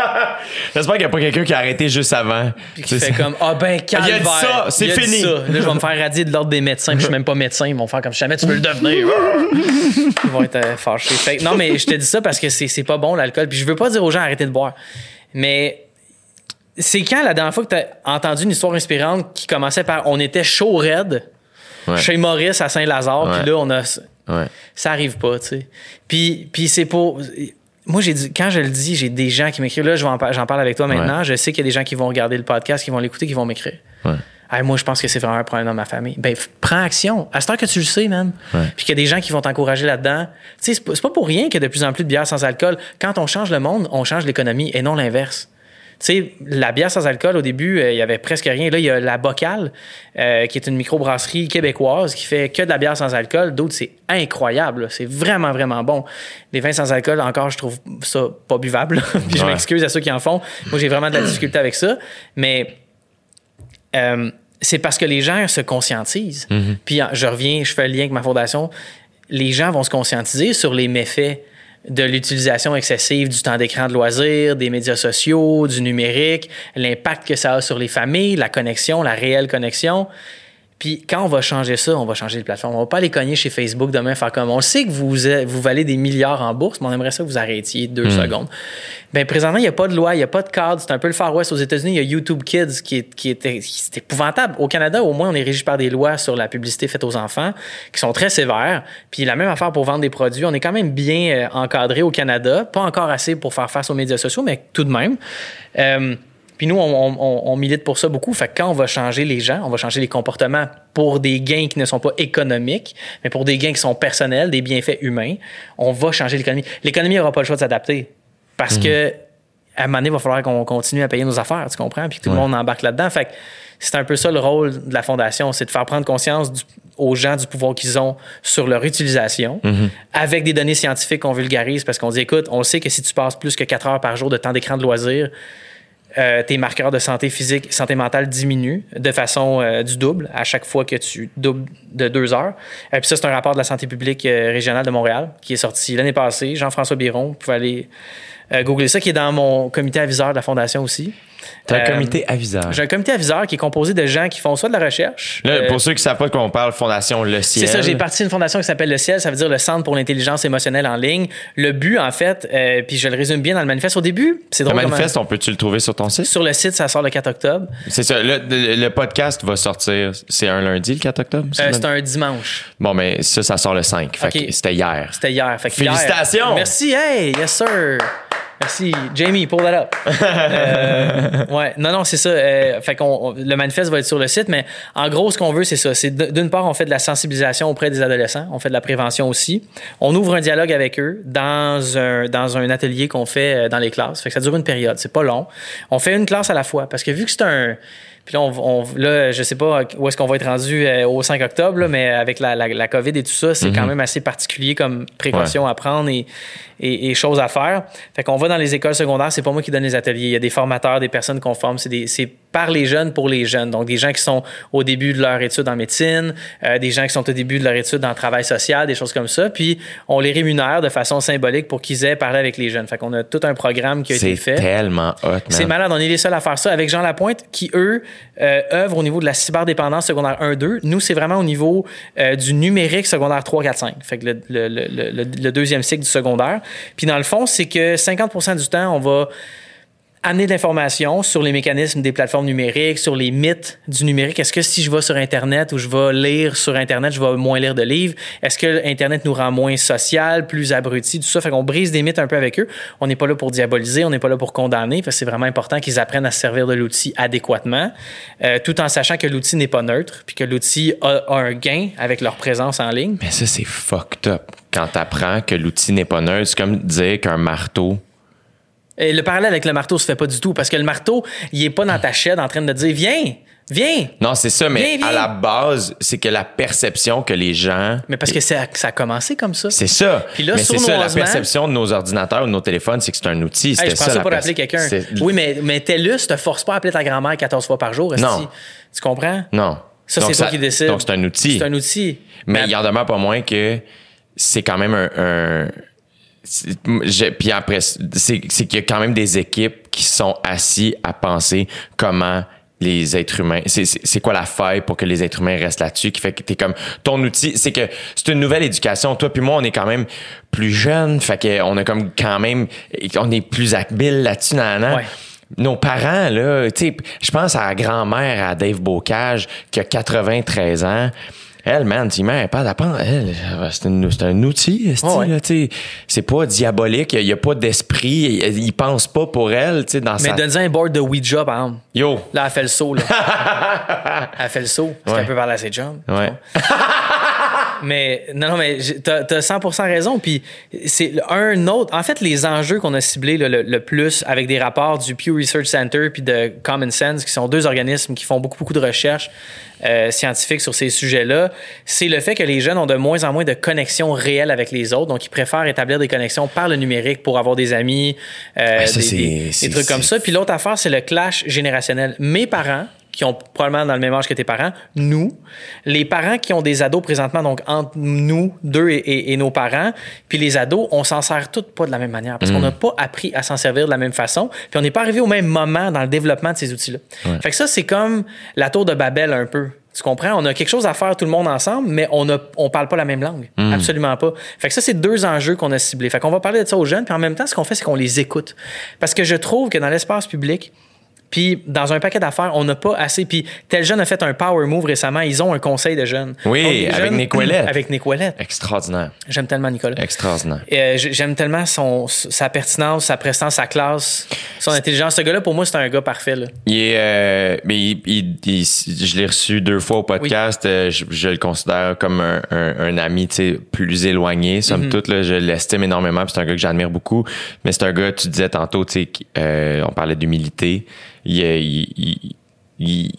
[LAUGHS] J'espère qu'il n'y a pas quelqu'un qui a arrêté juste avant. Puis qui C'est fait ça. comme Ah ben calvaire. Il a dit ça, c'est fini. ça. Là, je vais me faire radier de l'ordre des médecins, puis je suis même pas médecin, ils vont faire comme jamais tu veux le devenir. [LAUGHS] Ils vont être euh, fâchés. Fait non, mais je te dis ça parce que c'est c'est pas bon l'alcool. Puis je veux pas dire aux gens arrêtez de boire. Mais c'est quand la dernière fois que tu as entendu une histoire inspirante qui commençait par on était chaud raide Ouais. chez Maurice à Saint-Lazare, Ouais. puis là on a Ouais. ça arrive pas, tu sais. Puis, puis c'est pour. Moi, j'ai dit, quand je le dis, j'ai des gens qui m'écrivent. Là, j'en parle avec toi maintenant. Je sais qu'il y a des gens qui vont regarder le podcast, qui vont l'écouter, qui vont m'écrire. Ouais. Hey, moi, je pense que c'est vraiment un problème dans ma famille. Ben, prends action. À ce temps que tu le sais, man. Puis qu'il y a des gens qui vont t'encourager là-dedans. Tu sais, c'est pas, c'est pas pour rien qu'il y a de plus en plus de bières sans alcool. Quand on change le monde, on change l'économie et non l'inverse. Tu sais, la bière sans alcool, au début, euh, il y avait presque rien. Là, il y a la Bocale, euh, qui est une microbrasserie québécoise qui fait que de la bière sans alcool. D'autres, c'est incroyable. C'est vraiment, vraiment bon. Les vins sans alcool, encore, je trouve ça pas buvable. [LAUGHS] Puis je Ouais. m'excuse à ceux qui en font. Moi, j'ai vraiment de la difficulté avec ça. Mais euh, c'est parce que les gens se conscientisent. Puis en- je reviens, je fais le lien avec ma fondation. Les gens vont se conscientiser sur les méfaits de l'utilisation excessive du temps d'écran de loisirs, des médias sociaux, du numérique, l'impact que ça a sur les familles, la connexion, la réelle connexion. Puis quand on va changer ça, on va changer de plateforme. On va pas aller cogner chez Facebook demain faire comme on sait que vous, vous valez des milliards en bourse, mais on aimerait ça que vous arrêtiez deux secondes. Ben présentement, il n'y a pas de loi, il n'y a pas de cadre. C'est un peu le Far West aux États-Unis. Il y a YouTube Kids qui est, qui est, qui est épouvantable. Au Canada, au moins, on est régi par des lois sur la publicité faite aux enfants qui sont très sévères. Puis la même affaire pour vendre des produits. On est quand même bien euh, encadré au Canada. Pas encore assez pour faire face aux médias sociaux, mais tout de même. Euh, puis nous, on, on- on- on milite pour ça beaucoup. Fait que quand on va changer les gens, on va changer les comportements pour des gains qui ne sont pas économiques, mais pour des gains qui sont personnels, des bienfaits humains, on va changer l'économie. L'économie n'aura pas le choix de s'adapter parce que à un moment donné, il va falloir qu'on continue à payer nos affaires, tu comprends? Puis que tout le monde embarque là-dedans. Fait que c'est un peu ça le rôle de la Fondation, c'est de faire prendre conscience du- aux gens du pouvoir qu'ils ont sur leur utilisation, avec des données scientifiques qu'on vulgarise, parce qu'on dit, écoute, on sait que si tu passes plus que 4 heures par jour de temps d'écran de loisirs, euh, tes marqueurs de santé physique, santé mentale diminuent de façon euh, du double à chaque fois que tu doubles de deux heures. Et puis ça, c'est un rapport de la santé publique euh, régionale de Montréal qui est sorti l'année passée. Jean-François Biron, vous pouvez aller euh, googler ça, qui est dans mon comité aviseur de la Fondation aussi. T'as un Euh, comité aviseur. J'ai un comité aviseur qui est composé de gens qui font soit de la recherche. Là, euh, pour ceux qui savent pas de quoi on parle, Fondation Le Ciel. c'est ça, j'ai parti d'une fondation qui s'appelle le Ciel, ça veut dire le Centre pour l'intelligence émotionnelle en ligne. Le but, en fait, euh, puis je le résume bien dans le manifeste au début, c'est Le drôle. comment- manifeste, on peut-tu le trouver sur ton site? Sur le site, ça sort le 4 octobre. C'est ça. Le, le- le podcast va sortir. C'est un lundi, le 4 octobre? Euh, le- c'est un dimanche. Bon, mais ça, ça sort le 5. Fait Ok. que c'était hier. C'était hier. Fait que hier- Félicitations! Merci, hey, yes sir. Merci, Jamie, pull that up. [LAUGHS] Euh, ouais, non, non, c'est ça. Euh, fait qu'on, on- le manifeste va être sur le site, mais en gros, ce qu'on veut, c'est ça. C'est d'une part, on fait de la sensibilisation auprès des adolescents, on fait de la prévention aussi. On ouvre un dialogue avec eux dans un, dans un atelier qu'on fait euh, dans les classes. Fait que ça dure une période, c'est pas long. On fait une classe à la fois parce que vu que c'est un puis là, on, on- là, je sais pas où est-ce qu'on va être rendu euh, au 5 octobre, là, mais avec la, la, la COVID et tout ça, c'est quand même assez particulier comme précaution à prendre et, et, et choses à faire. Fait qu'on va dans les écoles secondaires, c'est pas moi qui donne les ateliers. Il y a des formateurs, des personnes qu'on forme. C'est, des, c'est par les jeunes pour les jeunes. Donc, des gens qui sont au début de leur étude en médecine, euh, des gens qui sont au début de leur étude en travail social, des choses comme ça. Puis, on les rémunère de façon symbolique pour qu'ils aient parlé avec les jeunes. Fait qu'on a tout un programme qui a été C'est fait. tellement hot. C'est malade, on est les seuls à faire ça avec Jean Lapointe qui, eux, euh, œuvrent au niveau de la cyberdépendance secondaire 1-2. Nous, c'est vraiment au niveau euh, du numérique secondaire 3, 4, 5. Fait que le, le- le- le- le deuxième cycle du secondaire. Puis dans le fond, c'est que 50 du temps, on va amener de l'information sur les mécanismes des plateformes numériques, sur les mythes du numérique? Est-ce que si je vais sur Internet ou je vais lire sur Internet, je vais moins lire de livres? Est-ce que Internet nous rend moins social, plus abruti, tout ça? Fait qu'on brise des mythes un peu avec eux. On n'est pas là pour diaboliser, on n'est pas là pour condamner, parce que c'est vraiment important qu'ils apprennent à se servir de l'outil adéquatement, euh, tout en sachant que l'outil n'est pas neutre, puis que l'outil a, a un gain avec leur présence en ligne. Mais ça, c'est fucked up. Quand t'apprends que l'outil n'est pas neutre, c'est comme dire qu'un marteau. Et le parallèle avec le marteau se fait pas du tout, parce que le marteau, il est pas dans ta chaîne en train de te dire, viens, viens. Non, c'est ça, mais Viens, viens. à la base, c'est que la perception que les gens. Mais parce que ça, ça a commencé comme ça. C'est ça. Puis là, mais c'est ça, la perception de nos ordinateurs ou de nos téléphones, c'est que c'est un outil. Hey, je ça, pensais la pas d'appeler quelqu'un. Oui, mais, mais TELUS te force pas à appeler ta grand-mère 14 fois par jour. Non. Tu comprends? Non. Ça, c'est toi qui décides. Donc, c'est un outil. C'est un outil. Mais il y en demeure pas moins que c'est quand même un. Puis après, c'est c'est qu'il y a quand même des équipes qui sont assis à penser comment les êtres humains, c'est- quoi la faille pour que les êtres humains restent là-dessus, qui fait que t'es comme ton outil, c'est que c'est une nouvelle éducation. Toi puis moi, on est quand même plus jeunes, fait que on a comme quand même, on est plus habile là-dessus. Ouais. Nos parents, là, tu sais, je pense à la grand-mère, à Dave Bocage, qui a 93 ans. Elle, man, tu mets un pas d'apprendre. Elle, c'est un, c'est un outil, ouais. sais. C'est pas diabolique, il y a pas d'esprit, il, pense pas pour elle, tu sais, dans Mais sa... donne-en un board de Ouija, par exemple. Yo! Là, elle fait le saut. Là. [LAUGHS] elle fait le saut. Parce Ouais. qu'elle peut parler à ses jumps. Ouais. [LAUGHS] Mais non, non, mais t'as as 100% raison. Puis c'est un autre. En fait, les enjeux qu'on a ciblés le, le plus avec des rapports du Pew Research Center puis de Common Sense, qui sont deux organismes qui font beaucoup, beaucoup de recherches euh, scientifiques sur ces sujets-là, c'est le fait que les jeunes ont de moins en moins de connexions réelles avec les autres. Donc, ils préfèrent établir des connexions par le numérique pour avoir des amis, euh, ça, des, des- trucs comme ça. Puis l'autre affaire, c'est le clash générationnel. Mes parents, qui ont probablement dans le même âge que tes parents, nous, les parents qui ont des ados présentement, donc entre nous deux et, et- et nos parents, puis les ados, on s'en sert toutes pas de la même manière parce qu'on n'a pas appris à s'en servir de la même façon, puis on n'est pas arrivé au même moment dans le développement de ces outils-là. Fait que ça, c'est comme la tour de Babel un peu. Tu comprends? On a quelque chose à faire tout le monde ensemble, mais on ne on parle pas la même langue. Absolument pas. Fait que ça, c'est deux enjeux qu'on a ciblés. Fait qu'on va parler de ça aux jeunes, puis en même temps, ce qu'on fait, c'est qu'on les écoute. Parce que je trouve que dans l'espace public, puis dans un paquet d'affaires, on n'a pas assez. Puis tel jeune a fait un power move récemment. Ils ont un conseil de jeunes. Oui, avec Nick Ouellet. [CLEARS THROAT] Avec Nick Ouellet. Extraordinaire. J'aime tellement Nicolas. Extraordinaire. Euh, J'aime tellement son, sa pertinence, sa prestance, sa classe, son intelligence. Ce gars-là, pour moi, c'est un gars parfait. Là. Il est, euh, mais il- il- il- je l'ai reçu deux fois au podcast. Euh, Je, je le considère comme un, un- un ami, tu sais, plus éloigné. Somme toute, là, je l'estime énormément. C'est un gars que j'admire beaucoup. Mais c'est un gars, tu disais tantôt, tu sais, qui- euh, on parlait d'humilité. Il, il- il- il-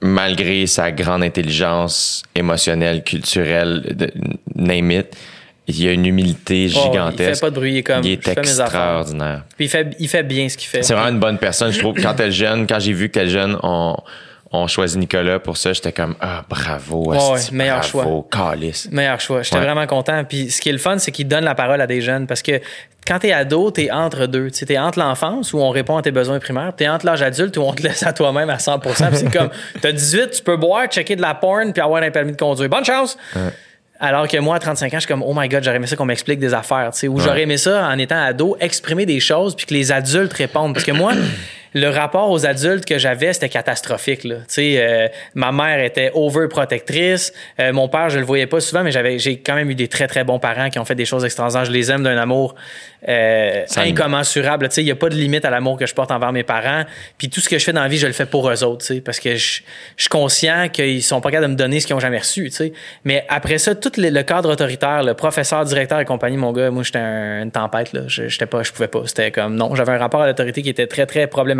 malgré sa grande intelligence émotionnelle, culturelle, de, name it, il y a une humilité Oh, il gigantesque. fait pas de bruit, il est comme, il est je extraordinaire. Puis il fait, il fait bien ce qu'il fait. C'est vraiment une bonne personne, je trouve. Quand elle jeune, quand j'ai vu que t'es jeune, on, on choisit Nicolas pour ça, j'étais comme, ah, bravo, Ouais, ouais, meilleur bravo, calice. Meilleur choix. J'étais Ouais. vraiment content. Puis ce qui est le fun, c'est qu'il donne la parole à des jeunes parce que quand t'es ado, t'es entre deux. Tu t'es entre l'enfance où on répond à tes besoins primaires, t'es entre l'âge adulte où on te laisse à toi-même à 100%. Puis c'est [LAUGHS] comme, t'as 18, tu peux boire, checker de la porn, puis avoir un permis de conduire. Bonne chance! Alors que moi, à 35 ans, je suis comme, oh my god, j'aurais aimé ça qu'on m'explique des affaires, tu sais, ou j'aurais aimé ça en étant ado, exprimer des choses puis que les adultes répondent. Parce que moi, le rapport aux adultes que j'avais, c'était catastrophique, là. Euh, ma mère était overprotectrice, euh, mon père, je le voyais pas souvent, mais j'avais, j'ai quand même eu des très très bons parents qui ont fait des choses extraordinaires. Je les aime d'un amour euh, incommensurable. Il y a pas de limite à l'amour que je porte envers mes parents. Puis tout ce que je fais dans la vie, je le fais pour eux autres, parce que je, je suis conscient qu'ils sont pas capables de me donner ce qu'ils ont jamais reçu. Mais après ça, tout le, le cadre autoritaire, le professeur, directeur et compagnie, mon gars, moi, j'étais un- une tempête, là. Je, j'étais pas, je pouvais pas. C'était comme, non, j'avais un rapport à l'autorité qui était très, très problématique.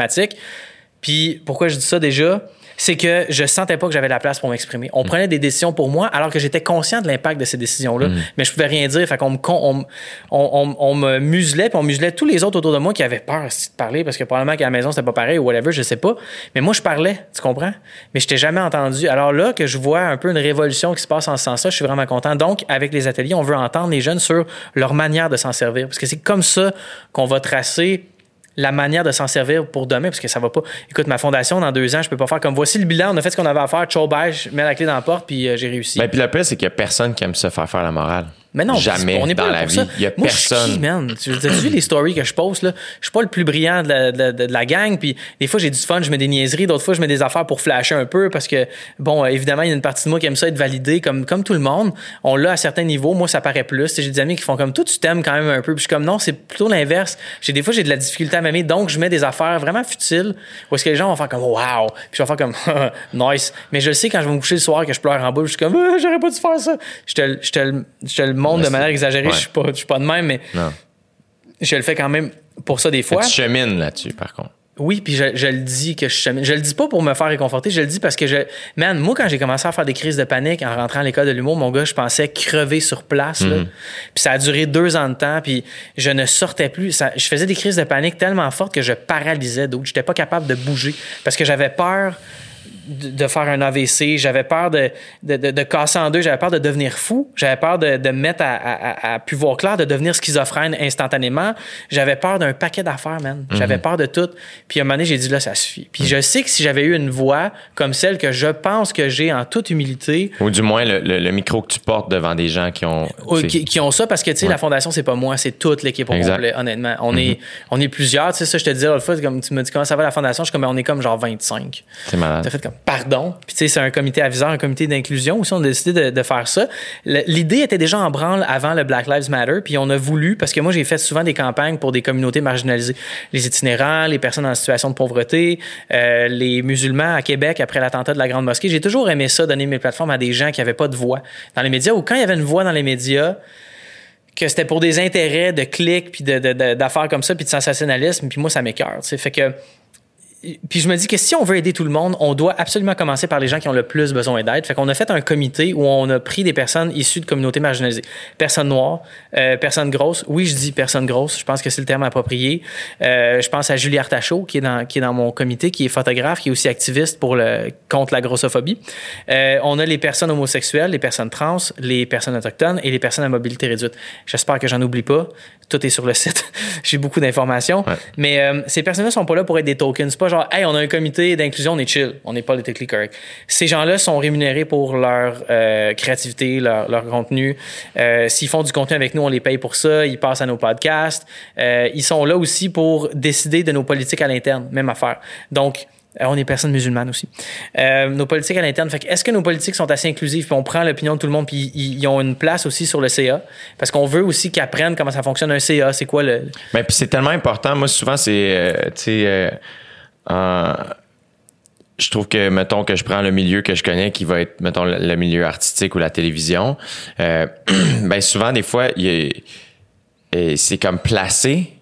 Puis pourquoi je dis ça déjà? C'est que je sentais pas que j'avais la place pour m'exprimer. On prenait des décisions pour moi alors que j'étais conscient de l'impact de ces décisions-là, mais je pouvais rien dire. Fait qu'on me, on, me- on, on- on me muselait, puis on muselait tous les autres autour de moi qui avaient peur de parler parce que probablement qu'à la maison c'était pas pareil ou whatever, je sais pas. Mais moi je parlais, tu comprends? Mais je t'ai jamais entendu. Alors là que je vois un peu une révolution qui se passe en ce sens-là, je suis vraiment content. Donc avec les ateliers, on veut entendre les jeunes sur leur manière de s'en servir parce que c'est comme ça qu'on va tracer la manière de s'en servir pour demain, parce que ça va pas. Écoute, ma fondation, dans deux ans, je peux pas faire comme voici le bilan, on a fait ce qu'on avait à faire, ciao, bye, je mets la clé dans la porte, puis euh, j'ai réussi. Ben, puis le pire, c'est qu'il y a personne qui aime se faire faire la morale. Mais non, Jamais on n'est pas dans là la pour vie. Il y a Moi, je suis personne. qui, man? Tu les stories que je poste, là? Je suis pas le plus brillant de la, de, de- de la gang, puis des fois, j'ai du fun, je mets des niaiseries, d'autres fois, je mets des affaires pour flasher un peu, parce que, bon, euh, évidemment, il y a une partie de moi qui aime ça être validé, comme, comme tout le monde. On l'a à certains niveaux. Moi, ça paraît plus. J'ai des amis qui font comme, toi, tu t'aimes quand même un peu, puis je suis comme, non, c'est plutôt l'inverse. J'ai des fois, j'ai de la difficulté à m'aimer, donc je mets des affaires vraiment futiles, où est-ce que les gens vont faire comme, wow, puis je vais faire comme, [LAUGHS] nice. Mais je le sais quand je vais me coucher le soir que je pleure en boule, je suis comme, Ah, j'aurais pas dû faire ça. Je te, je te, le- je te le de manière exagérée, Ouais. je suis pas, je suis pas de même, mais Non. je le fais quand même pour ça des fois. Tu chemines là-dessus, par contre. Oui, puis je, je le dis que je chemine. Je le dis pas pour me faire réconforter, je le dis parce que je. Man, moi, quand j'ai commencé à faire des crises de panique en rentrant à l'école de l'humour, mon gars, je pensais crever sur place. là. Puis ça a duré deux ans de temps, puis je ne sortais plus. Ça- je faisais des crises de panique tellement fortes que je paralysais d'autres. J'étais pas capable de bouger parce que j'avais peur de, de faire un AVC, j'avais peur de, de, de, casser en deux, j'avais peur de devenir fou, j'avais peur de, de me mettre à, à, à, plus voir clair, de devenir schizophrène instantanément, j'avais peur d'un paquet d'affaires, man. J'avais peur de tout. Puis à un moment donné, j'ai dit là, ça suffit. Puis je sais que si j'avais eu une voix comme celle que je pense que j'ai en toute humilité, Ou du moins, le, le- le micro que tu portes devant des gens qui ont. qui, qui ont ça parce que tu sais la fondation c'est pas moi c'est toute l'équipe au complet honnêtement. On est on est plusieurs. Tu sais ça je te disais l'autre fois comme tu me dis comment ça va la fondation je suis comme on est comme genre 25 C'est malade. T'as fait comme pardon. Puis tu sais, c'est un comité aviseur, un comité d'inclusion aussi. On a décidé de, de faire ça. L'idée était déjà en branle avant le Black Lives Matter. Puis on a voulu, parce que moi, j'ai fait souvent des campagnes pour des communautés marginalisées. Les itinérants, les personnes en situation de pauvreté, euh, les musulmans à Québec après l'attentat de la Grande Mosquée. J'ai toujours aimé ça, donner mes plateformes à des gens qui n'avaient pas de voix dans les médias ou quand il y avait une voix dans les médias, que c'était pour des intérêts de clics puis de- de- de- d'affaires comme ça puis de sensationnalisme puis moi ça m'écœure fait que puis je me dis que si on veut aider tout le monde, on doit absolument commencer par les gens qui ont le plus besoin d'aide. Fait qu'on a fait un comité où on a pris des personnes issues de communautés marginalisées. Personnes noires, euh, personnes grosses. Oui, je dis personnes grosses. Je pense que c'est le terme approprié. Euh, je pense à Julie Artachot, qui est dans, qui est dans mon comité, qui est photographe, qui est aussi activiste pour le, contre la grossophobie. Euh, on a les personnes homosexuelles, les personnes trans, les personnes autochtones et les personnes à mobilité réduite. J'espère que j'en oublie pas. Tout est sur le site. [LAUGHS] J'ai beaucoup d'informations. Ouais. Mais euh, ces personnes-là sont pas là pour être des tokens. C'est pas genre, hey, on a un comité d'inclusion, on est chill, on est politically correct. Ces gens-là sont rémunérés pour leur euh, créativité, leur, contenu. Euh, S'ils font du contenu avec nous, on les paye pour ça. Ils passent à nos podcasts. Euh, ils sont là aussi pour décider de nos politiques à l'interne, même affaire. Donc, on est personnes musulmanes aussi. Nos politiques à l'interne. Fait est-ce que nos politiques sont assez inclusives? Puis on prend l'opinion de tout le monde puis ils, ont une place aussi sur le CA parce qu'on veut aussi qu'ils apprennent comment ça fonctionne un CA, c'est quoi le Ben, puis c'est tellement important. Moi, souvent, c'est, euh, je trouve que, mettons, que je prends le milieu que je connais, qui va être, mettons, le, milieu artistique ou la télévision, euh, [CLEARS THROAT] ben, souvent, des fois, c'est comme placé.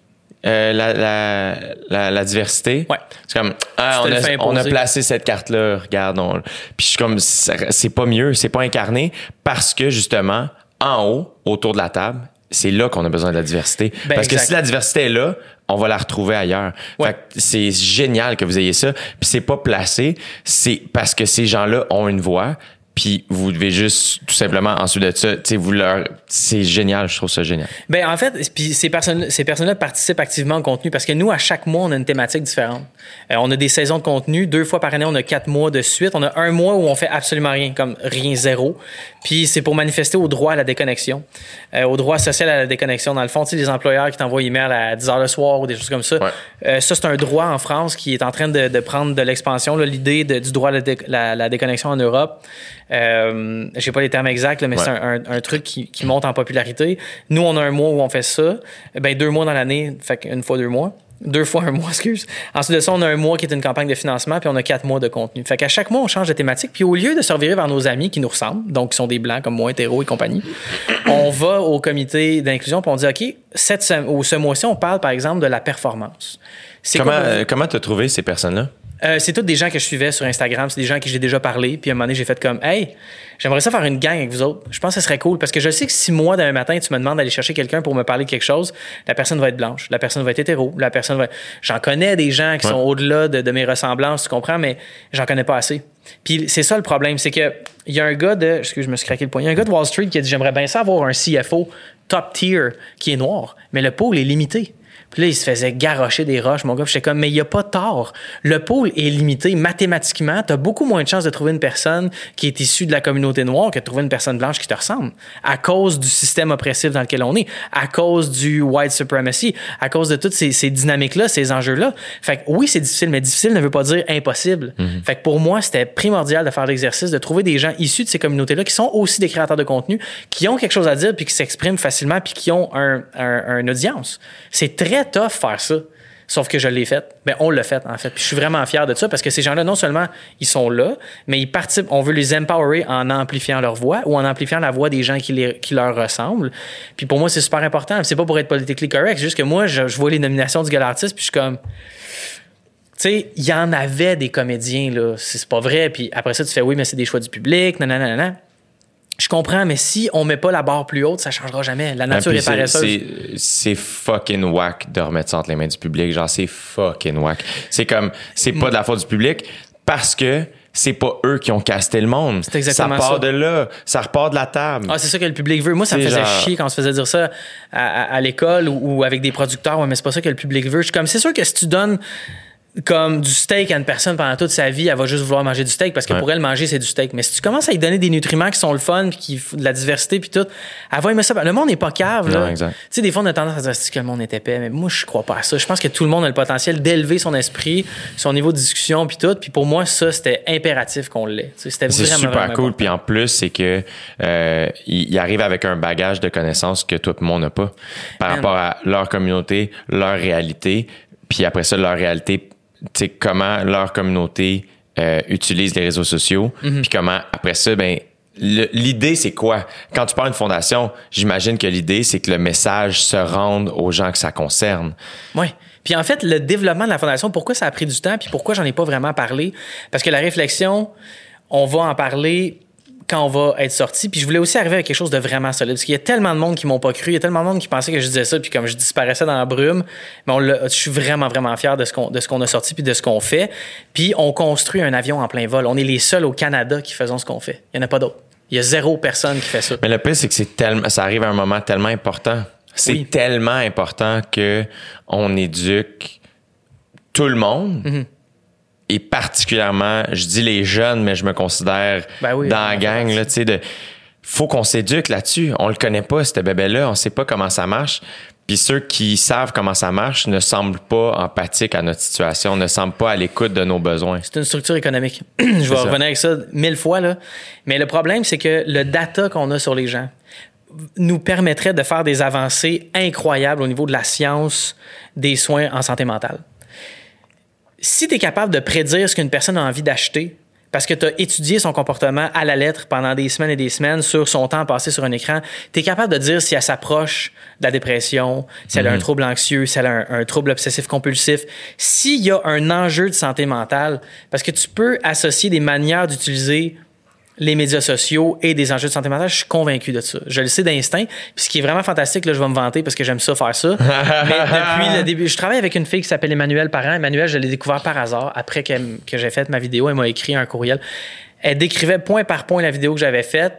euh, la, la, la, la diversité. Ouais. C'est comme, ah, on, a, on a placé cette carte-là, regarde. on- Puis je suis comme, c'est pas mieux, c'est pas incarné parce que justement, en haut, autour de la table, c'est là qu'on a besoin de la diversité. Ben, Parce que si la diversité est là, on va la retrouver ailleurs. Ouais. C'est génial que vous ayez ça. Puis c'est pas placé, c'est parce que ces gens-là ont une voix. Puis vous devez juste tout simplement ensuite de ça, tu sais, vous leur, c'est génial, je trouve ça génial. Ben en fait, puis ces personnes, ces personnes-là participent activement au contenu parce que nous, à chaque mois, on a une thématique différente. Euh, on a des saisons de contenu. Deux fois par année, on a quatre mois de suite. On a un mois où on fait absolument rien, comme rien zéro. Puis c'est pour manifester au droit à la déconnexion, euh, au droit social à la déconnexion. Dans le fond, tu sais, les employeurs qui t'envoient email à 10 heures le soir ou des choses comme ça. Ouais. Euh, ça, c'est un droit en France qui est en train de, de prendre de l'expansion. L'idée du droit à la, dé- la- la déconnexion en Europe. Euh, je sais pas les termes exacts, là, mais Ouais. c'est un, un- un truc qui, qui monte en popularité. Nous, on a un mois où on fait ça. Ben, deux mois dans l'année, fait une fois deux mois. Deux fois un mois, [LAUGHS] excuse. Ensuite de ça, on a un mois qui est une campagne de financement, puis on a quatre mois de contenu. Fait qu'à chaque mois, on change de thématique. Puis au lieu de se revirer vers nos amis qui nous ressemblent, donc qui sont des blancs comme moi, hétéros et compagnie, [COUGHS] on va au comité d'inclusion, puis on dit, OK, cette, ou ce mois-ci, on parle, par exemple, de la performance. Comment, euh, comment t'as trouvé ces personnes-là? Euh, c'est tous des gens que je suivais sur Instagram, c'est des gens à qui j'ai déjà parlé. Puis à un moment donné, j'ai fait comme, hey, j'aimerais ça faire une gang avec vous autres. Je pense que ce serait cool parce que je sais que si moi, demain matin, tu me demandes d'aller chercher quelqu'un pour me parler de quelque chose, la personne va être blanche, la personne va être hétéro, la personne va. J'en connais des gens qui Ouais. sont au-delà de, de mes ressemblances, tu comprends, mais j'en connais pas assez. Puis c'est ça le problème, c'est que il y a un gars de, excuse, je me suis craqué le poing, il y a un gars de Wall Street qui a dit, j'aimerais bien ça avoir un CFO top tier qui est noir, mais le pôle est limité. Puis là, il se faisait garrocher des roches, mon gars. J'étais comme, mais il n'y a pas tort. Le pôle est limité mathématiquement. Tu as beaucoup moins de chances de trouver une personne qui est issue de la communauté noire que de trouver une personne blanche qui te ressemble. À cause du système oppressif dans lequel on est, à cause du white supremacy, à cause de toutes ces, ces dynamiques-là, ces enjeux-là. Fait que oui, c'est difficile, mais difficile ne veut pas dire impossible. Fait que pour moi, c'était primordial de faire l'exercice, de trouver des gens issus de ces communautés-là qui sont aussi des créateurs de contenu, qui ont quelque chose à dire, puis qui s'expriment facilement, puis qui ont un, un- une audience. C'est très tough faire ça. Sauf que je l'ai fait. Ben, on l'a fait, en fait. Puis je suis vraiment fier de ça parce que ces gens-là, non seulement ils sont là, mais ils participent. On veut les empowerer en amplifiant leur voix ou en amplifiant la voix des gens qui, les- qui leur ressemblent. Puis pour moi, c'est super important. C'est pas pour être politically correct, c'est juste que moi, je, vois les nominations du Gala Artiste, puis je suis comme. Tu sais, il y en avait des comédiens, là. C'est pas vrai. Puis après ça, tu fais oui, mais c'est des choix du public, nanana. Je comprends, mais si on met pas la barre plus haute, ça changera jamais. La nature Puis est paresseuse. c'est- fucking whack de remettre ça entre les mains du public. Genre, c'est fucking whack. C'est comme, c'est pas de la faute du public parce que c'est pas eux qui ont casté le monde. C'est exactement ça. part ça. de là. Ça repart de la table. Ah, c'est ça que le public veut. Moi, ça me faisait genre- chier quand on se faisait dire ça à, à- à l'école ou, ou avec des producteurs. Ouais, mais c'est pas ça que le public veut. Je suis comme, c'est sûr que si tu donnes comme du steak à une personne pendant toute sa vie, elle va juste vouloir manger du steak parce que Ouais. pour elle, manger, c'est du steak. Mais si tu commences à lui donner des nutriments qui sont le fun, puis qui de la diversité, puis tout, elle va aimer ça. Le monde n'est pas cave. là. Tu sais, des fois, on a tendance à dire que le monde est épais, mais moi, je crois pas à ça. Je pense que tout le monde a le potentiel d'élever son esprit, son niveau de discussion, puis tout. Puis pour moi, ça, c'était impératif qu'on l'ait. C'était vraiment, super vraiment cool. Puis en plus, c'est que euh, il, arrive avec un bagage de connaissances que tout le monde n'a pas par rapport à leur communauté, leur réalité. Puis après ça, leur réalité, comment leur communauté euh, utilise les réseaux sociaux. Mhm. Puis comment, après ça, ben l'idée, c'est quoi? Quand tu parles d'une fondation, j'imagine que l'idée, c'est que le message se rende aux gens que ça concerne. Oui. Puis en fait, le développement de la fondation, pourquoi ça a pris du temps, puis pourquoi j'en ai pas vraiment parlé? Parce que la réflexion, on va en parler quand on va être sorti. Puis je voulais aussi arriver avec quelque chose de vraiment solide. Parce qu'il y a tellement de monde qui m'ont pas cru. Il y a tellement de monde qui pensait que je disais ça, puis comme je disparaissais dans la brume. Mais on je suis vraiment, vraiment fier de ce qu'on, a sorti, puis de ce qu'on fait. Puis on construit un avion en plein vol. On est les seuls au Canada qui faisons ce qu'on fait. Il y en a pas d'autres. Il y a zéro personne qui fait ça. Mais le pire, c'est que c'est tellement, ça arrive à un moment tellement important. C'est Oui. tellement important que on éduque tout le monde. Mhm. Et particulièrement, je dis les jeunes, mais je me considère Ben oui, dans la gang, là, tu sais, de, faut qu'on s'éduque là-dessus. On le connaît pas, ce bébé-là. On sait pas comment ça marche. Puis ceux qui savent comment ça marche ne semblent pas empathiques à notre situation, ne semblent pas à l'écoute de nos besoins. C'est une structure économique. [CLEARS THROAT] je vais ça. revenir avec ça mille fois, là. Mais le problème, c'est que le data qu'on a sur les gens nous permettrait de faire des avancées incroyables au niveau de la science des soins en santé mentale. Si tu es capable de prédire ce qu'une personne a envie d'acheter, parce que tu as étudié son comportement à la lettre pendant des semaines et des semaines sur son temps passé sur un écran, tu es capable de dire si elle s'approche de la dépression, si elle a un trouble anxieux, si elle a un, un trouble obsessif-compulsif, s'il y a un enjeu de santé mentale, parce que tu peux associer des manières d'utiliser les médias sociaux et des enjeux de santé mentale, je suis convaincu de ça. Je le sais d'instinct. Puis ce qui est vraiment fantastique, là, je vais me vanter parce que j'aime ça faire ça. [LAUGHS] Mais depuis le début, je travaille avec une fille qui s'appelle Emmanuel Parent. Emmanuel, je l'ai découvert par hasard après que, que j'ai fait ma vidéo. Elle m'a écrit un courriel. Elle décrivait point par point la vidéo que j'avais faite.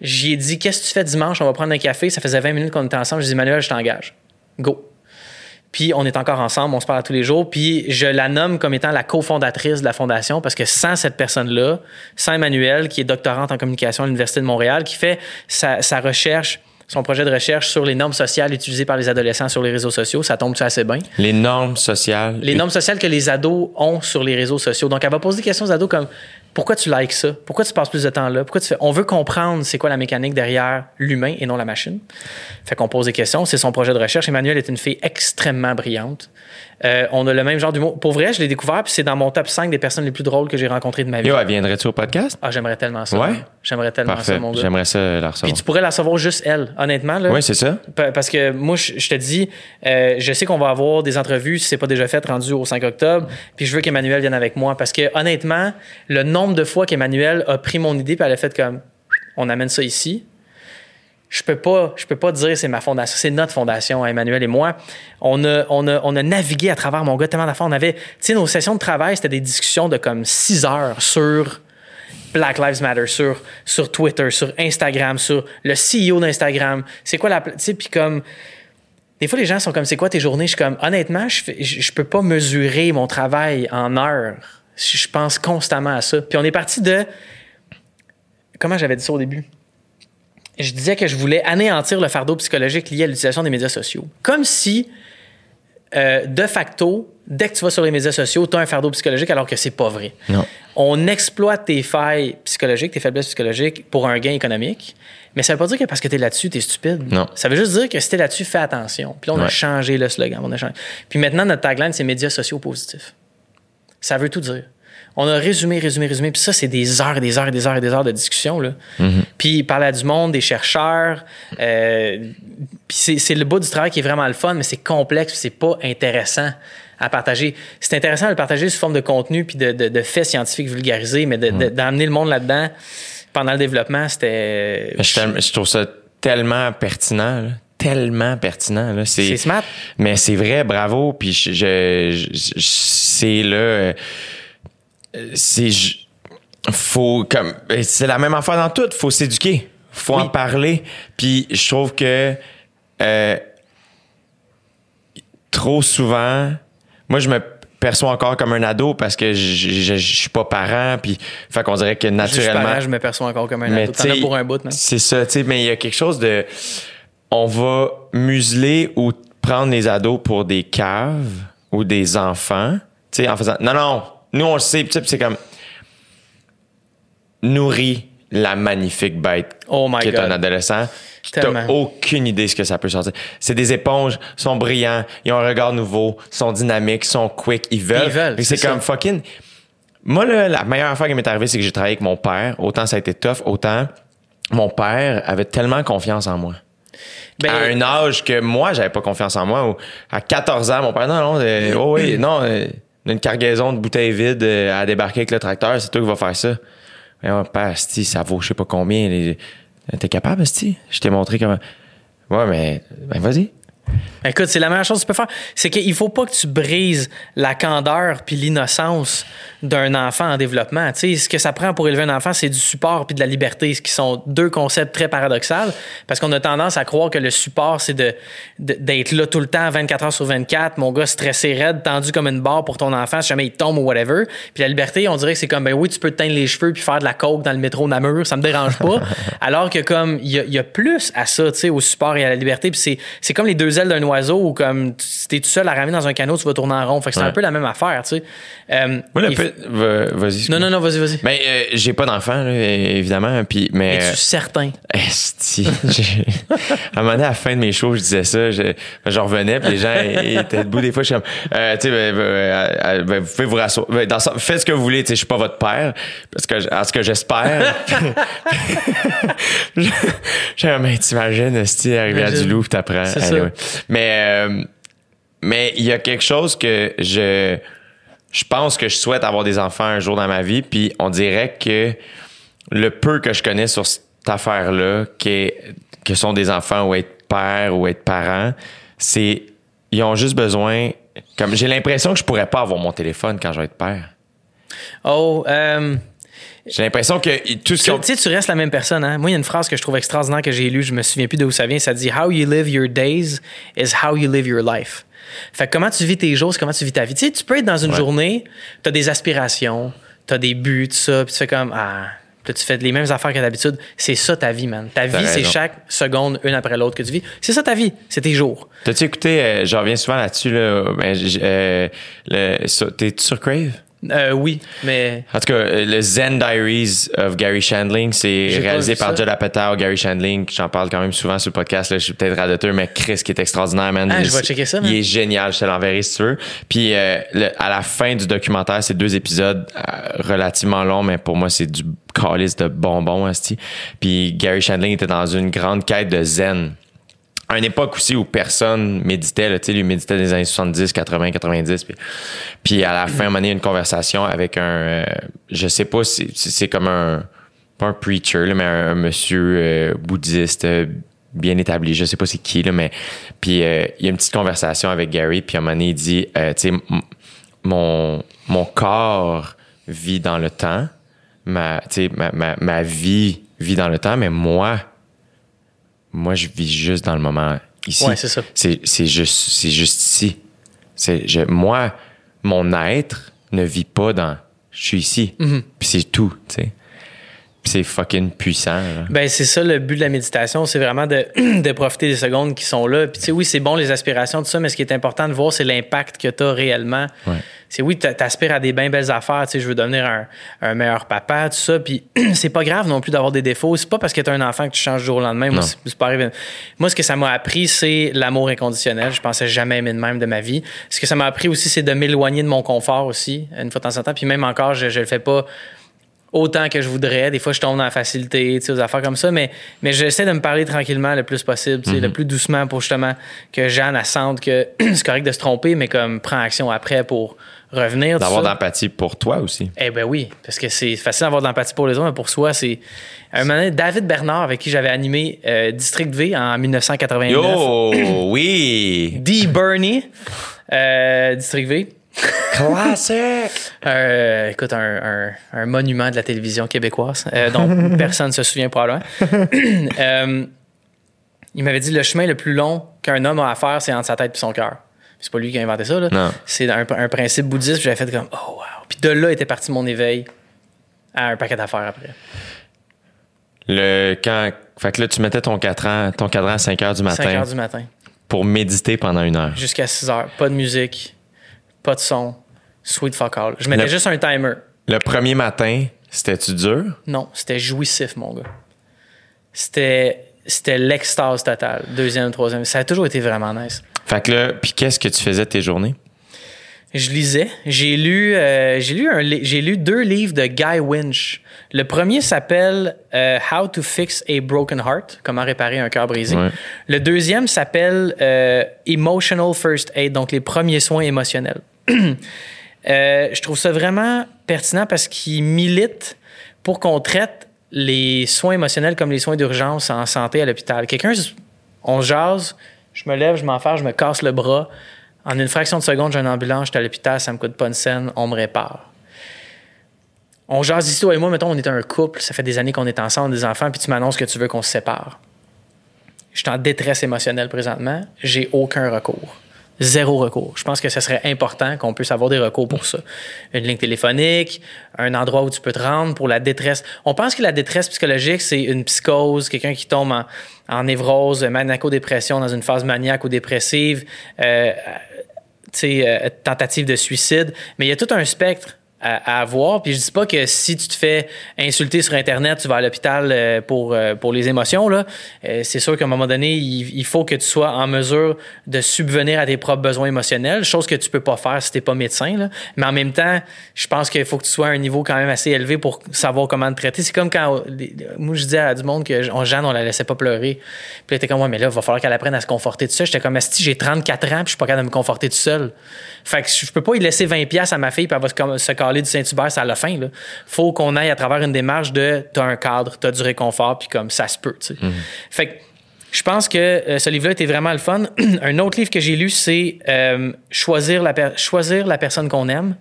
J'y ai dit, qu'est-ce que tu fais dimanche? On va prendre un café. Ça faisait 20 minutes qu'on était ensemble. Je dis, Emmanuel, je t'engage. Go. Puis on est encore ensemble, on se parle tous les jours. Puis je la nomme comme étant la cofondatrice de la fondation parce que sans cette personne-là, sans Emmanuel, qui est doctorante en communication à l'Université de Montréal, qui fait sa, sa recherche, son projet de recherche sur les normes sociales utilisées par les adolescents sur les réseaux sociaux, ça tombe assez bien? Les normes sociales. Les normes sociales que les ados ont sur les réseaux sociaux. Donc elle va poser des questions aux ados comme pourquoi tu likes ça? Pourquoi tu passes plus de temps là? Pourquoi tu fais... On veut comprendre c'est quoi la mécanique derrière l'humain et non la machine. Fait qu'on pose des questions. C'est son projet de recherche. Emmanuel est une fille extrêmement brillante. Euh, on a le même genre d'humour. Pour vrai, je l'ai découvert, puis c'est dans mon top 5 des personnes les plus drôles que j'ai rencontrées de ma vie. Yo, elle viendrait-tu au podcast? Ah, j'aimerais tellement ça. Ouais? J'aimerais tellement Parfait. ça, mon gars. J'aimerais ça la Puis recevoir. tu pourrais la savoir juste elle, honnêtement. Là. Oui, c'est ça. Pa- Parce que moi, je je te dis, euh, je sais qu'on va avoir des entrevues, si c'est pas déjà fait, rendu au 5 octobre. Puis je veux qu'Emmanuel vienne avec moi. Parce que honnêtement, le nombre de fois qu'Emmanuel a pris mon idée puis elle a fait comme, on amène ça ici. Je peux pas, je peux pas dire c'est ma fondation, c'est notre fondation, hein, Emmanuel et moi. On a, on a, on a navigué à travers mon gars tellement d'affaires. On avait, tu sais, nos sessions de travail, c'était des discussions de comme 6 heures sur Black Lives Matter sur, sur Twitter, sur Instagram, sur le CEO d'Instagram. C'est quoi la. Tu sais, puis comme. Des fois, les gens sont comme, c'est quoi tes journées? Je suis comme, honnêtement, je, je, peux pas mesurer mon travail en heures. Je pense constamment à ça. Puis on est parti de. Comment j'avais dit ça au début? Je disais que je voulais anéantir le fardeau psychologique lié à l'utilisation des médias sociaux. Comme si, euh, de facto, dès que tu vas sur les médias sociaux, tu as un fardeau psychologique alors que c'est pas vrai. Non. On exploite tes failles psychologiques, tes faiblesses psychologiques pour un gain économique. Mais ça veut pas dire que parce que tu es là-dessus, tu es stupide. Non. Ça veut juste dire que si tu là-dessus, fais attention. Puis là, on a changé le slogan. On a changé. Puis maintenant, notre tagline, c'est médias sociaux positifs. Ça veut tout dire. On a résumé, résumé, résumé. Puis ça, c'est des heures des heures des heures des heures de discussion. Là. Puis il parlait du monde, des chercheurs. euh, puis c'est, le bout du travail qui est vraiment le fun, mais c'est complexe, puis c'est pas intéressant à partager. C'est intéressant de le partager sous forme de contenu puis de, de- de faits scientifiques vulgarisés, mais de- d'amener le monde là-dedans pendant le développement, c'était. Je, trouve ça tellement pertinent, là. tellement pertinent. Là. C'est smart. Mais c'est vrai, bravo. Puis je, je- je- je- c'est là, euh, c'est faut comme c'est la même affaire dans tout. Faut s'éduquer, faut en parler. Puis je trouve que euh, trop souvent, moi je me perçois encore comme un ado parce que je, je, je suis pas parent puis fait qu'on dirait que naturellement parent, je me perçois encore comme un mais ado. T'en as t'sais, pour un bout. C'est ça, tu sais, mais il y a quelque chose de. On va museler ou prendre les ados pour des caves ou des enfants, tu sais, en faisant. Non, non, nous on le sait, c'est comme. Nourris la magnifique bête Oh my qui est un adolescent. T'as aucune idée ce que ça peut sortir. C'est des éponges, sont brillants, ils ont un regard nouveau, sont dynamiques, sont quick, ils veulent. Ils veulent, c'est comme ça. fucking. Moi, là, la meilleure affaire qui m'est arrivée, c'est que j'ai travaillé avec mon père. Autant ça a été tough, autant mon père avait tellement confiance en moi. Ben, à un âge que moi, j'avais pas confiance en moi. Ou à 14 ans, mon père, non, non, euh, [CLEARS THROAT] oh oui, non, euh, une cargaison de bouteilles vides euh, à débarquer avec le tracteur, c'est toi qui vas faire ça. Mais mon père, sti, ça vaut je sais pas combien. T'es capable, Sti? Je t'ai montré comment. Ouais, mais ben vas-y. Écoute, c'est la meilleure chose que tu peux faire. C'est qu'il faut pas que tu brises la candeur puis l'innocence d'un enfant en développement. Tu sais, ce que ça prend pour élever un enfant, c'est du support puis de la liberté, ce qui sont deux concepts très paradoxaux parce qu'on a tendance à croire que le support, c'est de, d'être là tout le temps, 24 heures sur 24, mon gars stressé raide, tendu comme une barre pour ton enfant si jamais il tombe ou whatever. Puis la liberté, on dirait que c'est comme, ben oui, tu peux te teindre les cheveux puis faire de la coke dans le métro Namur, ça me dérange pas. [LAUGHS] Alors que comme, il y y a plus à ça, tu sais, au support et à la liberté. Puis c'est, c'est comme les deux ailes d'un oiseau où comme si t'es tout seul à ramer dans un canot, tu vas tourner en rond. Fait que c'est Ouais. un peu la même affaire, tu sais. Euh, Moi, le va- Vas-y. Non, non, non, vas-y, vas-y. Mais euh, j'ai pas d'enfant, là, évidemment. Puis, mais. Es-tu certain? [LAUGHS] Esti. J'ai- à un moment donné, à la fin de mes shows, je disais ça. Je, je revenais, puis les gens étaient debout des fois. Je suis comme, euh, tu sais, ben, ben, euh, ben, vous pouvez vous rasseoir. Ben, dans faites ce que vous voulez. Tu sais, je suis pas votre père, parce que, à ce que j'espère. [LAUGHS] [LAUGHS] J'ai mais t'imagines, Esti, arriver à du loup, puis t'apprends. C'est ça. Mais, euh, mais il y a quelque chose que je, je pense que je souhaite avoir des enfants un jour dans ma vie, puis on dirait que le peu que je connais sur cette affaire-là, qui est- que sont des enfants ou être père ou être parent, c'est ils ont juste besoin. Comme j'ai l'impression que je pourrais pas avoir mon téléphone quand je vais être père. Oh, euh, J'ai l'impression que tout ce tu tu sais, tu restes la même personne. Hein? Moi, il y a une phrase que je trouve extraordinaire que j'ai lue, je me souviens plus d'où ça vient. Ça dit How you live your days is how you live your life. Fait que comment tu vis tes jours, c'est comment tu vis ta vie. Tu sais, tu peux être dans une Ouais. journée, tu as des aspirations, tu as des buts, tout ça, puis tu fais comme Ah, puis tu fais les mêmes affaires que d'habitude. C'est ça ta vie, man. Ta vie, c'est chaque seconde, une après l'autre que tu vis. C'est ça ta vie, c'est tes jours. T'as-tu écouté, euh, je reviens souvent là-dessus, là, euh, t'es sur Crave? Euh, oui, mais En tout cas, euh, le Zen Diaries of Gary Shandling, c'est réalisé par. Judd Apatow, Gary Shandling. J'en parle quand même souvent sur le podcast. Là, je suis peut-être radoteux, mais Chris qui est extraordinaire, man. Ah, je vais Il- checker ça, man. Il est génial, je te l'enverrai si tu veux. Puis euh, le- à la fin du documentaire, c'est deux épisodes euh, relativement longs, mais pour moi, c'est du calice de bonbons, asti. Puis Gary Shandling était dans une grande quête de zen à une époque aussi où personne méditait, tu sais, lui méditait des années 70, 80, 90. Puis, puis à la fin, on a une conversation avec un, euh, je sais pas, si c'est comme un, pas un preacher, là, mais un, monsieur euh, bouddhiste euh, bien établi, je sais pas c'est qui, là, mais puis euh, il y a une petite conversation avec Gary, puis à un moment donné, il dit, euh, tu sais, mon, mon corps vit dans le temps, ma, ma, ma, ma vie vit dans le temps, mais moi, moi, je vis juste dans le moment ici. Ouais, c'est ça. C'est, c'est juste, c'est juste ici. Je, moi, mon être ne vit pas dans. Je suis ici. Mhm. Puis c'est tout, tu sais. C'est fucking puissant. là. Ben, c'est ça le but de la méditation, c'est vraiment de, [CLEARS THROAT] de profiter des secondes qui sont là. Puis, tu sais, oui, c'est bon les aspirations, tout ça, mais ce qui est important de voir, c'est l'impact que tu as réellement. Ouais. C'est oui, tu aspires à des bien belles affaires, tu sais, je veux devenir un, un meilleur papa, tout ça. Puis, [CLEARS THROAT] c'est pas grave non plus d'avoir des défauts. C'est pas parce que tu as un enfant que tu changes du jour au lendemain. Moi, c'est pas arrivé. Moi, ce que ça m'a appris, c'est l'amour inconditionnel. Je pensais jamais aimer de même de ma vie. Ce que ça m'a appris aussi, c'est de m'éloigner de mon confort aussi, une fois de temps en temps. Puis, même encore, je, je le fais pas autant que je voudrais. Des fois, je tombe dans la facilité, tu sais, aux affaires comme ça, mais, mais j'essaie de me parler tranquillement le plus possible, tu sais, le plus doucement pour justement que Jeanne, sente que [CLEARS THROAT] c'est correct de se tromper, mais comme prend action après pour revenir. D'avoir de l'empathie pour toi aussi. Eh ben oui, parce que c'est facile d'avoir de l'empathie pour les autres, mais pour soi, c'est. À un moment donné, David Bernard, avec qui j'avais animé euh, District V en 1989. Yo, oui! D. Bernie, euh, District V. Classic! Euh, écoute, un, un- un monument de la télévision québécoise, euh, dont [LAUGHS] personne ne se souvient probablement. [CLEARS THROAT] Euh, il m'avait dit le chemin le plus long qu'un homme a à faire, c'est entre sa tête et son cœur. C'est pas lui qui a inventé ça. là. Non. C'est un, un principe bouddhiste. puis J'avais fait comme oh wow. Puis de là était parti mon éveil à un paquet d'affaires après. Le, quand, fait que là, tu mettais ton cadran, ton cadran à 5 heures du 5 matin heures du matin pour méditer pendant une heure. jusqu'à 6 heures. Pas de musique, pas de son, sweet fuck all. Je mettais Le- juste un timer. Le premier matin, c'était-tu dur? Non, c'était jouissif, mon gars. C'était, c'était l'extase totale. Deuxième, troisième. Ça a toujours été vraiment nice. Fait que là, puis qu'est-ce que tu faisais de tes journées? Je lisais. J'ai lu, euh, j'ai lu, un li- j'ai lu deux livres de Guy Winch. Le premier s'appelle euh, How to Fix a Broken Heart, comment réparer un cœur brisé. Ouais. Le deuxième s'appelle euh, Emotional First Aid, donc les premiers soins émotionnels. Euh, je trouve ça vraiment pertinent parce qu'il milite pour qu'on traite les soins émotionnels comme les soins d'urgence en santé à l'hôpital. Quelqu'un, on jase, je me lève, je m'enferme, je me casse le bras. En une fraction de seconde, j'ai une ambulance, je suis à l'hôpital, ça me coûte pas une scène, on me répare. On jase ici, toi et moi, mettons, on est un couple, ça fait des années qu'on est ensemble, des enfants, puis tu m'annonces que tu veux qu'on se sépare. Je suis en détresse émotionnelle présentement, j'ai aucun recours. Zéro recours. Je pense que ce serait important qu'on puisse avoir des recours pour ça. Une ligne téléphonique, un endroit où tu peux te rendre pour la détresse. On pense que la détresse psychologique, c'est une psychose, quelqu'un qui tombe en, en névrose, maniaco-dépression, dans une phase maniaque ou dépressive, euh, euh, tentative de suicide. Mais il y a tout un spectre à, avoir. Puis je dis pas que si tu te fais insulter sur Internet, tu vas à l'hôpital euh, pour, euh, pour les émotions. Là. Euh, c'est sûr qu'à un moment donné, il, faut que tu sois en mesure de subvenir à tes propres besoins émotionnels, chose que tu peux pas faire si t'es pas médecin. Là. Mais en même temps, je pense qu'il faut que tu sois à un niveau quand même assez élevé pour savoir comment te traiter. C'est comme quand moi je disais à du monde que on, Jeanne, on la laissait pas pleurer. Puis elle était comme ouais, mais là, il va falloir qu'elle apprenne à se conforter tout seul. J'étais comme si j'ai 34 ans puis je suis pas capable de me conforter tout seul. Fait que je peux pas y laisser 20 pièces à ma fille puis elle va se, se chialer du Saint-Hubert, ça a la fin. Là. Faut qu'on aille à travers une démarche de t'as un cadre, t'as du réconfort, puis comme ça se peut. sais. Fait que je pense que euh, ce livre-là était vraiment le fun. [CLEARS THROAT] un autre livre que j'ai lu, c'est euh, choisir, la choisir la personne qu'on aime.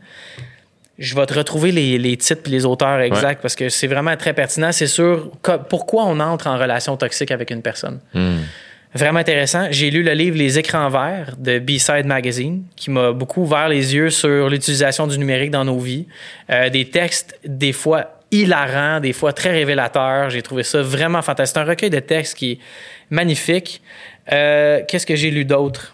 Je vais te retrouver les, les titres et les auteurs exacts parce que c'est vraiment très pertinent. C'est sur pourquoi on entre en relation toxique avec une personne. Vraiment intéressant. J'ai lu le livre Les écrans verts de B-Side Magazine qui m'a beaucoup ouvert les yeux sur l'utilisation du numérique dans nos vies. Euh, des textes, des fois hilarants, des fois très révélateurs. J'ai trouvé ça vraiment fantastique. C'est un recueil de textes qui est magnifique. Euh, Qu'est-ce que j'ai lu d'autre?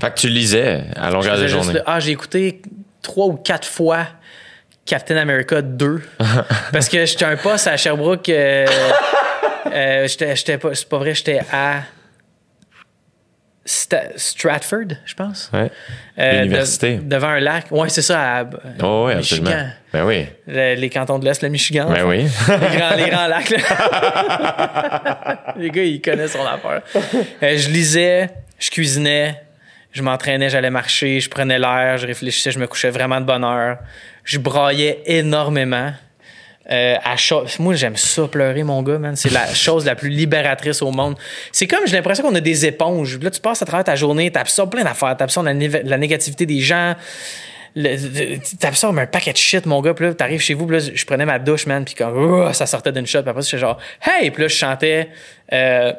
Fait que tu lisais à longueur de journée. le- ah, j'ai écouté trois ou quatre fois Captain America 2 [LAUGHS] parce que j'étais un poste à Sherbrooke. euh, [LAUGHS] euh, j'étais, pas, c'est pas vrai, j'étais à Stratford, je pense. Ouais. Euh, L'université. de- devant un lac. Ouais, c'est ça, à Oh, oui, Michigan. absolument. Ben oui. Le- les cantons de l'Est, le Michigan. Ben oui. les, grands, les grands lacs. là. [LAUGHS] les gars, ils connaissent son affaire. Euh, je lisais, je cuisinais, je m'entraînais, j'allais marcher, je prenais l'air, je réfléchissais, je me couchais vraiment de bonne heure. Je braillais énormément. Euh, à Moi, j'aime ça, pleurer, mon gars, man. C'est la chose la plus libératrice au monde. C'est comme, j'ai l'impression qu'on a des éponges. Là, tu passes à travers ta journée, t'absorbes plein d'affaires, t'absorbes la, né- la négativité des gens, t'absorbes un paquet de shit, mon gars. Puis là, t'arrives chez vous, puis là, je prenais ma douche, man, puis comme, ça sortait d'une shot. Puis après, j'étais genre, hey! Puis là, je chantais euh,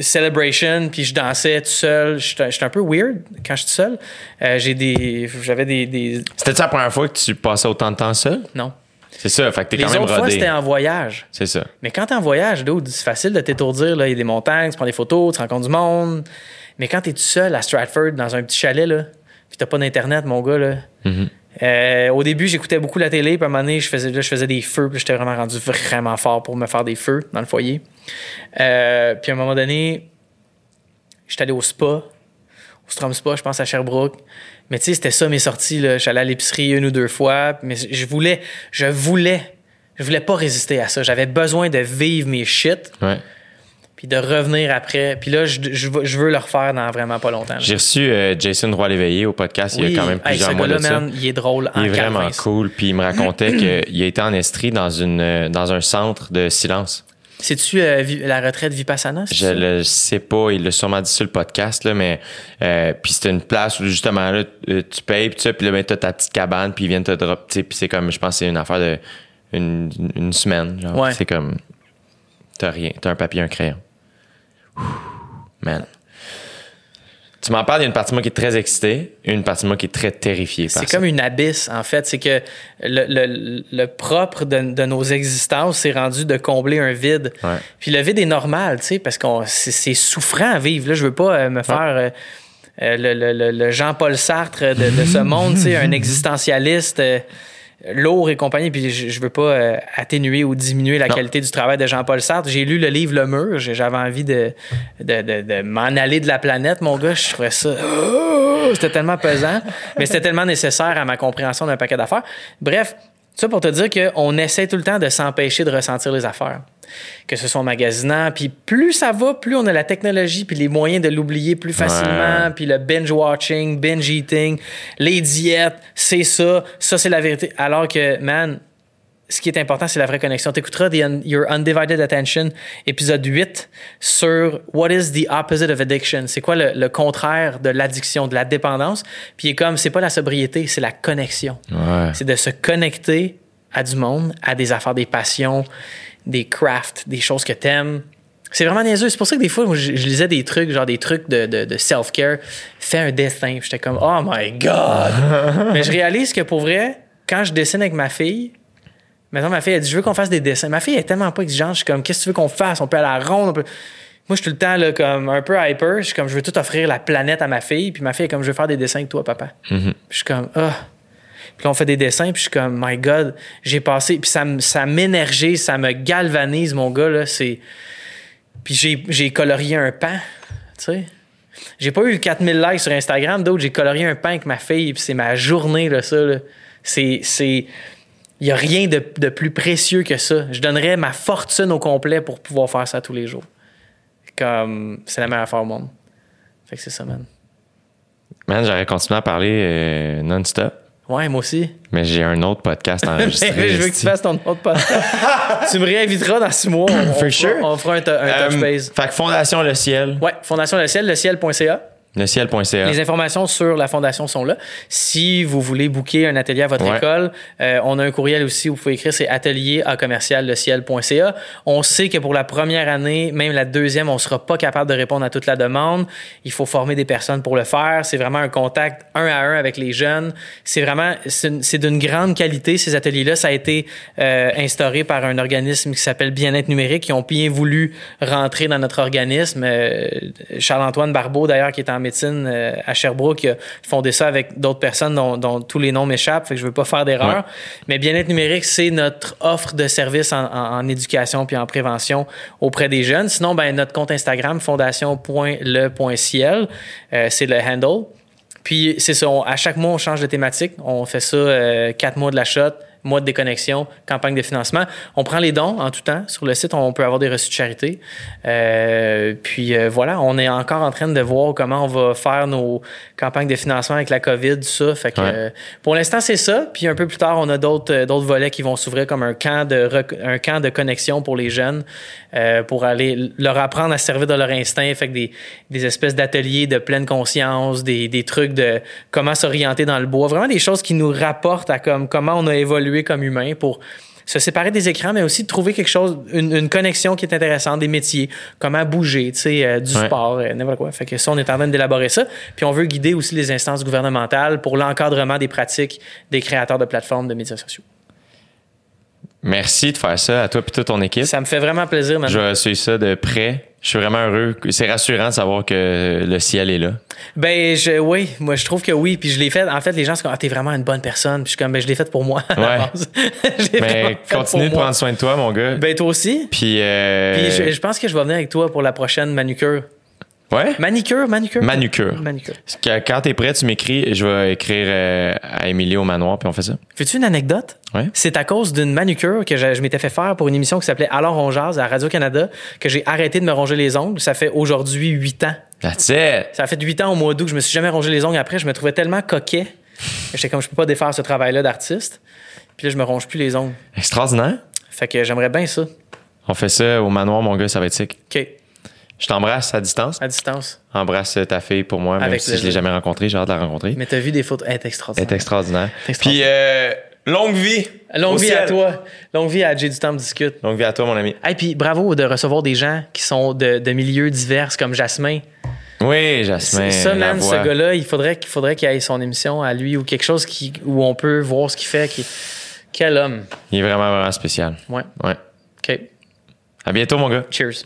Celebration, puis je dansais tout seul. J'étais un peu weird quand je suis tout seul. Euh, j'ai des, j'avais des, des, C'était la première fois que tu passais autant de temps seul? non. C'est ça, fait que t'es Les quand même autres fois, rodé. c'était en voyage. C'est ça. Mais quand t'es en voyage, dude, c'est facile de t'étourdir. là. Il y a des montagnes, tu prends des photos, tu rencontres du monde. Mais quand t'es tout seul à Stratford, dans un petit chalet, là, puis t'as pas d'Internet, mon gars, là. euh, au début, j'écoutais beaucoup la télé, puis à un moment donné, je faisais, là, je faisais des feux, puis j'étais vraiment rendu vraiment fort pour me faire des feux dans le foyer. Euh, puis à un moment donné, j'étais allé au spa, au Strom Spa, je pense à Sherbrooke. Mais tu sais, c'était ça mes sorties. Là. J'allais à l'épicerie une ou deux fois. Mais je voulais, je voulais, je voulais pas résister à ça. J'avais besoin de vivre mes shit, Ouais. puis de revenir après. Puis là, je, je veux- je veux le refaire dans vraiment pas longtemps. là. J'ai reçu euh, Jason Roy-Léveillé au podcast il y a quand même Hey, plusieurs ce mois de ça. il est drôle en Il est vraiment cool. Puis il me racontait [CLEARS THROAT] qu'il été en Estrie dans, une, euh, dans un centre de silence. C'est-tu euh, la retraite Vipassana? c'est Je le sais pas, il l'a sûrement dit sur le podcast, là, mais euh, puis c'était une place où justement là, euh, tu payes, puis ça, puis là, ben, t'as ta petite cabane, puis ils viennent te drop, tu sais, puis c'est comme, je pense que c'est une affaire de une, une semaine, genre, Ouais. c'est comme, t'as rien, t'as un papier, un crayon. Ouh, Man. Tu m'en parles, il y a une partie de moi qui est très excitée, et une partie de moi qui est très terrifiée. C'est comme une abysse, en fait. C'est que le, le- le propre de, de nos existences, c'est rendu de combler un vide. Ouais. Puis le vide est normal, tu sais, parce que c'est souffrant à vivre. Là, je veux pas euh, me faire euh, euh, le, le- le- le Jean-Paul Sartre de, de ce [LAUGHS] monde, tu sais, un existentialiste. euh, lourd et compagnie, puis je, je veux pas euh, atténuer ou diminuer la Non. qualité du travail de Jean-Paul Sartre. J'ai lu le livre Le Mur, j'avais envie de, de, de- de m'en aller de la planète, mon gars. Je trouvais ça... Oh, c'était tellement pesant, mais c'était tellement nécessaire à ma compréhension d'un paquet d'affaires. Bref, ça pour te dire qu'on essaie tout le temps de s'empêcher de ressentir les affaires. Que ce soit en magasinant, puis plus ça va, plus on a la technologie, puis les moyens de l'oublier plus facilement, puis le binge-watching, binge-eating, les diètes, c'est ça, ça c'est la vérité. Alors que, man, ce qui est important, c'est la vraie connexion. Tu écouteras The Un- Your Undivided Attention, épisode 8, sur What is the opposite of addiction? C'est quoi le, le contraire de l'addiction, de la dépendance? Puis il est comme, c'est pas la sobriété, c'est la connexion. Ouais. C'est de se connecter à du monde, à des affaires, des passions, des crafts, des choses que t'aimes. C'est vraiment niaiseux. C'est pour ça que des fois, je, je lisais des trucs, genre des trucs de, de- de self-care. Fais un dessin. J'étais comme, oh my God! [LAUGHS] Mais je réalise que pour vrai, quand je dessine avec ma fille, maintenant ma fille, elle dit, je veux qu'on fasse des dessins. Ma fille elle est tellement pas exigeante. Je suis comme, qu'est-ce que tu veux qu'on fasse? On peut aller à la ronde. on peut- Moi, je suis tout le temps là, comme un peu hyper. Je suis comme, je veux tout offrir la planète à ma fille. Puis ma fille est comme, je veux faire des dessins avec toi, papa. Puis je suis comme, ah. Puis là, on fait des dessins, puis je suis comme, my God, j'ai passé. Puis ça, ça m'énergise, ça me galvanise, mon gars, là. C'est. Puis j'ai, j'ai colorié un pan, tu sais. J'ai pas eu 4000 likes sur Instagram, d'autres, j'ai colorié un pan avec ma fille, puis c'est ma journée, là, ça, là. C'est. Il y a rien de, de plus précieux que ça. Je donnerais ma fortune au complet pour pouvoir faire ça tous les jours. Comme, c'est la meilleure affaire au monde. Fait que c'est ça, man. Man, j'aurais continué à parler euh, non-stop. Ouais, moi aussi. Mais j'ai un autre podcast [LAUGHS] enregistré. je veux que tu fasses ton autre podcast. [LAUGHS] tu me réinviteras dans six mois. On, on For sure. On fera un, un touch Euh, base. fait que Fondation Le Ciel, Ouais, Fondation Le Ciel, leciel.ca. leciel.ca. Les informations sur la fondation sont là. Si vous voulez booker un atelier à votre Ouais. école, euh, on a un courriel aussi où vous pouvez écrire, c'est atelier à commercial leciel.ca. On sait que pour la première année, même la deuxième, on sera pas capable de répondre à toute la demande. Il faut former des personnes pour le faire. C'est vraiment un contact un à un avec les jeunes. C'est vraiment, c'est d'une grande qualité, ces ateliers-là. Ça a été euh, instauré par un organisme qui s'appelle Bien-être numérique, qui ont bien voulu rentrer dans notre organisme. Euh, Charles-Antoine Barbeau, d'ailleurs, qui est en médecine euh, à Sherbrooke, a fondé ça avec d'autres personnes dont, dont tous les noms m'échappent, fait que je veux pas faire d'erreur. Ouais. Mais Bien-être numérique, c'est notre offre de services en, en- en éducation puis en prévention auprès des jeunes. Sinon, ben, notre compte Instagram, fondation.le.ciel, euh, c'est le handle. Puis c'est ça, on- à chaque mois, on change de thématique. On fait ça euh, quatre mois de la shot, mois de déconnexion, campagne de financement. On prend les dons en tout temps. Sur le site, on peut avoir des reçus de charité. Euh, puis euh, voilà, on est encore en train de voir comment on va faire nos campagnes de financement avec la COVID, tout ça. Fait que Ouais. euh, pour l'instant, c'est ça. Puis un peu plus tard, on a d'autres d'autres volets qui vont s'ouvrir comme un camp de un camp de connexion pour les jeunes pour aller leur apprendre à se servir de leur instinct. Fait que des, des espèces d'ateliers de pleine conscience, des, des trucs de comment s'orienter dans le bois. Vraiment des choses qui nous rapportent à comme, comment on a évolué comme humain pour se séparer des écrans, mais aussi de trouver quelque chose, une, une connexion qui est intéressante, des métiers, comment bouger, tu sais, euh, du Ouais. sport, euh, n'importe quoi. Fait que ça, on est en train d'élaborer ça. Puis on veut guider aussi les instances gouvernementales pour l'encadrement des pratiques des créateurs de plateformes de médias sociaux. Merci de faire ça à toi et toute ton équipe. Ça me fait vraiment plaisir, Je maintenant. vais suivre ça de près. Je suis vraiment heureux. C'est rassurant de savoir que le ciel est là. Ben, je, oui, moi, je trouve que oui. Puis je l'ai fait. En fait, les gens sont comme, ah, t'es vraiment une bonne personne. Puis je suis comme, ben, je l'ai fait pour moi. à la base. [LAUGHS] Je fait continue de moi. prendre soin de toi, mon gars. Ben, toi aussi. Puis, euh, Puis je, je pense que je vais venir avec toi pour la prochaine manucure. Ouais? Manicure, manucure? Manucure. Manucure. Quand t'es prêt, tu m'écris. Je vais écrire euh, à Émilie au manoir, puis on fait ça. Veux-tu une anecdote? Ouais. C'est à cause d'une manucure que je, je m'étais fait faire pour une émission qui s'appelait Alors on jase à Radio-Canada que j'ai arrêté de me ronger les ongles. Ça fait aujourd'hui huit ans. That's it. Ça fait huit ans au mois d'août que je me suis jamais rongé les ongles après. Je me trouvais tellement coquet. J'étais comme, je peux pas défaire ce travail-là d'artiste. Puis là, je me ronge plus les ongles. Extraordinaire. Fait que j'aimerais bien ça. On fait ça au manoir, mon gars, ça va être sick. OK, Je t'embrasse à distance. à distance. Embrasse ta fille pour moi, même si je l'ai plaisir. jamais rencontrée. J'ai hâte de la rencontrer. Mais t'as vu des photos. Elle est Elle extraordinaire. est extraordinaire. Puis, euh, longue vie. Longue vie ciel. à toi. Longue vie à J'ai du temps discute. Longue vie à toi, mon ami. Et puis bravo de recevoir des gens qui sont de, de milieux divers comme Jasmin. Oui, Jasmin. ça, man, ce gars-là, il faudrait qu'il faudrait qu'il ait son émission à lui ou quelque chose qui, où on peut voir ce qu'il fait. qui- Quel homme. Il est vraiment, vraiment spécial. Ouais. Ouais. OK. À bientôt, mon gars. Cheers.